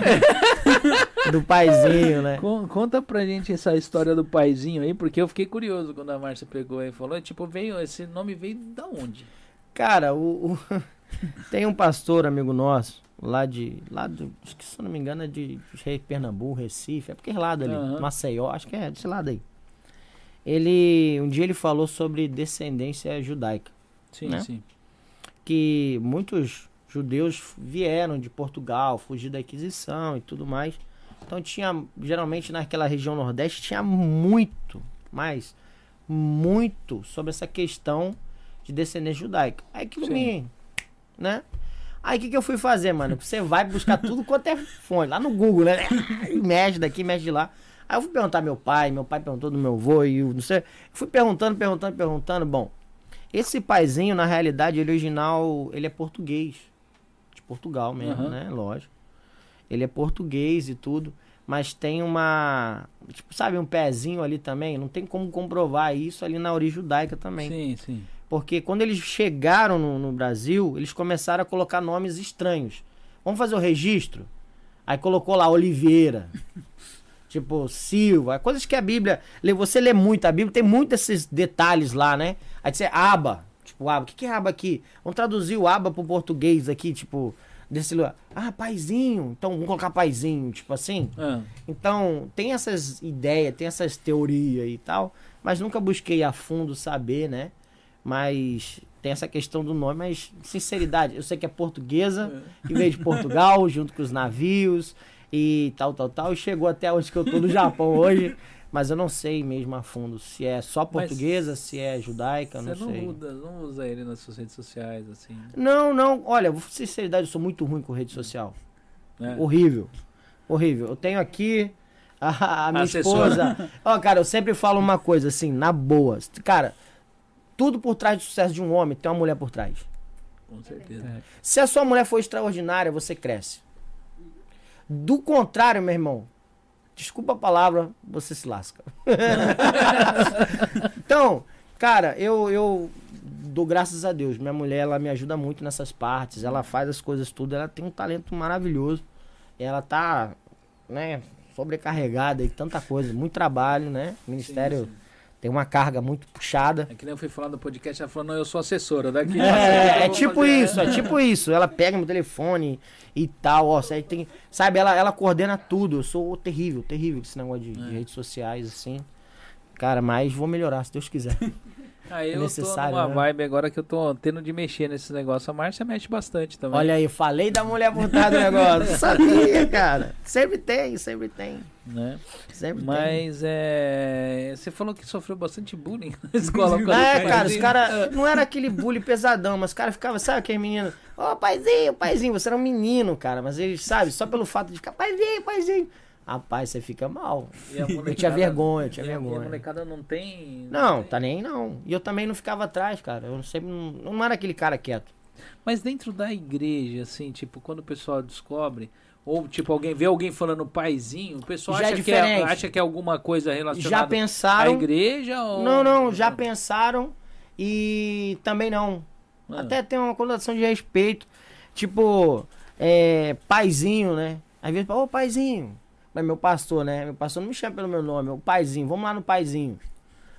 do paizinho, né? Con- Conta pra gente essa história do paizinho aí, porque eu fiquei curioso quando a Márcia pegou e falou. Tipo, veio. Esse nome veio da onde? Cara, o, o- tem um pastor amigo nosso, lá de. Lá do. Acho que se eu não me engano é de, Pernambuco, Recife, é porque é lado ali, Aham. Maceió, acho que é desse lado aí. Ele. Um dia ele falou sobre descendência judaica. Sim, Né? sim. Que muitos judeus vieram de Portugal, fugir da Inquisição e tudo mais. Então tinha, geralmente naquela região nordeste, tinha muito, mas muito sobre essa questão de descendência judaica. Aí que me, né? Aí o que, que eu fui fazer, mano? Você vai buscar tudo quanto é fonte, lá no Google, né? mexe daqui, mexe de lá. Aí eu fui perguntar meu pai, meu pai perguntou do meu avô e eu não sei. Fui perguntando, perguntando, perguntando. Bom, esse paizinho, na realidade, ele original, ele é português. De Portugal mesmo, Aham. né? Lógico. Ele é português e tudo. Mas tem uma. Tipo, sabe, um pezinho ali também. Não tem como comprovar isso ali na origem judaica também. Sim, sim. Porque quando eles chegaram no, no Brasil, eles começaram a colocar nomes estranhos. Vamos fazer o registro? Aí colocou lá Oliveira. tipo, Silva. Coisas que a Bíblia. Você lê muito a Bíblia, tem muitos esses detalhes lá, né? Aí você aba. Tipo, aba. O que, que é aba aqui? Vamos traduzir o aba pro português aqui, tipo. Desse lugar. Ah, paizinho. Então vamos colocar paizinho, tipo assim. Ah, Então, tem essas ideias, tem essas teorias e tal, mas nunca busquei a fundo saber, né? Mas tem essa questão do nome, mas sinceridade, eu sei que é portuguesa, e veio de Portugal, junto com os navios e tal, tal, tal, e chegou até onde que eu tô no Japão hoje, mas eu não sei mesmo a fundo se é só portuguesa, se é judaica, você não não, sei. usa, não usa ele nas suas redes sociais, assim. Não, não, olha, sinceridade, eu sou muito ruim com rede social. Né? Horrível. Horrível. Eu tenho aqui a, a minha Assessora. esposa. Ó, cara, eu sempre falo uma coisa assim, na boa. Cara, tudo por trás do sucesso de um homem tem uma mulher por trás. Com certeza. É. Se a sua mulher for extraordinária, você cresce. Do contrário, meu irmão, desculpa a palavra, você se lasca. então, cara, eu, eu dou graças a Deus. Minha mulher, ela me ajuda muito nessas partes. Ela faz as coisas tudo. Ela tem um talento maravilhoso. Ela tá, né, sobrecarregada e tanta coisa. Muito trabalho, né? Ministério Sim, sim. Tem uma carga muito puxada. É que nem eu fui falar no podcast, ela falou, não, eu sou assessora daqui. É, é tipo fazer- isso, é tipo isso. Ela pega meu telefone e tal, ó. Tem, sabe, ela, ela coordena tudo. Eu sou terrível, terrível com esse negócio de, de É. redes sociais, assim. Cara, mas vou melhorar, se Deus quiser. Aí é eu necessário, tô numa né? vibe agora que eu tô tendo de mexer nesse negócio. A Márcia mexe bastante também. Olha aí, falei da mulher trás do negócio. Sabia, cara. Sempre tem, sempre tem. Né? Sempre Mas é. Você falou que sofreu bastante bullying na escola. tem. quando É, cara, os caras. Não era aquele bullying pesadão, mas os caras ficavam, sabe aquele menino? Ô, paizinho, paizinho, você era um menino, cara. Mas eles, sabe, só pelo fato de ficar, paizinho, paizinho. Rapaz, você fica mal. A Eu tinha vergonha, eu tinha e a- e A vergonha. molecada não tem. Não, tem- tá nem aí, não. E eu também não ficava atrás, cara. Eu sempre não, não era aquele cara quieto. Mas dentro da igreja, assim, tipo, quando o pessoal descobre, ou tipo, alguém vê alguém falando paizinho, o pessoal Já é acha, que é, acha que é alguma coisa Já relacionada à pensaram. igreja ou. Não, não, já pensaram e também não. Ah. Até tem uma conotação de respeito. Tipo, é, paizinho, né? Às vezes, ô paizinho. Mas meu pastor, né? Meu pastor não me chama pelo meu nome, o paizinho. Vamos lá no paizinho.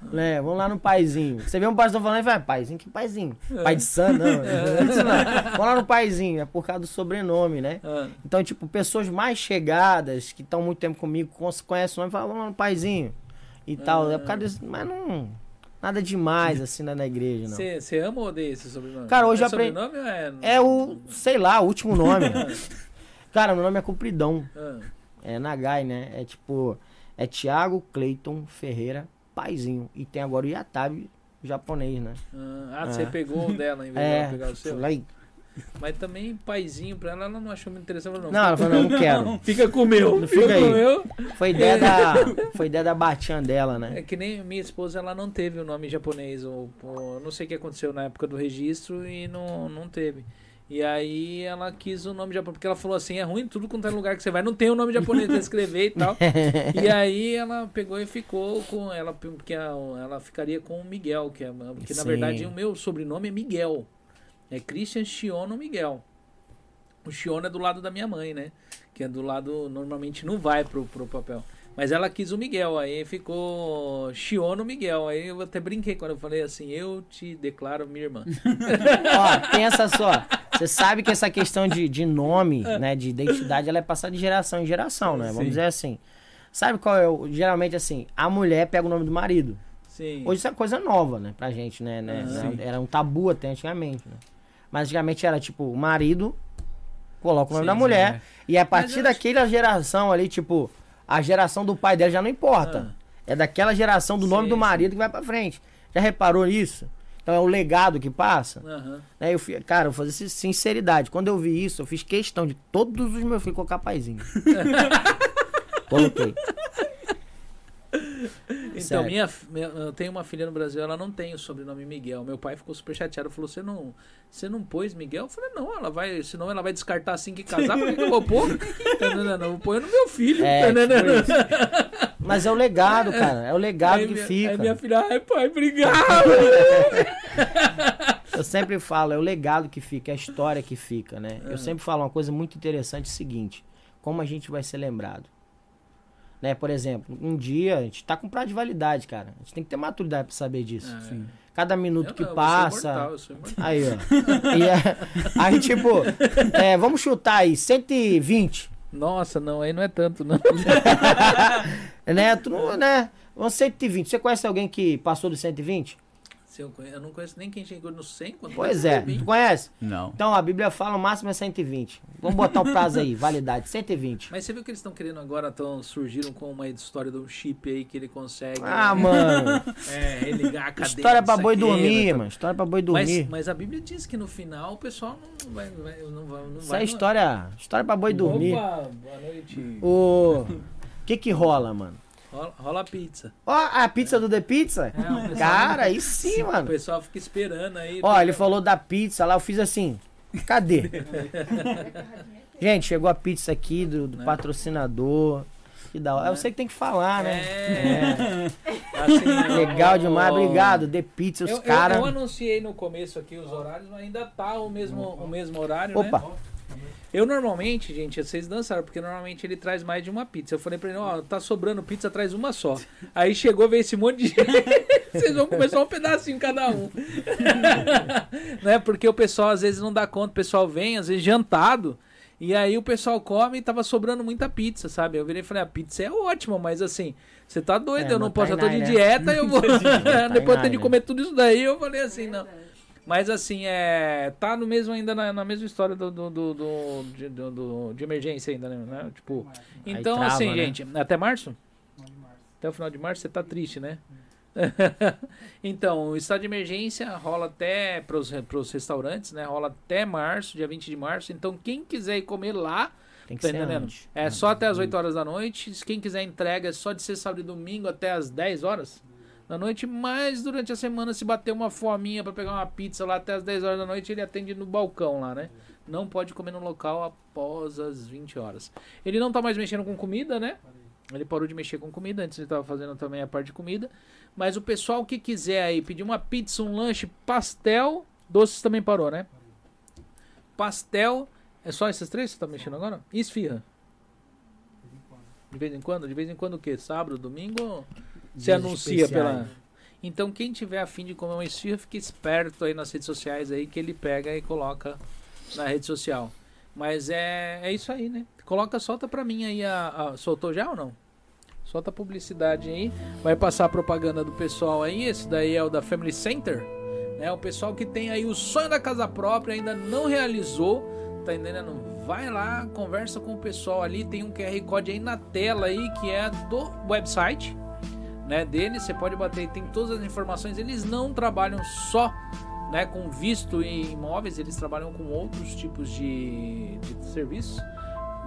Né? Vamos lá no paizinho. Você vê um pastor falando e fala, paizinho, que paizinho? Pai de santo, não. não é isso não. Vamos lá no paizinho, é por causa do sobrenome, né? Então, tipo, pessoas mais chegadas, que estão muito tempo comigo, con- conhecem o nome, falam, vamos lá no paizinho. E tal. É por causa disso. Mas não. Nada demais, assim, na, na igreja, não. Você ama ou odeia esse sobrenome? Cara, hoje é eu aprendi- é... É o, sei lá, o último nome. Cara, meu nome é compridão. Ah, É Nagai, né? É tipo. É Thiago Cleiton Ferreira Paizinho. E tem agora o Yatabe japonês, né? ah, você É. pegou o dela em vez de É. ela pegar o seu? Lá Mas também paizinho pra ela, ela não achou muito interessante. Ela Não, Não, ela falou, não, não quero. Fica com o meu, Não fica, fica com o meu. Foi ideia da. Foi ideia da Batian dela, É né? que nem minha esposa, ela não teve o nome japonês. Ou, ou- não sei o que aconteceu na época do registro e não, não teve. E aí ela quis o nome japonês, porque ela falou assim, é ruim tudo quanto é lugar que você vai, não tem o nome japonês pra escrever e tal. e aí ela pegou e ficou com ela, porque ela ficaria com o Miguel, que, é, que na verdade o meu sobrenome é Miguel. É Christian Chiono Miguel. O Chiono é do lado da minha mãe, né? Que é do lado, normalmente não vai pro, pro papel. Mas ela quis o Miguel, aí ficou Chiono Miguel. Aí eu até brinquei quando eu falei assim, eu te declaro minha irmã. Ó, pensa só. Você sabe que essa questão de, de nome, né? De identidade, ela é passada de geração em geração, né? Vamos Sim. dizer assim. Sabe qual é o. Geralmente assim, a mulher pega o nome do marido. Sim. Hoje isso é coisa nova, né, pra gente, né? né? Ah. Era um tabu até antigamente, né? Mas antigamente era tipo, o marido coloca o nome Sim, da mulher. é. E a partir daquela geração ali, tipo, a geração do pai dela já não importa. É daquela geração do nome Sim, do sim. marido que vai pra frente. Já reparou nisso? Então é o legado que passa. Aham. Né, eu, fi- cara, eu vou fazer sinceridade. Quando eu vi isso, eu fiz questão de todos os meus filhos colocar paizinho. Coloquei. Então, Sério. minha, minha- eu tenho uma filha no Brasil, ela não tem o sobrenome Miguel. Meu pai ficou super chateado, falou: Você não, você não pôs Miguel? Eu falei: Não, ela vai, senão ela vai descartar assim que casar. Por que que eu vou pôr? Não, não, não, vou pôr no meu filho. É, não, tipo. Mas é o legado, cara. É o legado Aí que minha- fica. Aí minha filha, ai pai, obrigado. Eu sempre falo, é o legado que fica, é a história que fica, né? É. Eu sempre falo uma coisa muito interessante, é o seguinte, como a gente vai ser lembrado. Né? Por exemplo, um dia a gente tá com prazo de validade, cara. A gente tem que ter maturidade pra saber disso. É. Sim. Cada minuto Eu que não, eu passa. sou imortal, eu sou imortal. Aí, ó. E é- aí, tipo, é, vamos chutar aí, 120. Nossa, não, aí não é tanto, não. Né? Tu não, né? Vamos 120. Você conhece alguém que passou dos 120? Eu, não conheço nem quem chegou no 100. quanto Pois é. no 20. Tu conhece? Não. Então a Bíblia fala o máximo é 120. Vamos botar o prazo aí, validade, 120. Mas você viu que eles estão querendo agora, tão, surgiram com uma história de um chip aí que ele consegue Ah, né, mano. é, religar a cadeia. História pra boi dormir, mano. História pra boi Mas, dormir. mas a Bíblia diz que no final o pessoal não vai. vai- não vai, não Isso vai é história. História pra boi dormir. Opa, boa noite. O que que rola, mano? Rola, rola a pizza. Ó, a pizza do The Pizza? É, o Cara, aí sim, O mano. pessoal fica esperando aí. Ó, ele falou da pizza lá, eu fiz assim. Cadê? Gente, chegou a pizza aqui do, do Né? patrocinador. Que da hora. Eu sei que tem que falar, né? É. Assim, Legal o- demais, obrigado. The Pizza, os Eu, eu, caras. eu anunciei no começo aqui os horários, mas ainda tá o mesmo, o mesmo horário, Opa. né? Eu normalmente, gente, vocês dançaram, porque normalmente ele traz mais de uma pizza. Eu falei pra ele, ó, tá sobrando pizza, traz uma só. Aí chegou, veio esse monte de gente. Vocês vão comer só um pedacinho cada um. né? Porque o pessoal às vezes não dá conta, o pessoal vem, às vezes jantado. E aí o pessoal come e tava sobrando muita pizza, sabe? Eu virei e falei, a pizza é ótima, mas assim, você tá doido, É, eu não posso, tá eu tô de dieta, eu vou. Depois eu tenho de comer tudo isso daí, eu falei assim, não. Mas assim, é. Tá no mesmo ainda na, na mesma história do, do, do, do- de, do- do- de emergência ainda, né? Tipo. Aí Então, trava, assim, né? gente, até março? Até o final de março você tá triste, né? então, o estado de emergência rola até pros, pros restaurantes, né? Rola até março, dia 20 de março. Então, quem quiser ir comer lá, Tem que tá ser entendendo? antes. é só até as 8 horas da noite. Quem quiser entrega é só de ser sábado e domingo até as 10 horas da noite. Mas durante a semana, se bater uma fominha pra pegar uma pizza lá até as 10 horas da noite, ele atende no balcão lá, né? Não pode comer no local após as 20 horas. Ele não tá mais mexendo com comida, né? Ele parou de mexer com comida, antes ele tava fazendo também a parte de comida. Mas o pessoal que quiser aí pedir uma pizza, um lanche, pastel, doces também parou, né? Pastel, é só esses três que você tá mexendo agora? E esfirra? De vez em quando? De vez em quando o quê? Sábado, domingo? Você Dias anuncia especiais. pela. Então quem tiver afim de comer uma esfirra, fique esperto aí nas redes sociais aí que ele pega e coloca na rede social. Mas é, é isso aí, né? Coloca, solta pra mim aí a, a- Soltou já ou não? Solta a publicidade aí. Vai passar a propaganda do pessoal aí. Esse daí é o da Family Center. Né? O pessoal que tem aí o sonho da casa própria, ainda não realizou. Tá entendendo? Vai lá, conversa com o pessoal ali. Tem um QR Code aí na tela aí que é do website né, dele. Você pode bater, tem todas as informações. Eles não trabalham só né, com visto em imóveis, eles trabalham com outros tipos de, de serviços.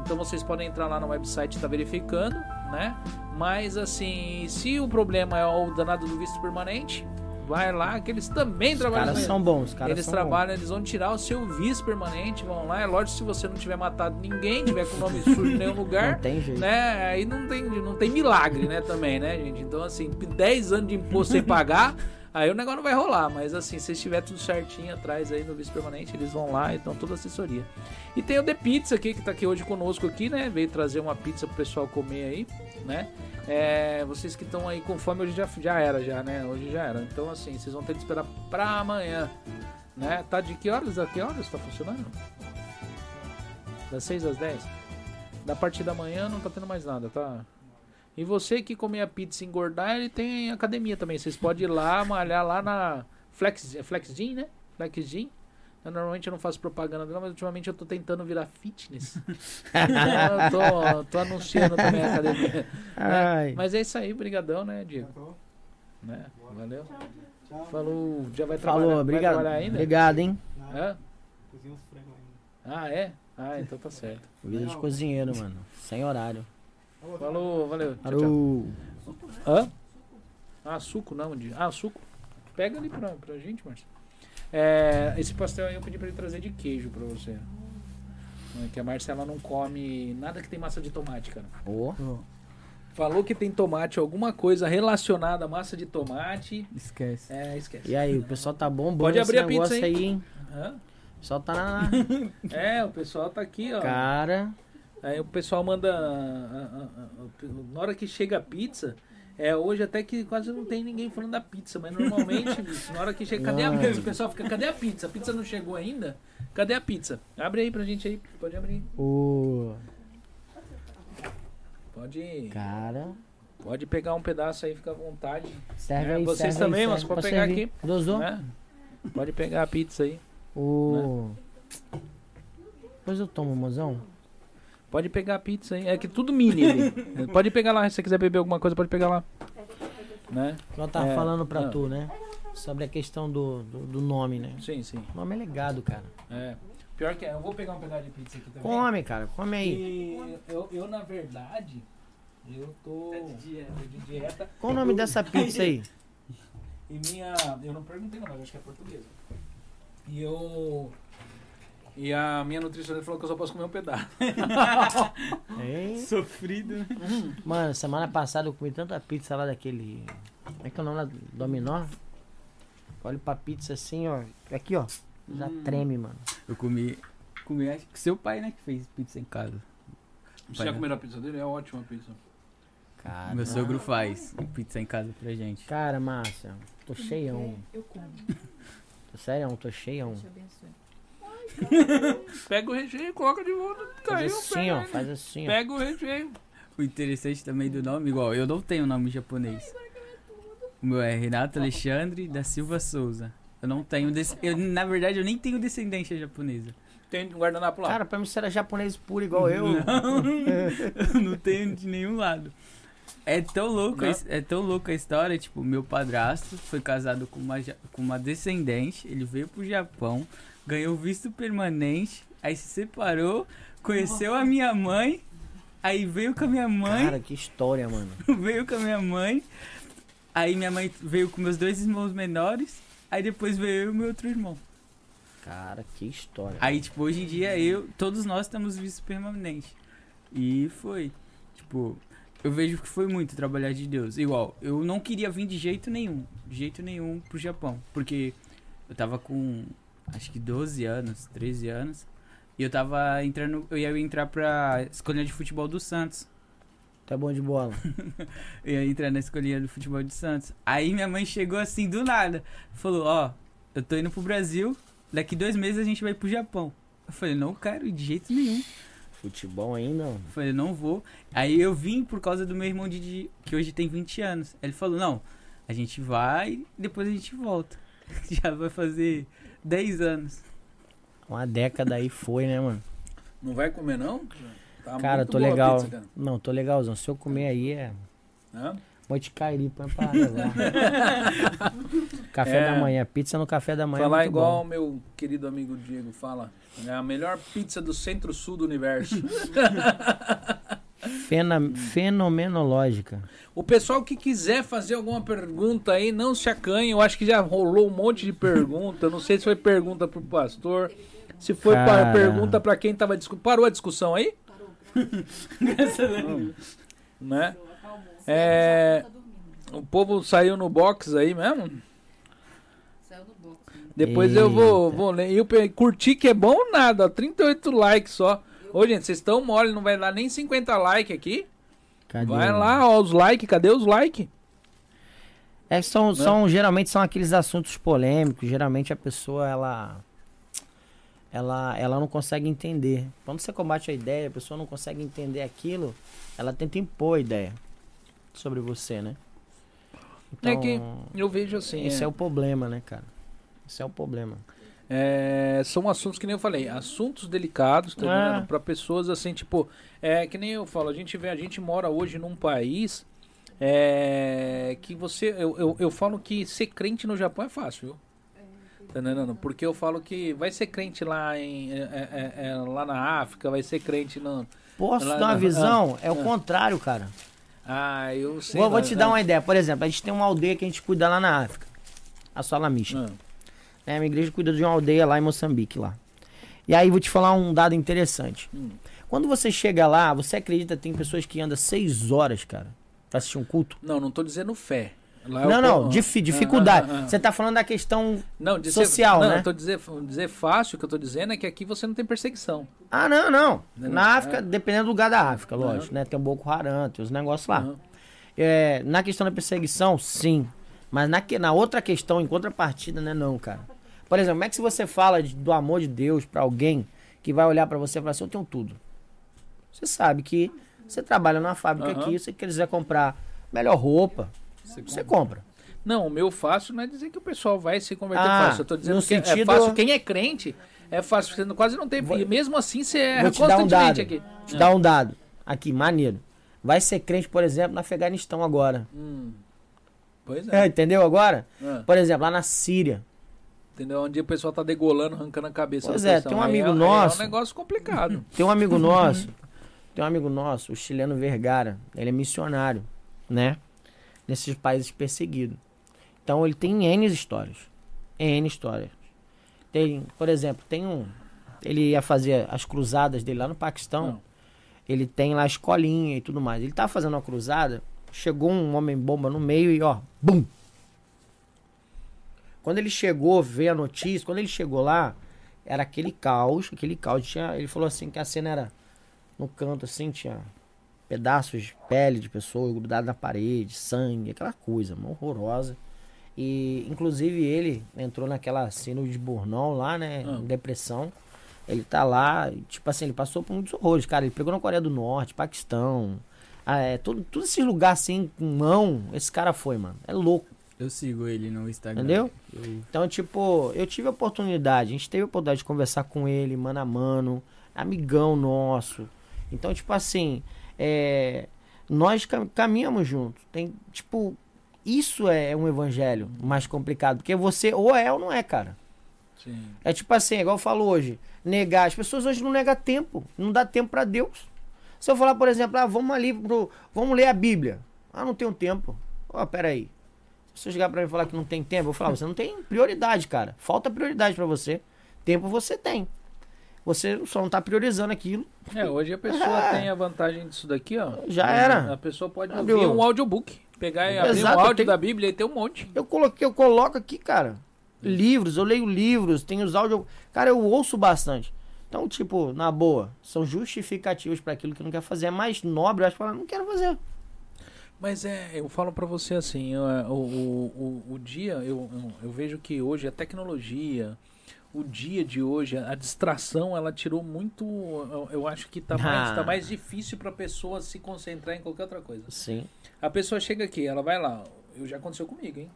Então vocês podem entrar lá no website e tá verificando, né? Mas assim, se o problema é o danado do visto permanente, vai lá que eles também Os trabalham caras com são bons, os caras eles são trabalham, eles vão tirar o seu visto permanente, vão lá. É lógico se você não tiver matado ninguém, tiver com o nome sujo em nenhum bons. lugar, Não tem jeito. né? Aí não tem, não tem milagre, né, também, né, gente? Então, assim, 10 anos de imposto sem pagar, aí o negócio não vai rolar. Mas, assim, se estiver tudo certinho atrás aí no visto permanente, eles vão lá e dão toda a assessoria. E tem o The Pizza aqui, que tá aqui hoje conosco aqui, né? Veio trazer uma pizza pro pessoal comer aí, né? É, vocês que estão aí com fome, hoje já, já era, já, né? Hoje já era. Então, assim, vocês vão ter que esperar pra amanhã, né? Tá de que horas a que horas tá funcionando? Das 6 às 10? Da parte da manhã não tá tendo mais nada, tá? E você que comer a pizza e engordar, ele tem academia também. Vocês podem ir lá, malhar lá na Flex, é Flex Gym, né? Flex Gym. Eu, normalmente eu não faço propaganda dela, mas ultimamente eu tô tentando virar fitness. eu tô, tô anunciando também a academia. Ai. Mas é isso aí, brigadão, né, Diego? Né? Valeu. Falou, já vai trabalhar, Falou, vai obrigado. trabalhar ainda? Obrigado, hein? Hã? Cozinha uns frangos ainda. Ah, é? Ah, então tá certo. Vida de cozinheiro, mano. Sem horário. Falou, valeu. Tchau, tchau. Hã? Ah, suco não. De... Ah, suco. Pega ali pra, pra gente, Márcio. É, esse pastel aí eu pedi pra ele trazer de queijo pra você. É Que a Marcela não come nada que tem massa de tomate, cara. Ô, Falou que tem tomate, alguma coisa relacionada à massa de tomate. Esquece. É, esquece. E aí, o pessoal tá bombando Pode esse abrir a negócio pizza, aí, hein? Hã? O pessoal tá na... É, o pessoal tá aqui, ó. Cara... Aí o pessoal manda. Na hora que chega a pizza, é hoje até que quase não tem ninguém falando da pizza, mas normalmente, bicho, na hora que chega. Cadê a Não. pizza? O pessoal fica, cadê a pizza? A pizza não chegou ainda? Cadê a pizza? Abre aí pra gente aí. Pode abrir. O... Pode. Cara... Pode pegar um pedaço aí, fica à vontade. Serve É, aí, vocês serve aí, também, serve mas pode pegar servir. aqui. Dosou? Né? Pode pegar a pizza aí. O... Né? Depois eu tomo, mozão. Pode pegar a pizza aí. É que tudo mini ali. Pode pegar lá. Se você quiser beber alguma coisa, pode pegar lá. Né? Eu tava É, falando pra não. tu, né? Sobre a questão do, do, do nome, né? Sim, sim. O nome é legado, cara. É. Pior que é, eu vou pegar um pedaço de pizza aqui também. Come, cara. Come aí. E eu, eu, na verdade, eu tô de dieta. Qual o nome dessa pizza aí? E minha. Eu não perguntei, não, mas acho que é portuguesa. E eu. E a minha nutricionista falou que eu só posso comer um pedaço. Hein? Sofrido. Mano, semana passada eu comi tanta pizza lá daquele Como é que é o nome lá? Dominó? Olha pra pizza assim, ó. Aqui, ó. Já Hum. treme, mano. Eu comi. Comi, acho que seu pai, né, que fez pizza em casa. Você já comeu a pizza dele? É ótima a pizza. Cara, Meu sogro faz pizza em casa pra gente. cara, Márcia. Tô cheião. Eu como. Tô sério, tô cheião. Deus te abençoe. Pega o recheio e coloca de volta. Faz Caiu, assim, pega, ó. Faz assim, ó. pega o recheio. O interessante também do nome, igual, eu não tenho nome japonês. O meu é Renato Alexandre da Silva Souza. Eu não tenho. Eu, na verdade, eu nem tenho descendência japonesa. Tem um guardanapo lá. Cara, pra mim você era japonês puro igual eu. Não, eu não tenho de nenhum lado. É tão louco, a é tão louco a história, tipo, meu padrasto foi casado com uma, com uma descendente, ele veio pro Japão, ganhou visto permanente, aí se separou, conheceu a minha mãe, aí veio com a minha mãe, Cara, que história, mano. veio com a minha mãe, aí minha mãe veio com meus dois irmãos menores, aí depois veio eu e meu outro irmão. Cara, que história. Aí, tipo, hoje em dia eu, todos nós temos visto permanente. E foi. Tipo, eu vejo que foi muito trabalhar de Deus. Igual, eu não queria vir de jeito nenhum, de jeito nenhum pro Japão. Porque eu tava com acho que 12 anos, 13 anos. E eu tava entrando, eu ia entrar pra escolinha de futebol do Santos. É bom de bola. Eu ia entrar na escolinha do futebol de Santos. Aí minha mãe chegou assim do nada. Falou, ó, eu tô indo pro Brasil, daqui dois meses a gente vai pro Japão. Eu falei, não quero de jeito nenhum. Futebol ainda. Eu falei, não vou. Aí eu vim por causa do meu irmão de, de- que hoje tem 20 anos. Ele falou, não, a gente vai e depois a gente volta. Já vai fazer 10 anos. Uma década aí foi, né, mano? Não vai comer, não? Tá Cara, muito tô legal. pizza, cara. Não, tô legalzão. Se eu comer aí é. Hã? Moticairi, põe pra levar. café É. da manhã. Pizza no café da manhã. é Falar muito igual bom. o meu querido amigo Diego fala. É a melhor pizza do centro-sul do universo. Fena... Fenomenológica. o pessoal que quiser fazer alguma pergunta aí, não se acanhe. Eu acho que já rolou um monte de pergunta. Não sei se foi pergunta pro pastor. Se foi para Cara. pergunta pra quem tava discutindo. Parou a discussão aí? A Deus. Né? É, o povo saiu no box aí mesmo? Saiu do box. né? Depois eu vou, Eita. vou ler. E eu pe- curti que é bom nada, ó, 38 likes só. Ô, gente, vocês estão mole, não vai dar nem 50 likes aqui? Cadê? Vai lá, ó, os likes, cadê os likes? É, são, são, geralmente são aqueles assuntos polêmicos. Geralmente a pessoa, ela, ela, ela não consegue entender. Quando você combate a ideia, a pessoa não consegue entender aquilo, ela tenta impor a ideia sobre você, né? É que Então, eu vejo assim. esse é, é o problema, né, cara? Esse é o problema. É, são assuntos que nem eu falei, assuntos delicados, tá Ah. entendendo? Pra pessoas assim, tipo, é que nem eu falo, a gente vê, a gente mora hoje num país é, que você, eu, eu, eu falo que ser crente no Japão é fácil, viu? Tá entendendo? Porque eu falo que vai ser crente lá em é, é, é, lá na África, vai ser crente no. Posso Ela- dar uma ah, visão? é o ah. contrário, cara. Ah, eu sei. Vou, vou lá, te né? dar uma ideia. Por exemplo, a gente tem uma aldeia que a gente cuida lá na África. A Solamisha. Ah, É, a minha igreja cuida de uma aldeia lá em Moçambique, lá. E aí vou te falar um dado interessante. Hum. Quando você chega lá, você acredita que tem pessoas que andam seis horas, cara, pra assistir um culto? Não, não tô dizendo fé. Lá não, eu não, dif- Ah, dificuldade. ah, ah, ah. Você tá falando da questão. Não, social, não, né? tô dizer, dizer fácil, o que eu tô dizendo é que aqui você não tem perseguição. Ah, não, não. Não, Na África, é. dependendo do lugar da África, lógico, né? Tem o Boko Haram, tem os negócios lá. É, na questão da perseguição, sim. Mas na, que- na outra questão, em contrapartida, né, não, cara. Por exemplo, como é que se você fala de- do amor de Deus pra alguém que vai olhar pra você e falar assim, eu tenho tudo. Você sabe que você trabalha numa fábrica Aham. aqui, se você quiser comprar melhor roupa, você compra. Não, o meu fácil não é dizer que o pessoal vai se converter Ah, fácil. Eu tô dizendo que é sentido- fácil. Quem é crente é fácil, você quase não tem. Vou- E mesmo assim você erra Vou te dar um dado. aqui. Te dar um dado. Aqui, maneiro. Vai ser crente, por exemplo, no Afeganistão agora. Hum. Pois É, é. entendeu agora? Ah, Por exemplo, lá na Síria. entendeu? Onde o pessoal tá degolando, arrancando a cabeça. Pois é, tem um Aí amigo é, aí nosso- É um negócio complicado. Tem um amigo nosso, tem um amigo nosso, o chileno Vergara. Ele é missionário, né? Nesses países perseguidos. Então ele tem N histórias. N histórias. Tem, por exemplo, tem um. Ele ia fazer as cruzadas dele lá no Paquistão. Não. Ele tem lá a escolinha e tudo mais. Ele tá fazendo uma cruzada chegou um homem-bomba no meio e ó, bum! Quando ele chegou, veio a notícia, quando ele chegou lá, era aquele caos, aquele caos. Tinha, ele falou assim que a cena era no canto assim, tinha pedaços de pele de pessoa grudado na parede, sangue, aquela coisa uma horrorosa. E inclusive ele entrou naquela síndrome de Burnão lá, né, Ah. depressão. Ele tá lá, tipo assim, ele passou por muitos horrores, cara. Ele pegou na Coreia do Norte, Paquistão, é, tudo, tudo esse lugar assim, com mão, esse cara foi, mano. É louco. Eu sigo ele no Instagram. Entendeu? Eu- Então, tipo, eu tive a oportunidade, a gente teve a oportunidade de conversar com ele, mano a mano, amigão nosso. Então, tipo assim, é, nós cam- caminhamos juntos. Tem, tipo, isso é um evangelho mais complicado, porque você ou é ou não é, cara. Sim. É tipo assim, igual eu falo hoje, negar. As pessoas hoje não negam tempo, não dá tempo pra Deus. Se eu falar, por exemplo, ah, vamos ali pro. Vamos ler a Bíblia. Ah, não tenho tempo. Ó, peraí. Se você chegar pra mim e falar que não tem tempo, eu vou falar, você não tem prioridade, cara. Falta prioridade pra você. Tempo você tem. Você só não tá priorizando aquilo. É, hoje a pessoa É. tem a vantagem disso daqui, ó. Já era. A pessoa pode Abriu. ouvir um audiobook. Pegar e abrir Exato, um áudio tem- da Bíblia e ter um monte. Eu coloquei, eu coloco aqui, cara. Livros, eu leio livros, tenho os áudios. Cara, eu ouço bastante. Então, tipo, na boa, são justificativos pra aquilo que não quer fazer. É mais nobre, eu acho, falar, não quero fazer. Mas é, eu falo pra você assim, eu, é, o, o, o, o dia, eu, eu, eu vejo que hoje a tecnologia, o dia de hoje, a distração, ela tirou muito. Eu, eu acho que tá mais, Ah. tá mais difícil pra pessoa se concentrar em qualquer outra coisa. Sim. A pessoa chega aqui, ela vai lá, eu já aconteceu comigo, hein?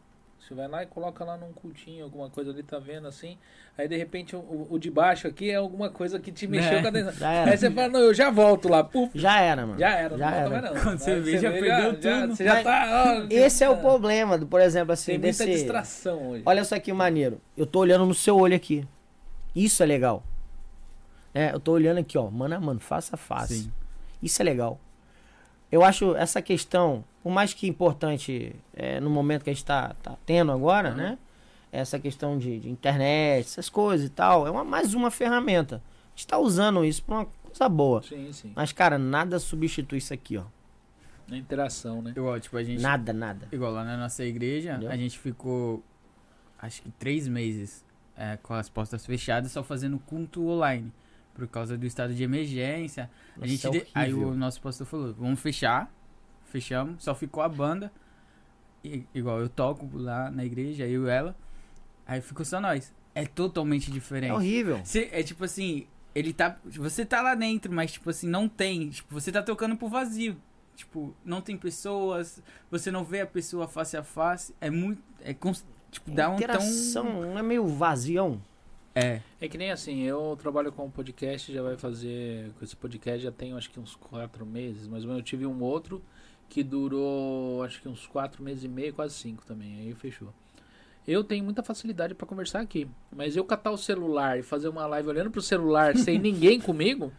Você vai lá e coloca lá num cultinho, alguma coisa ali, tá vendo assim. Aí de repente o, o- de baixo aqui é alguma coisa que te mexeu É, com a atenção. já. Aí você fala, não, eu já volto lá. Puf, Já era, mano. já era, Já não volta era. mais não. Quando você vê, já perdeu tudo. Você já tá. ó, Esse é o ah, problema, do, por exemplo, assim, Tem muita desse... distração hoje. Olha só que maneiro. Eu tô olhando no seu olho aqui. Isso é legal. É, eu tô olhando aqui, ó, mano a mano, face a face. Sim. Isso é legal. Eu acho essa questão, por mais que importante é, no momento que a gente tá, tá tendo agora, Uhum. né? Essa questão de, de internet, essas coisas e tal, é uma, mais uma ferramenta. A gente tá usando isso pra uma coisa boa. Sim, sim. Mas, cara, nada substitui isso aqui, ó. A interação, né? Igual, tipo, a gente. Nada, nada. Igual lá na nossa igreja, Entendeu? a gente ficou. Acho que três meses é, com as portas fechadas, só fazendo culto online. Por causa do estado de emergência. a Nossa, gente é de- Aí o nosso pastor falou: vamos fechar. Fechamos, só ficou a banda. E- igual eu toco lá na igreja, eu e ela. Aí ficou só nós. É totalmente diferente. É horrível. Cê- é tipo assim, ele tá. Você tá lá dentro, mas tipo assim, não tem. Tipo, você tá tocando pro vazio. Tipo, não tem pessoas, você não vê a pessoa face a face. É muito. É tipo, dá um tão. é meio vazião? É. É que nem assim, eu trabalho com podcast, já vai fazer. Com esse podcast já tem acho que uns quatro meses, mas eu tive um outro que durou acho que uns quatro meses e meio, quase cinco também. Aí fechou. Eu tenho muita facilidade pra conversar aqui, mas eu catar o celular e fazer uma live olhando pro celular sem ninguém comigo,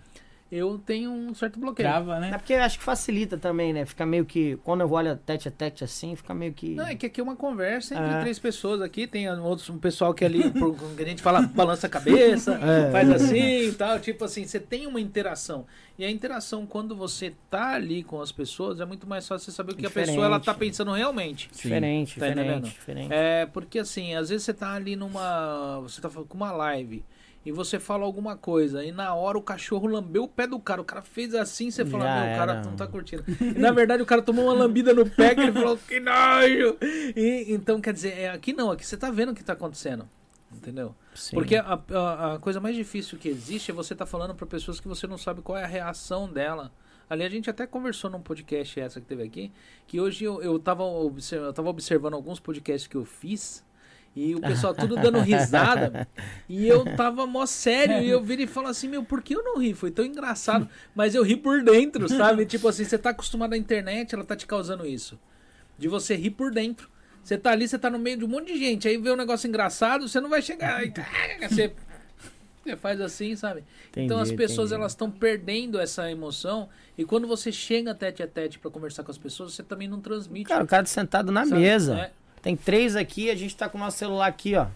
eu tenho um certo bloqueio. Trava, É né? porque eu acho que facilita também, né? Fica meio que. Quando eu olho tete a tete assim, fica meio que. Não, é que aqui é uma conversa entre É. três pessoas aqui. Tem outros, um pessoal que ali, por- que a gente fala, balança a cabeça, É. faz assim e tal. Tipo assim, você tem uma interação. E a interação, quando você tá ali com as pessoas, é muito mais fácil você saber o que a Diferente. pessoa ela tá pensando realmente. Diferente, Tá diferente, diferente. É, porque assim, às vezes você tá ali numa. Você tá falando com uma live. E você fala alguma coisa, e na hora o cachorro lambeu o pé do cara. O cara fez assim, você fala, Já meu, o cara não tá curtindo. E na verdade o cara tomou uma lambida no pé que ele falou, que nojo! E, então, quer dizer, é, aqui não, aqui você tá vendo o que tá acontecendo. Entendeu? Sim. Porque a, a, a coisa mais difícil que existe é você tá falando para pessoas que você não sabe qual é a reação dela. Ali a gente até conversou num podcast essa que teve aqui, que hoje eu, eu, tava, observ, eu tava observando alguns podcasts que eu fiz, e o pessoal tudo dando risada, e eu tava mó sério, e eu viro e falo assim, meu, por que eu não ri? Foi tão engraçado, mas eu ri por dentro, sabe? Tipo assim, você tá acostumado à internet, ela tá te causando isso. De você rir por dentro. Você tá ali, você tá no meio de um monte de gente, aí vê um negócio engraçado, você não vai chegar e você, você faz assim, sabe? então as Entendi, pessoas entendi. elas estão perdendo essa emoção e quando você chega tete a tete pra conversar com as pessoas, você também não transmite. Cara, o cara tá sentado na sabe? mesa. É. Tem três aqui, a gente tá com o nosso celular aqui, ó.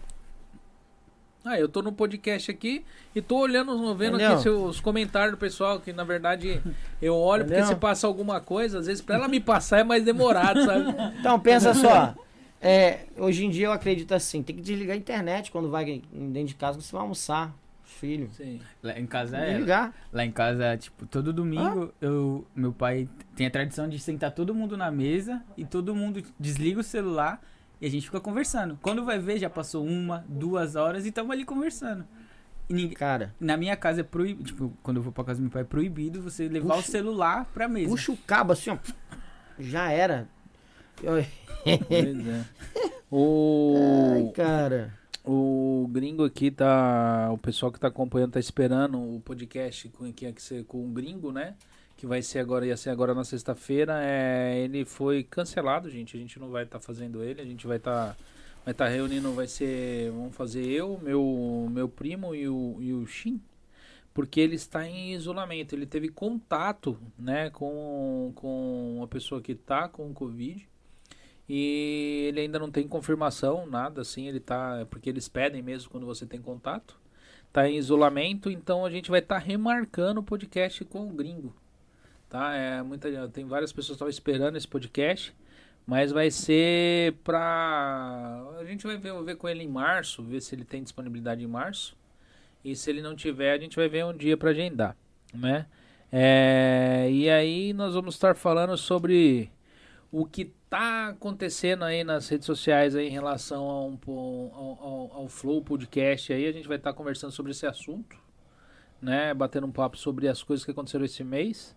Ah, eu tô no podcast aqui e tô olhando, vendo Entendeu? aqui os comentários do pessoal, que na verdade eu olho porque Entendeu? se passa alguma coisa, às vezes pra ela me passar é mais demorado, sabe? Então, pensa só. É, hoje em dia eu acredito assim, tem que desligar a internet quando vai dentro de casa, quando você vai almoçar, os filhos. Sim. Lá em casa é. Desligar. Lá em casa, tipo, todo domingo eu, meu pai tem a tradição de sentar todo mundo na mesa e todo mundo desliga o celular e a gente fica conversando. Quando vai ver, já passou uma, duas horas e estamos ali conversando. E ninguém, Cara, na minha casa é proibido, tipo, quando eu vou pra casa do meu pai é proibido você levar Puxa. o celular pra mesa. puxa o cabo assim, ó. Já era. Eu- Pois é. O, Ai, cara. o gringo aqui tá. O pessoal que tá acompanhando tá esperando o podcast com, que ia ser com o gringo, né? Que vai ser agora, ia ser agora na sexta-feira. É, ele foi cancelado, gente. A gente não vai estar fazendo ele. A gente vai estar. vai estar reunindo, vai ser. Vamos fazer eu, meu, meu primo e o, e o Shin. Porque ele está em isolamento. Ele teve contato, né, com, com uma pessoa que tá com Covid. E ele ainda não tem confirmação, nada assim, ele tá. Porque eles pedem mesmo quando você tem contato. Tá em isolamento, então a gente vai estar remarcando o podcast com o gringo. Tá? É, muita, tem várias pessoas que esperando esse podcast. Mas vai ser pra. A gente vai ver, ver com ele em março, ver se ele tem disponibilidade em março. E se ele não tiver, a gente vai ver um dia pra agendar, né? É, e aí nós vamos estar falando sobre o que tá acontecendo aí nas redes sociais aí em relação a po- ao, ao, ao Flow Podcast aí. A gente vai estar conversando sobre esse assunto, né? Batendo um papo sobre as coisas que aconteceram esse mês,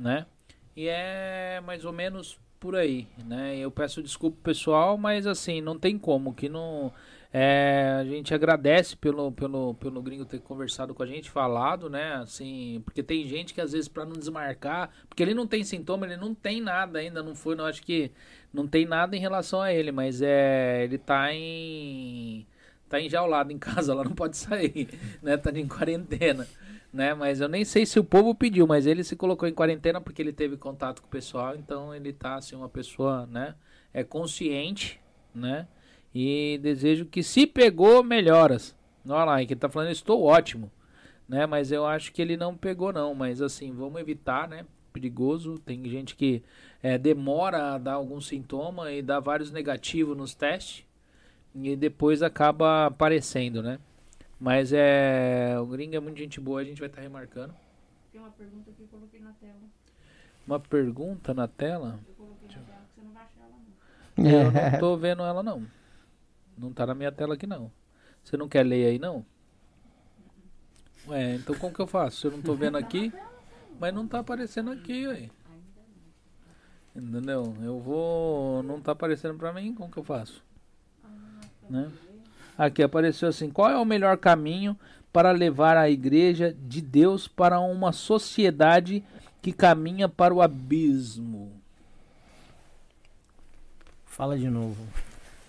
né? E é mais ou menos por aí, né? Eu peço desculpa pessoal, mas assim, não tem como, que não... É, a gente agradece pelo, pelo, pelo gringo ter conversado com a gente, falado, né? Assim, porque tem gente que às vezes para não desmarcar, porque ele não tem sintoma, ele não tem nada ainda, não foi, não acho que não tem nada em relação a ele, mas é, ele tá em tá enjaulado em casa, lá não pode sair, né? Tá em quarentena, né? Mas eu nem sei se o povo pediu, mas ele se colocou em quarentena porque ele teve contato com o pessoal, então ele tá assim uma pessoa, né? É consciente, né? E desejo que se pegou, melhoras. Olha lá, que ele tá falando, estou ótimo. Né? Mas eu acho que ele não pegou, não. Mas assim, vamos evitar, né? Perigoso. Tem gente que é, demora a dar algum sintoma e dá vários negativos nos testes. E depois acaba aparecendo, né? Mas é. O gringo é muito gente boa, a gente vai estar remarcando. Tem uma pergunta que eu coloquei na tela. Uma pergunta na tela? Eu coloquei na tela que você não vai achar ela não. Eu não tô vendo ela, não. Não tá na minha tela aqui, não. Você não quer ler aí, não? Ué, então como que eu faço? Se eu não tô vendo aqui, mas não tá aparecendo aqui, ué. Entendeu? Eu vou... Não tá aparecendo pra mim, como que eu faço? Né? Aqui apareceu assim, qual é o melhor caminho para levar a igreja de Deus para uma sociedade que caminha para o abismo? Fala de novo.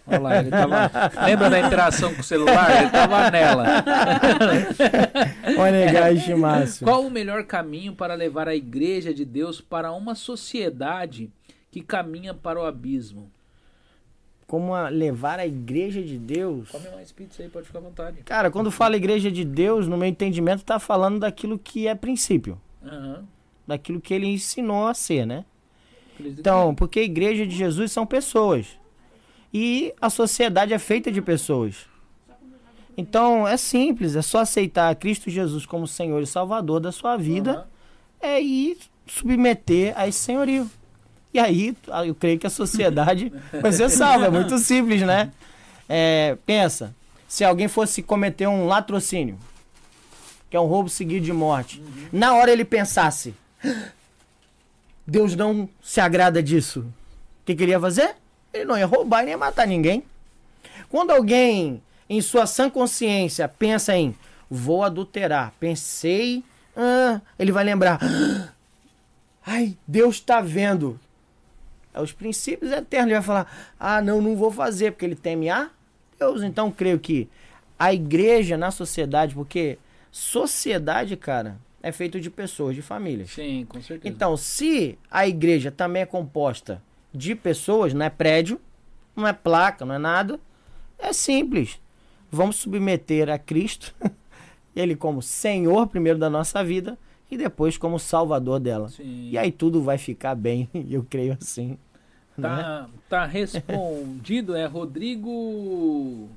Olha lá, ele tava. Lembra da interação com o celular? Ele tava nela. Olha, Márcio. Qual o melhor caminho para levar a igreja de Deus para uma sociedade que caminha para o abismo? Como a- levar a igreja de Deus. Come mais pizza aí, pode ficar à vontade. Cara, quando fala igreja de Deus, no meu entendimento, tá falando daquilo que é princípio. Aham. Daquilo que ele ensinou a ser, né? Então, porque a igreja de Jesus são pessoas. E a sociedade é feita de pessoas. Então, é simples, é só aceitar Cristo Jesus como Senhor e Salvador da sua vida Aham. é ir submeter a esse senhorio. E aí, eu creio que a sociedade vai ser salva. É muito simples, né? É, pensa, se alguém fosse cometer um latrocínio, que é um roubo seguido de morte, na hora ele pensasse, Deus não se agrada disso. O que queria fazer? Ele não ia roubar e nem ia matar ninguém. Quando alguém, em sua sã consciência, pensa em vou adulterar, pensei, ah, ele vai lembrar, ai, Deus está vendo. É os princípios eternos. Ele vai falar, ah, não, não vou fazer, porque ele teme a Deus. Então, creio que a igreja na sociedade, porque sociedade, cara, é feito de pessoas, de famílias. Sim, com certeza. Então, se a igreja também é composta de pessoas, não é prédio, não é placa, não é nada, é simples. vamos submeter a Cristo, ele como Senhor primeiro da nossa vida e depois como Salvador dela. Sim. E aí tudo vai ficar bem, eu creio assim. né? Tá, tá respondido, é Rodrigo.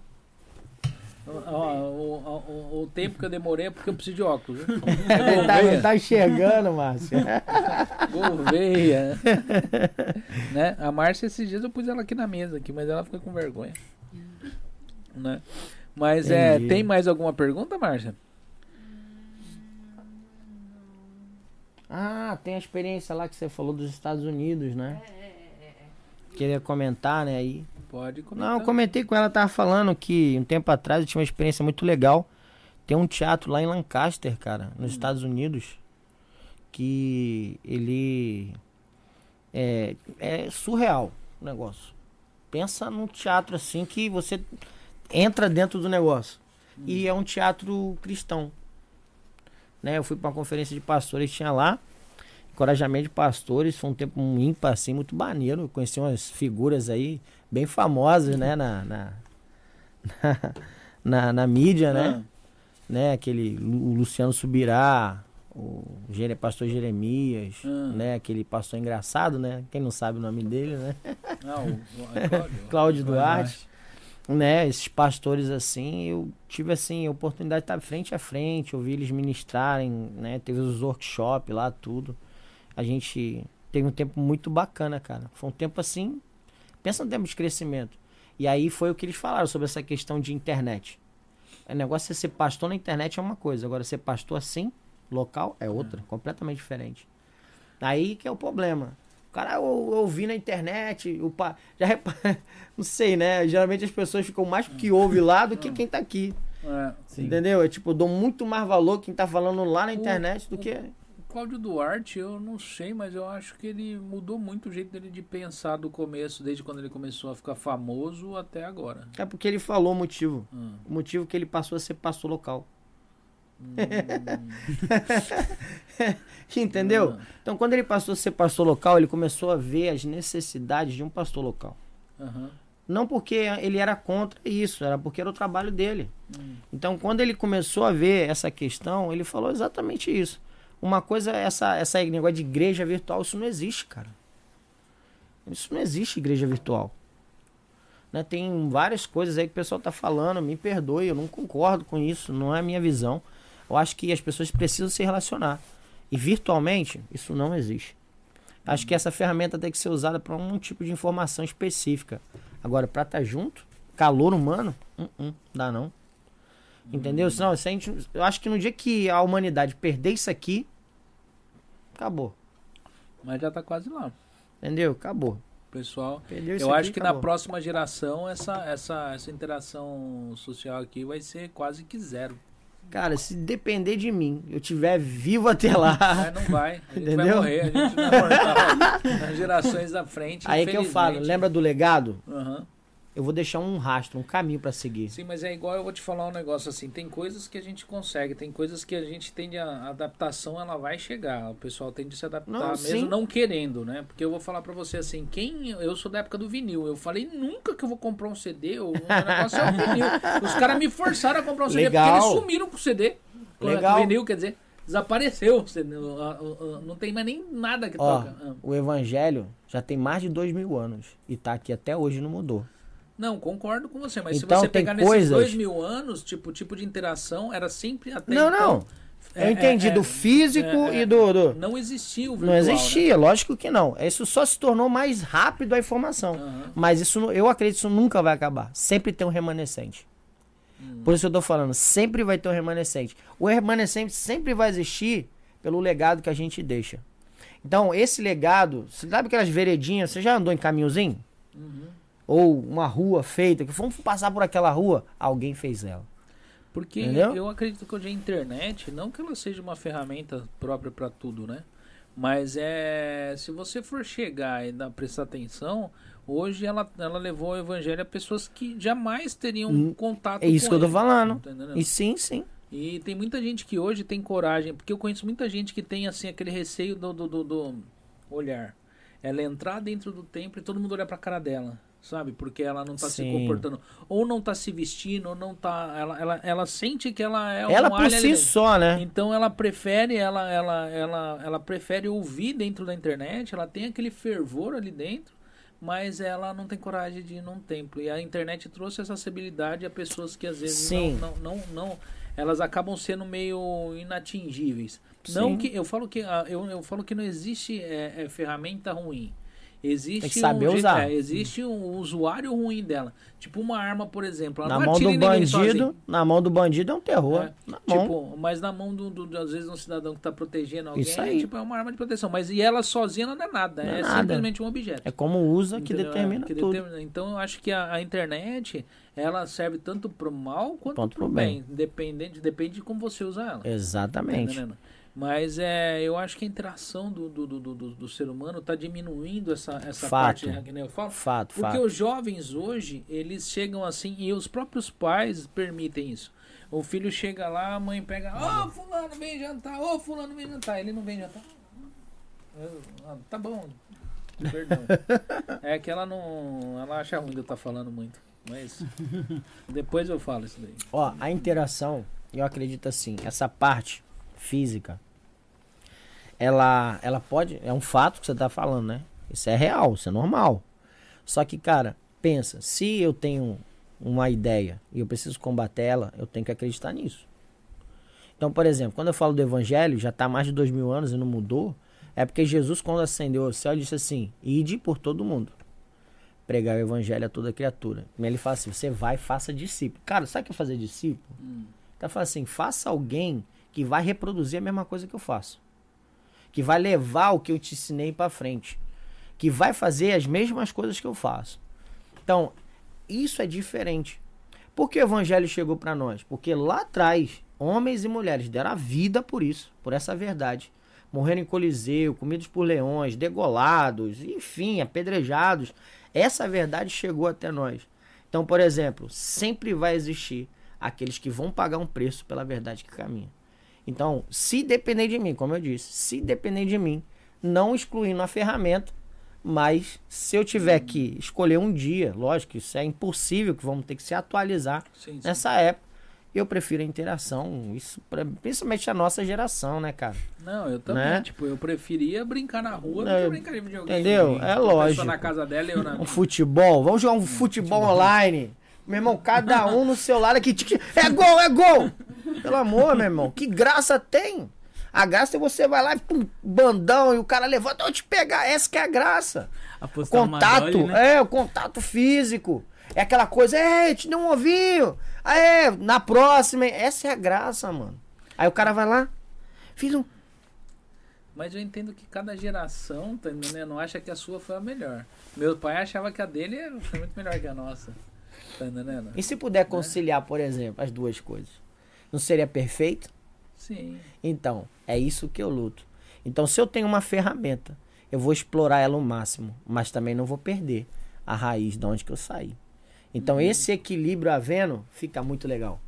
O, o- o tempo que eu demorei é porque eu preciso de óculos. tá, não tá enxergando, Márcio. Gouveia. né? A Márcia, esses dias eu pus ela aqui na mesa, aqui, mas ela ficou com vergonha. Né? Mas é, tem mais alguma pergunta, Márcia? Ah, tem a experiência lá que você falou dos Estados Unidos, né? É, é, é, é. Queria comentar, né, aí. Pode comentar. Não, eu comentei com ela, tava falando que um tempo atrás eu tinha uma experiência muito legal. Tem um teatro lá em Lancaster, cara, nos Estados Unidos, que ele é, é surreal o negócio. Pensa num teatro assim que você entra dentro do negócio. E é um teatro cristão. Né? Eu fui para uma conferência de pastores que tinha lá. Encorajamento de pastores, foi um tempo um ímpar, assim, muito maneiro. Eu conheci umas figuras aí bem famosas, né, na, na, na, na- na mídia, né? Ah, né? Aquele Lu- o Luciano Subirá, o pastor Jeremias, Ah. né? Aquele pastor engraçado, né? Quem não sabe o nome dele, né? não, o- o- é Cláudio. Cláudio Duarte, né? Esses pastores assim, eu tive assim a oportunidade de estar frente a frente, ouvir eles ministrarem, né? Teve os workshops lá, tudo. A gente teve um tempo muito bacana, cara. Foi um tempo assim, pensa no tempo de crescimento. E aí foi o que eles falaram sobre essa questão de internet. O negócio é ser pastor na internet é uma coisa, agora ser pastor assim, local, é outra, completamente diferente. Aí que é o problema. O cara eu, eu ouvi na internet, o pa... já repa- não sei, né? Geralmente as pessoas ficam mais que ouve lá do que quem tá aqui. É. Entendeu? É tipo, eu dou muito mais valor quem tá falando lá na O- internet do o- que. o Cláudio Duarte, eu não sei, mas eu acho que ele mudou muito o jeito dele de pensar do começo, desde quando ele começou a ficar famoso até agora. É porque ele falou o motivo. Ah. O motivo que ele passou a ser pastor local. Hum. Entendeu? Ah. Então, quando ele passou a ser pastor local, ele começou a ver as necessidades de um pastor local. Aham. Não porque ele era contra isso, era porque era o trabalho dele. Hum. Então, quando ele começou a ver essa questão, ele falou exatamente isso. Uma coisa, essa, essa negócio de igreja virtual, isso não existe, cara. Isso não existe igreja virtual. Né? Tem várias coisas aí que o pessoal tá falando, me perdoe, eu não concordo com isso, não é a minha visão. Eu acho que as pessoas precisam se relacionar. E virtualmente, isso não existe. Acho que essa ferramenta tem que ser usada para um tipo de informação específica. Agora, para estar junto, calor humano, uh -uh, dá não. Entendeu? Senão, se a gente, eu acho que no dia que a humanidade perder isso aqui, acabou. Mas já tá quase lá. Entendeu? Acabou. Pessoal, Perdeu eu aqui, acho que na acabou. próxima geração essa, essa, essa interação social aqui vai ser quase que zero. Cara, se depender de mim, eu tiver vivo até lá. Mas não vai. A gente vai Entendeu? morrer. A gente é mortal. Nas gerações da frente. Aí que eu falo, lembra do legado? Aham. Eu vou deixar um rastro, um caminho para seguir. Sim, mas é igual eu vou te falar um negócio assim. Tem coisas que a gente consegue, tem coisas que a gente tende a a adaptação, ela vai chegar. O pessoal tende a se adaptar Não, mesmo sim. não querendo, né? Porque eu vou falar pra você assim, quem eu sou da época do vinil. Eu falei nunca que eu vou comprar um CD, ou o negócio é o vinil. Os caras me forçaram a comprar um CD porque eles sumiram com o CD. Legal. O vinil, quer dizer, desapareceu. Não tem mais nem nada que Ó, toca. Ah. o evangelho já tem mais de dois mil anos e tá aqui até hoje não mudou. Não, concordo com você, mas Então, se você pegar nesses coisas- dois mil anos, tipo, o tipo de interação era sempre até não, então, não. Eu É, entendi é, do é, físico é, é. e do, do- Não existia o Não virtual. existia, lógico que não. Isso só se tornou mais rápido a informação. Né? Aham. Mas isso eu acredito que isso nunca vai acabar. Sempre tem um remanescente. Hum. Por isso que eu tô falando, sempre vai ter um remanescente. O remanescente sempre vai existir pelo legado que a gente deixa. Então, esse legado, você sabe aquelas veredinhas, você já andou em caminhozinho? Uhum. Ou uma rua feita, que vamos passar por aquela rua, alguém fez ela. Porque Entendeu? eu acredito que hoje a internet, não que ela seja uma ferramenta própria para tudo, né? Mas é. Se você for chegar e dar, prestar atenção, hoje ela, ela levou o evangelho a pessoas que jamais teriam Hum, contato É isso com que eu tô ele, falando. tá? E sim, sim. E tem muita gente que hoje tem coragem, porque eu conheço muita gente que tem assim aquele receio do, do, do- do olhar. Ela entrar dentro do templo e todo mundo olhar pra cara dela. Sabe? Porque ela não tá se comportando, ou não tá se vestindo, ou não tá. Ela, ela, ela sente que ela é Ela um por ali si dentro. só, né? Então ela prefere, ela, ela, ela, ela prefere ouvir dentro da internet, ela tem aquele fervor ali dentro, mas ela não tem coragem de ir num templo. E a internet trouxe essa acessibilidade a pessoas que às vezes não, não, não, não- elas acabam sendo meio inatingíveis. Sim. Não que eu falo que ah, eu, eu falo que não existe é, é, ferramenta ruim. Existe Tem que saber um usar. é, existe um usuário ruim dela. Tipo uma arma, por exemplo. Ela Na não mão do bandido, na mão do bandido é um terror. É, Na mão. Tipo, mas na mão do, do- às vezes um cidadão que tá protegendo alguém, Isso aí. tipo, é uma arma de proteção. Mas e ela sozinha não é nada, Não é é, nada. simplesmente um objeto. É como usa que Entendeu? determina É, que tudo. determina. Então eu acho que a, a internet, ela serve tanto pro mal quanto pro pro bem. Dependente, depende de como você usa ela. Tá Exatamente. entendendo? Mas é, eu acho que a interação do, do, do, do, do ser humano tá diminuindo essa, essa Fato. parte, né, eu falo. Fato, Porque fato. os jovens hoje, eles chegam assim, e os próprios pais permitem isso. O filho chega lá, a mãe pega, ô fulano, vem jantar, ô fulano, vem jantar. Ele não vem jantar. Eu, ah, tá bom, perdão. é que ela não. Ela acha ruim de eu estar falando muito. Mas depois eu falo isso daí. Ó, a interação, eu acredito assim, essa parte física, ela, ela pode, é um fato que você tá falando, né? Isso é real, isso é normal. Só que, cara, pensa, se eu tenho uma ideia e eu preciso combater ela, eu tenho que acreditar nisso. Então, por exemplo, quando eu falo do evangelho, já tá há mais de dois mil anos e não mudou, é porque Jesus, quando ascendeu ao céu, disse assim, ide por todo mundo pregar o evangelho a toda criatura. Ele fala assim: você vai, faça discípulo. Cara, sabe o que é fazer discípulo? Então fala assim: faça alguém que vai reproduzir a mesma coisa que eu faço. Que vai levar o que eu te ensinei para frente. Que vai fazer as mesmas coisas que eu faço. Então, isso é diferente. Por que o evangelho chegou para nós? Porque lá atrás, homens e mulheres deram a vida por isso, por essa verdade. Morreram em Coliseu, comidos por leões, degolados, enfim, apedrejados. Essa verdade chegou até nós. Então, por exemplo, sempre vai existir aqueles que vão pagar um preço pela verdade que caminha. Então, se depender de mim, como eu disse, se depender de mim, não excluindo a ferramenta, mas se eu tiver que escolher um dia, lógico, isso é impossível, que vamos ter que se atualizar Sim, sim. nessa época, eu prefiro a interação, isso pra- principalmente a nossa geração, né, cara? Não, eu também. Né? Tipo, eu preferia brincar na rua do Não, que eu- brincar de videogame. entendeu? É lógico. na casa dela eu na Um futebol, vamos jogar um futebol online. Meu irmão, cada um no seu lado aqui. É gol, é gol! Pelo amor, meu irmão, que graça tem? A graça é você vai lá e pum, bandão e o cara levanta, eu te pegar. Essa que é a graça. Apostar contato, Dolly, né? é, o contato físico. É aquela coisa, é, te deu um ovinho. Aê, na próxima. Essa é a graça, mano. Aí o cara vai lá, fiz um. Mas eu entendo que cada geração, tá entendendo? Acha que a sua foi a melhor. Meu pai achava que a dele foi muito melhor que a nossa. Entendendo? E se puder conciliar, por exemplo, as duas coisas? Não seria perfeito? Sim. Então, é isso que eu luto. Então, se eu tenho uma ferramenta, eu vou explorar ela ao máximo, mas também não vou perder a raiz de onde que eu saí. Então, esse equilíbrio havendo, fica muito legal.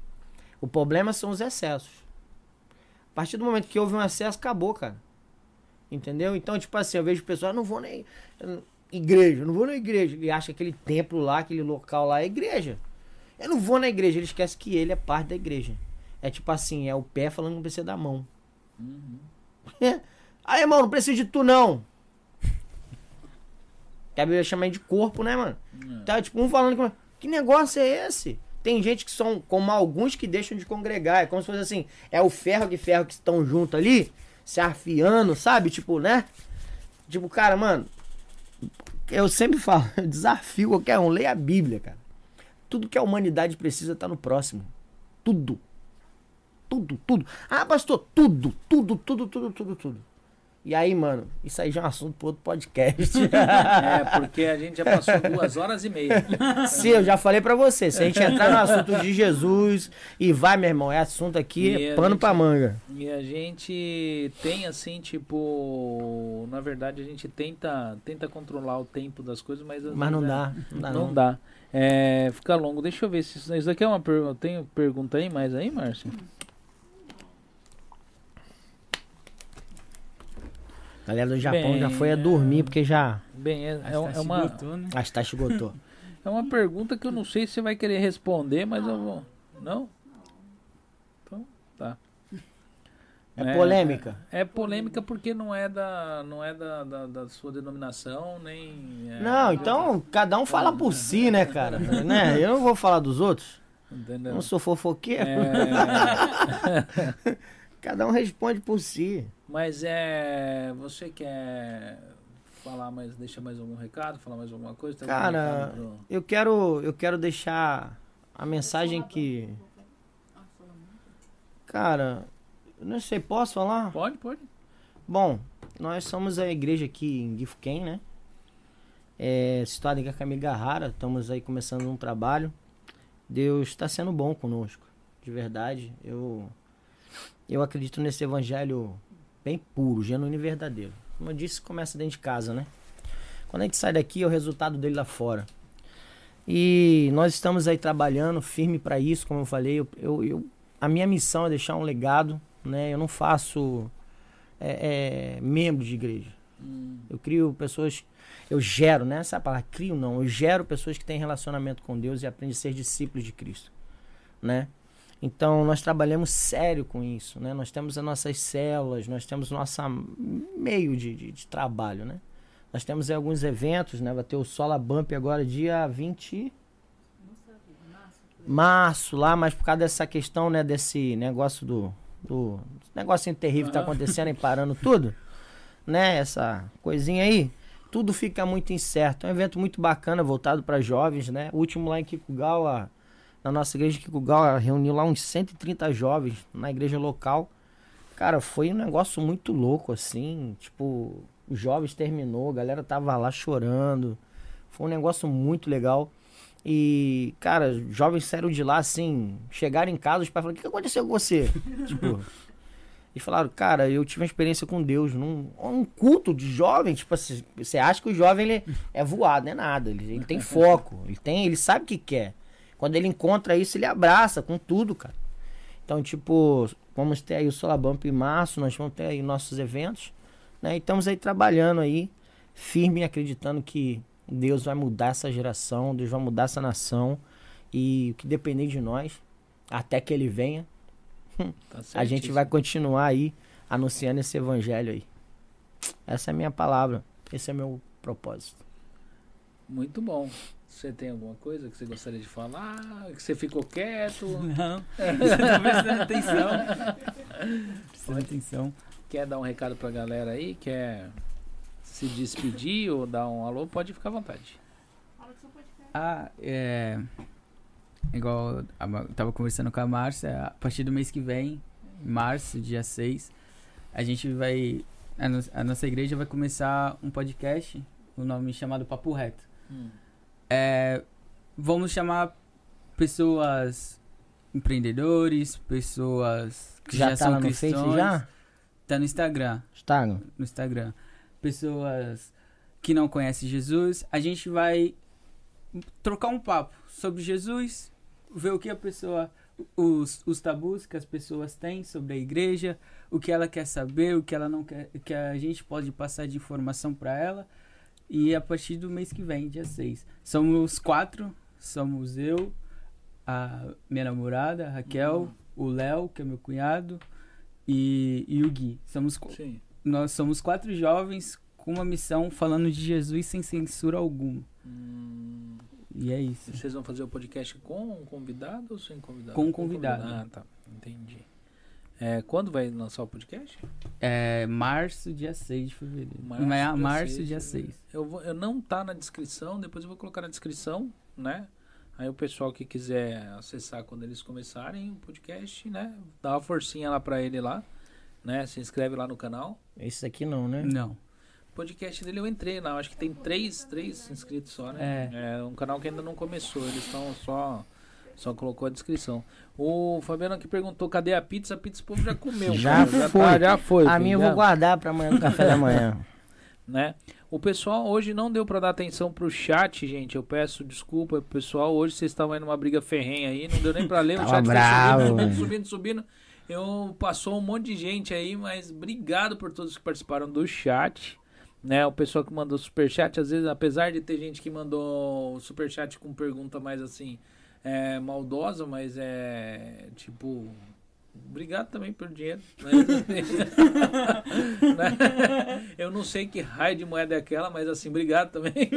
O problema são os excessos. A partir do momento que houve um excesso, acabou, cara. Entendeu? Então, tipo assim, eu vejo pessoas, "Ah, não vou nem. Igreja, não vou na igreja. E acha que aquele templo lá, aquele local lá é igreja. Eu não vou na igreja, ele esquece que ele é parte da igreja. É tipo assim, é o pé falando que não precisa da mão. Aí, irmão, não precisa de tu, não. Que a Bíblia chama de corpo, né, mano? Tá, tipo, um falando que. Que negócio é esse? Tem gente que são como alguns que deixam de congregar. É como se fosse assim, é o ferro de ferro que estão junto ali, se afiando, sabe? Tipo, né? Tipo, cara, mano, eu sempre falo, eu desafio qualquer um, leia a Bíblia, cara. Tudo que a humanidade precisa tá no próximo. Tudo. Tudo, tudo. Ah, pastor, tudo, tudo, tudo, tudo, tudo, tudo. E aí, mano, isso aí já é um assunto pro outro podcast. É, porque a gente já passou duas horas e meia. Se eu já falei pra você, se a gente entrar no assunto de Jesus e vai, meu irmão, é assunto aqui, E é pano gente- pra manga. E a gente tem assim, tipo, na verdade a gente tenta, tenta controlar o tempo das coisas, mas Mas não vezes, dá, é- não dá. Não Não dá. É, fica longo. Deixa eu ver se isso, isso daqui é uma pergunta. Tem pergunta aí mais aí, Márcio? A galera do Japão já Bem, foi a dormir porque já. Bem, é, Acho é, que é tá uma esgotou, né? As taxas esgotou. É uma pergunta que eu não sei se você vai querer responder, mas eu vou. Não? Então, tá. É, polêmica. É, polêmica porque não é da, não é da, da, da sua denominação, nem. é- Não, então cada um fala por si, né, cara? né? Eu não vou falar dos outros. Eu Entendeu? não sou fofoqueiro. É, Cada um responde por si. mas é. Você quer falar mais, deixar mais algum recado? Falar mais alguma coisa? Tem algum Cara, recado pro- Eu quero, eu quero deixar a mensagem que, cara, eu não sei, posso falar? Pode, pode. Bom, nós somos a igreja aqui em Gifuken, né? É, situada em Kakamigahara, estamos aí começando um trabalho. Deus está sendo bom conosco, de verdade. Eu, eu acredito nesse evangelho bem puro, genuíno e verdadeiro. Como eu disse, começa dentro de casa, né? Quando a gente sai daqui, é o resultado dele lá fora. E nós estamos aí trabalhando firme para isso, como eu falei. Eu, eu, eu- a minha missão é deixar um legado, né? Eu não faço é, é, membro de igreja. Hum, Eu crio pessoas, eu gero, né? Essa é a palavra, crio não, eu gero pessoas que têm relacionamento com Deus e aprendem a ser discípulos de Cristo, né? Então nós trabalhamos sério com isso, né? Nós temos as nossas células, nós temos nosso meio de, de, de trabalho, né? Nós temos aí alguns eventos, né? Vai ter o Sola Bump agora dia 20 março lá, mas por causa dessa questão, né, desse negócio do do negocinho terrível que tá acontecendo e parando tudo, né, essa coisinha aí, tudo fica muito incerto. É um evento muito bacana, voltado para jovens, né? O último lá em Kikugawa, na nossa igreja de Kikugawa, reuniu lá uns 130 jovens na igreja local. Cara, foi um negócio muito louco, assim. Tipo, os jovens terminou, a galera tava lá chorando. Foi um negócio muito legal. E, cara, jovens saíram de lá assim, chegaram em casa, os pais falaram, o que aconteceu com você? tipo. E falaram, cara, eu tive uma experiência com Deus num um culto de jovem, tipo assim, você acha que o jovem ele é voado, não é nada, ele, ele tem foco, ele tem, ele sabe o que quer. Quando ele encontra isso, ele abraça com tudo, cara. Então, tipo, vamos ter aí o Solabump em março, nós vamos ter aí nossos eventos, né? E estamos aí trabalhando aí, firme, acreditando que Deus vai mudar essa geração, Deus vai mudar essa nação e o que depender de nós, até que ele venha, tá a gente vai continuar aí anunciando esse evangelho aí. Essa é a minha palavra, esse é meu propósito. Muito bom. Você tem alguma coisa que você gostaria de falar? Que você ficou quieto? Não, você tá prestando atenção. Prestando atenção. Quer dar um recado pra galera aí? Quer se despedir ou dar um alô? Pode ficar à vontade. Ah, é. Igual eu tava conversando com a Márcia, a partir do mês que vem, em março, dia 6, a gente vai. A, no- a nossa igreja vai começar um podcast, o nome chamado Papo Reto. Hum. É, vamos chamar pessoas empreendedores, pessoas que Já, já, tá são no já? Tá no Instagram Instagram. no Instagram. Pessoas que não conhecem Jesus, a gente vai trocar um papo sobre Jesus, ver o que a pessoa, os, os tabus que as pessoas têm sobre a igreja, o que ela quer saber, o que ela não quer, que a gente pode passar de informação para ela. E a partir do mês que vem, dia 6. Somos quatro, somos eu, a minha namorada, a Raquel, o Léo, que é meu cunhado, e, e o Gui. Somos Sim. nós somos quatro jovens com uma missão falando de Jesus sem censura alguma. Hum, E é isso. vocês vão fazer o podcast com um convidado ou sem convidado? Com um convidado. Ah, tá. Entendi. É, quando vai lançar o podcast? É março, dia 6 de fevereiro. Março, Março, dia março, seis, dia fevereiro. 6. Eu, vou, eu não tá na descrição, depois eu vou colocar na descrição, né? Aí o pessoal que quiser acessar quando eles começarem o podcast, né? Dá uma forcinha lá pra ele lá, né? Se inscreve lá no canal. Esse aqui não, né? Não. O podcast dele eu entrei lá, acho que tem três, três inscritos só, né? É. um canal que ainda não começou, eles estão só. Só colocou a descrição. O Fabiano aqui perguntou: cadê a pizza? A pizza o povo já comeu. Já cara. foi. tá, já foi. A minha eu já- vou guardar pra amanhã no café da manhã. né? O pessoal hoje não deu pra dar atenção pro chat, gente. Eu peço desculpa, pessoal. Hoje vocês estavam aí numa briga ferrenha aí, não deu nem pra ler. O chat bravo, subindo, velho. subindo, subindo. Eu passou um monte de gente aí, mas obrigado por todos que participaram do chat. né? O pessoal que mandou superchat, às vezes, apesar de ter gente que mandou superchat com pergunta mais assim, é, maldosa, mas é tipo. Obrigado também pelo dinheiro. Né? Eu não sei que raio de moeda é aquela, mas assim, obrigado também.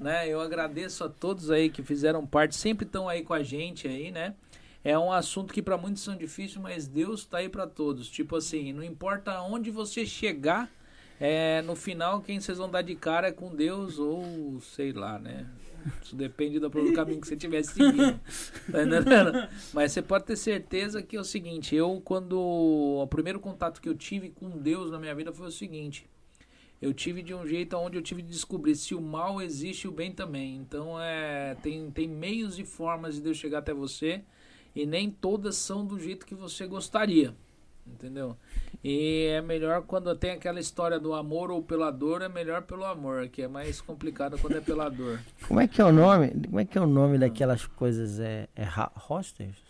né? Eu agradeço a todos aí que fizeram parte, sempre estão aí com a gente aí, né? É um assunto que para muitos são difícil, mas Deus está aí para todos. Tipo assim, não importa onde você chegar, é, no final quem vocês vão dar de cara é com Deus ou sei lá, né? Isso depende do caminho que você estiver seguindo. Tá entendendo? Mas você pode ter certeza que é o seguinte, eu quando o primeiro contato que eu tive com Deus na minha vida foi o seguinte, eu tive de um jeito onde eu tive de descobrir se o mal existe o bem também. Então é tem, tem meios e formas de Deus chegar até você e nem todas são do jeito que você gostaria. Entendeu? E é melhor quando tem aquela história do amor ou pela dor, é melhor pelo amor, que é mais complicado quando é pela dor. Como é que é o nome? Como é que é o nome daquelas coisas? É, é hosters?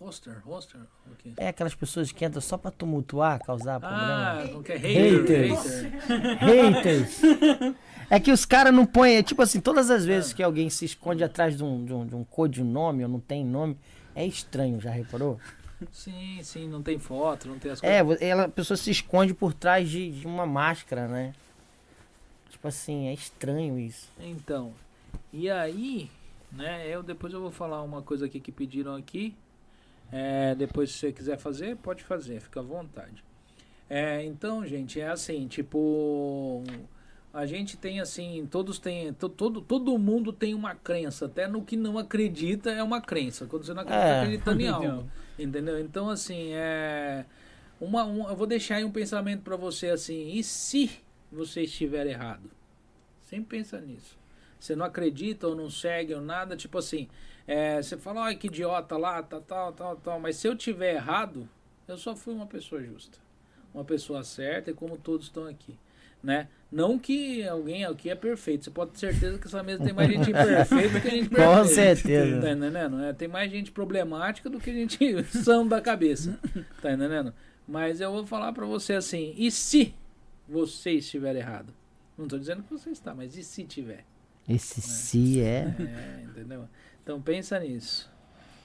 Hoster, hoster, okay. É aquelas pessoas que entram só pra tumultuar, causar problema. Ah, não quer haters. Haters. haters. É que os caras não põem, é tipo assim, todas as vezes ah. que alguém se esconde atrás de um, de um, de um codinome ou não tem nome, é estranho, já reparou? Sim, sim, não tem foto, não tem as é, coisas. É, ela, a pessoa se esconde por trás de, de uma máscara, né? Tipo assim, é estranho isso. Então, e aí, né, eu depois eu vou falar uma coisa aqui que pediram aqui, é, depois, se você quiser fazer, pode fazer, fica à vontade. É, então, gente, é assim, tipo. A gente tem assim, todos têm. todo, todo mundo tem uma crença. Até no que não acredita é uma crença. Quando você não acredita, é. acreditando em algo. Entendeu? Então, assim, é. Uma, um, eu vou deixar aí um pensamento para você assim. E se você estiver errado? Sempre pensa nisso. Você não acredita ou não segue ou nada, tipo assim. É, você fala, ai que idiota lá, tal, tal, tal, tal. Mas se eu tiver errado, eu só fui uma pessoa justa. Uma pessoa certa e como todos estão aqui. Né? Não que alguém aqui é perfeito. Você pode ter certeza que essa mesa tem mais gente imperfeita do que gente perfeita. Com certeza. Tá entendendo? É, tem mais gente problemática do que gente são da cabeça. Tá entendendo? Mas eu vou falar para você assim, e se você estiver errado? Não estou dizendo que você está, mas e se tiver? Esse né? se é. É, entendeu? Então pensa nisso,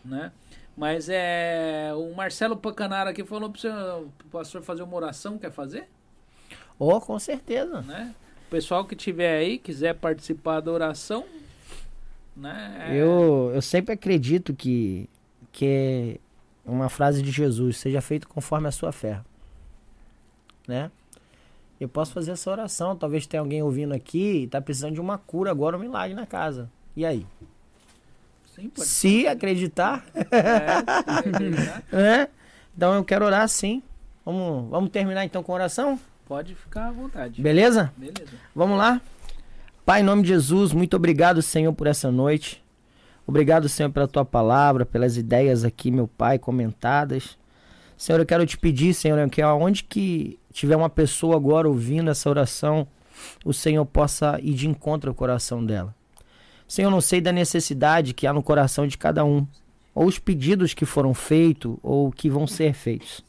né? Mas é o Marcelo Pacanara aqui falou para o pastor fazer uma oração, quer fazer? Oh, com certeza. Né? O pessoal que tiver aí, quiser participar da oração, né? É... Eu, eu sempre acredito que, que é uma frase de Jesus, seja feito conforme a sua fé. Né? Eu posso fazer essa oração, talvez tenha alguém ouvindo aqui e está precisando de uma cura agora, um milagre na casa. E aí? Sim, se acreditar. É, se acreditar. é. Então eu quero orar sim. Vamos, vamos terminar então com a oração? Pode ficar à vontade. Beleza? Beleza. Vamos lá? Pai, em nome de Jesus, muito obrigado, Senhor, por essa noite. Obrigado, Senhor, pela tua palavra, pelas ideias aqui, meu Pai, comentadas. Senhor, eu quero te pedir, Senhor, que aonde que tiver uma pessoa agora ouvindo essa oração, o Senhor possa ir de encontro ao coração dela. Senhor, eu não sei da necessidade que há no coração de cada um, ou os pedidos que foram feitos ou que vão ser feitos.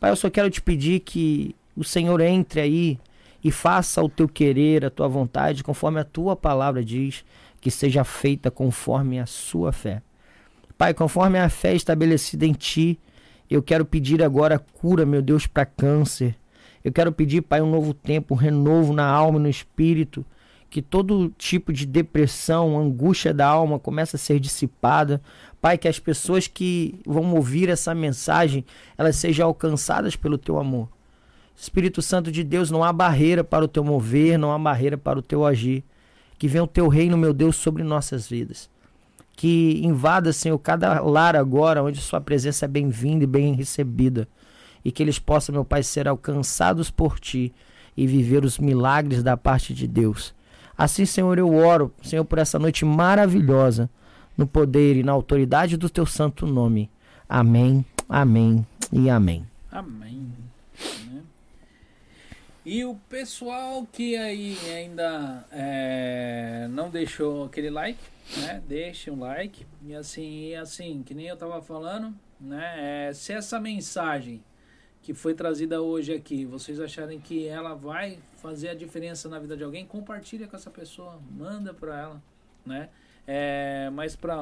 Pai, eu só quero te pedir que o Senhor entre aí e faça o teu querer, a tua vontade, conforme a tua palavra diz, que seja feita conforme a sua fé. Pai, conforme a fé estabelecida em ti, eu quero pedir agora cura, meu Deus, para câncer. Eu quero pedir, Pai, um novo tempo, um renovo na alma e no espírito que todo tipo de depressão, angústia da alma comece a ser dissipada. Pai, que as pessoas que vão ouvir essa mensagem, elas sejam alcançadas pelo teu amor. Espírito Santo de Deus, não há barreira para o teu mover, não há barreira para o teu agir. Que venha o teu reino, meu Deus, sobre nossas vidas. Que invada, Senhor, cada lar agora onde sua presença é bem-vinda e bem recebida. E que eles possam, meu Pai, ser alcançados por ti e viver os milagres da parte de Deus. Assim, Senhor, eu oro, Senhor, por essa noite maravilhosa, no poder e na autoridade do teu santo nome. Amém, amém e amém. Amém. Né? E o pessoal que aí ainda é, não deixou aquele like, né? Deixe um like. E assim, e assim, que nem eu tava falando, né? É, se essa mensagem que foi trazida hoje aqui, vocês acharem que ela vai fazer a diferença na vida de alguém, compartilha com essa pessoa, manda para ela, né? É, mas para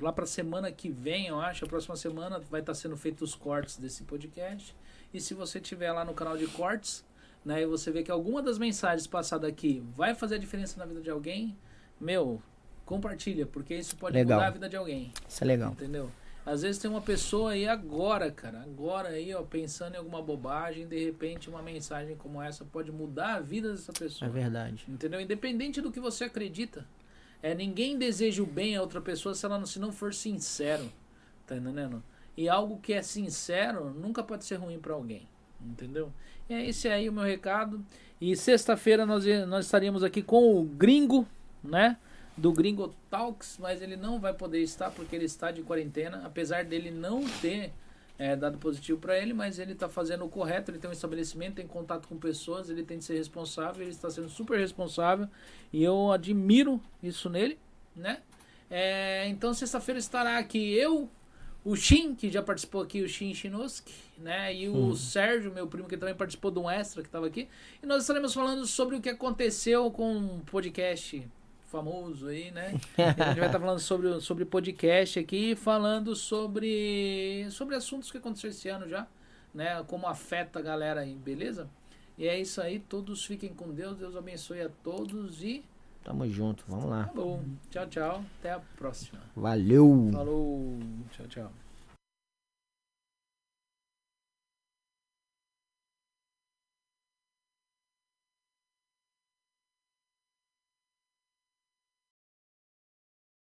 lá para semana que vem, eu acho, a próxima semana vai estar tá sendo feitos os cortes desse podcast. E se você tiver lá no canal de cortes, né, e você vê que alguma das mensagens passadas aqui vai fazer a diferença na vida de alguém, meu, compartilha, porque isso pode legal. mudar a vida de alguém. Isso é legal. Entendeu? Às vezes tem uma pessoa aí agora, cara, agora aí, ó, pensando em alguma bobagem, de repente uma mensagem como essa pode mudar a vida dessa pessoa. É verdade. Entendeu? Independente do que você acredita. É, ninguém deseja o bem a outra pessoa se ela não, se não for sincero. Tá entendendo? E algo que é sincero nunca pode ser ruim para alguém. Entendeu? É esse aí o meu recado. E sexta-feira nós, nós estaríamos aqui com o Gringo, né? Do Gringo Talks, mas ele não vai poder estar porque ele está de quarentena. Apesar dele não ter é, dado positivo para ele, mas ele está fazendo o correto, ele tem um estabelecimento, tem contato com pessoas, ele tem que ser responsável, ele está sendo super responsável e eu admiro isso nele, né? É, então sexta-feira estará aqui eu, o Shin, que já participou aqui, o Shin Shinosuke, né? E o uhum. Sérgio, meu primo, que também participou de um extra que estava aqui. E nós estaremos falando sobre o que aconteceu com um podcast famoso aí, né? a gente vai estar tá falando sobre, sobre podcast aqui, falando sobre, sobre assuntos que aconteceram esse ano já, né? Como afeta a galera aí, beleza? E é isso aí, todos fiquem com Deus, Deus abençoe a todos e. Tamo junto, vamos lá. Tá bom. Tchau, tchau. Até a próxima. Valeu. Falou. Tchau, tchau.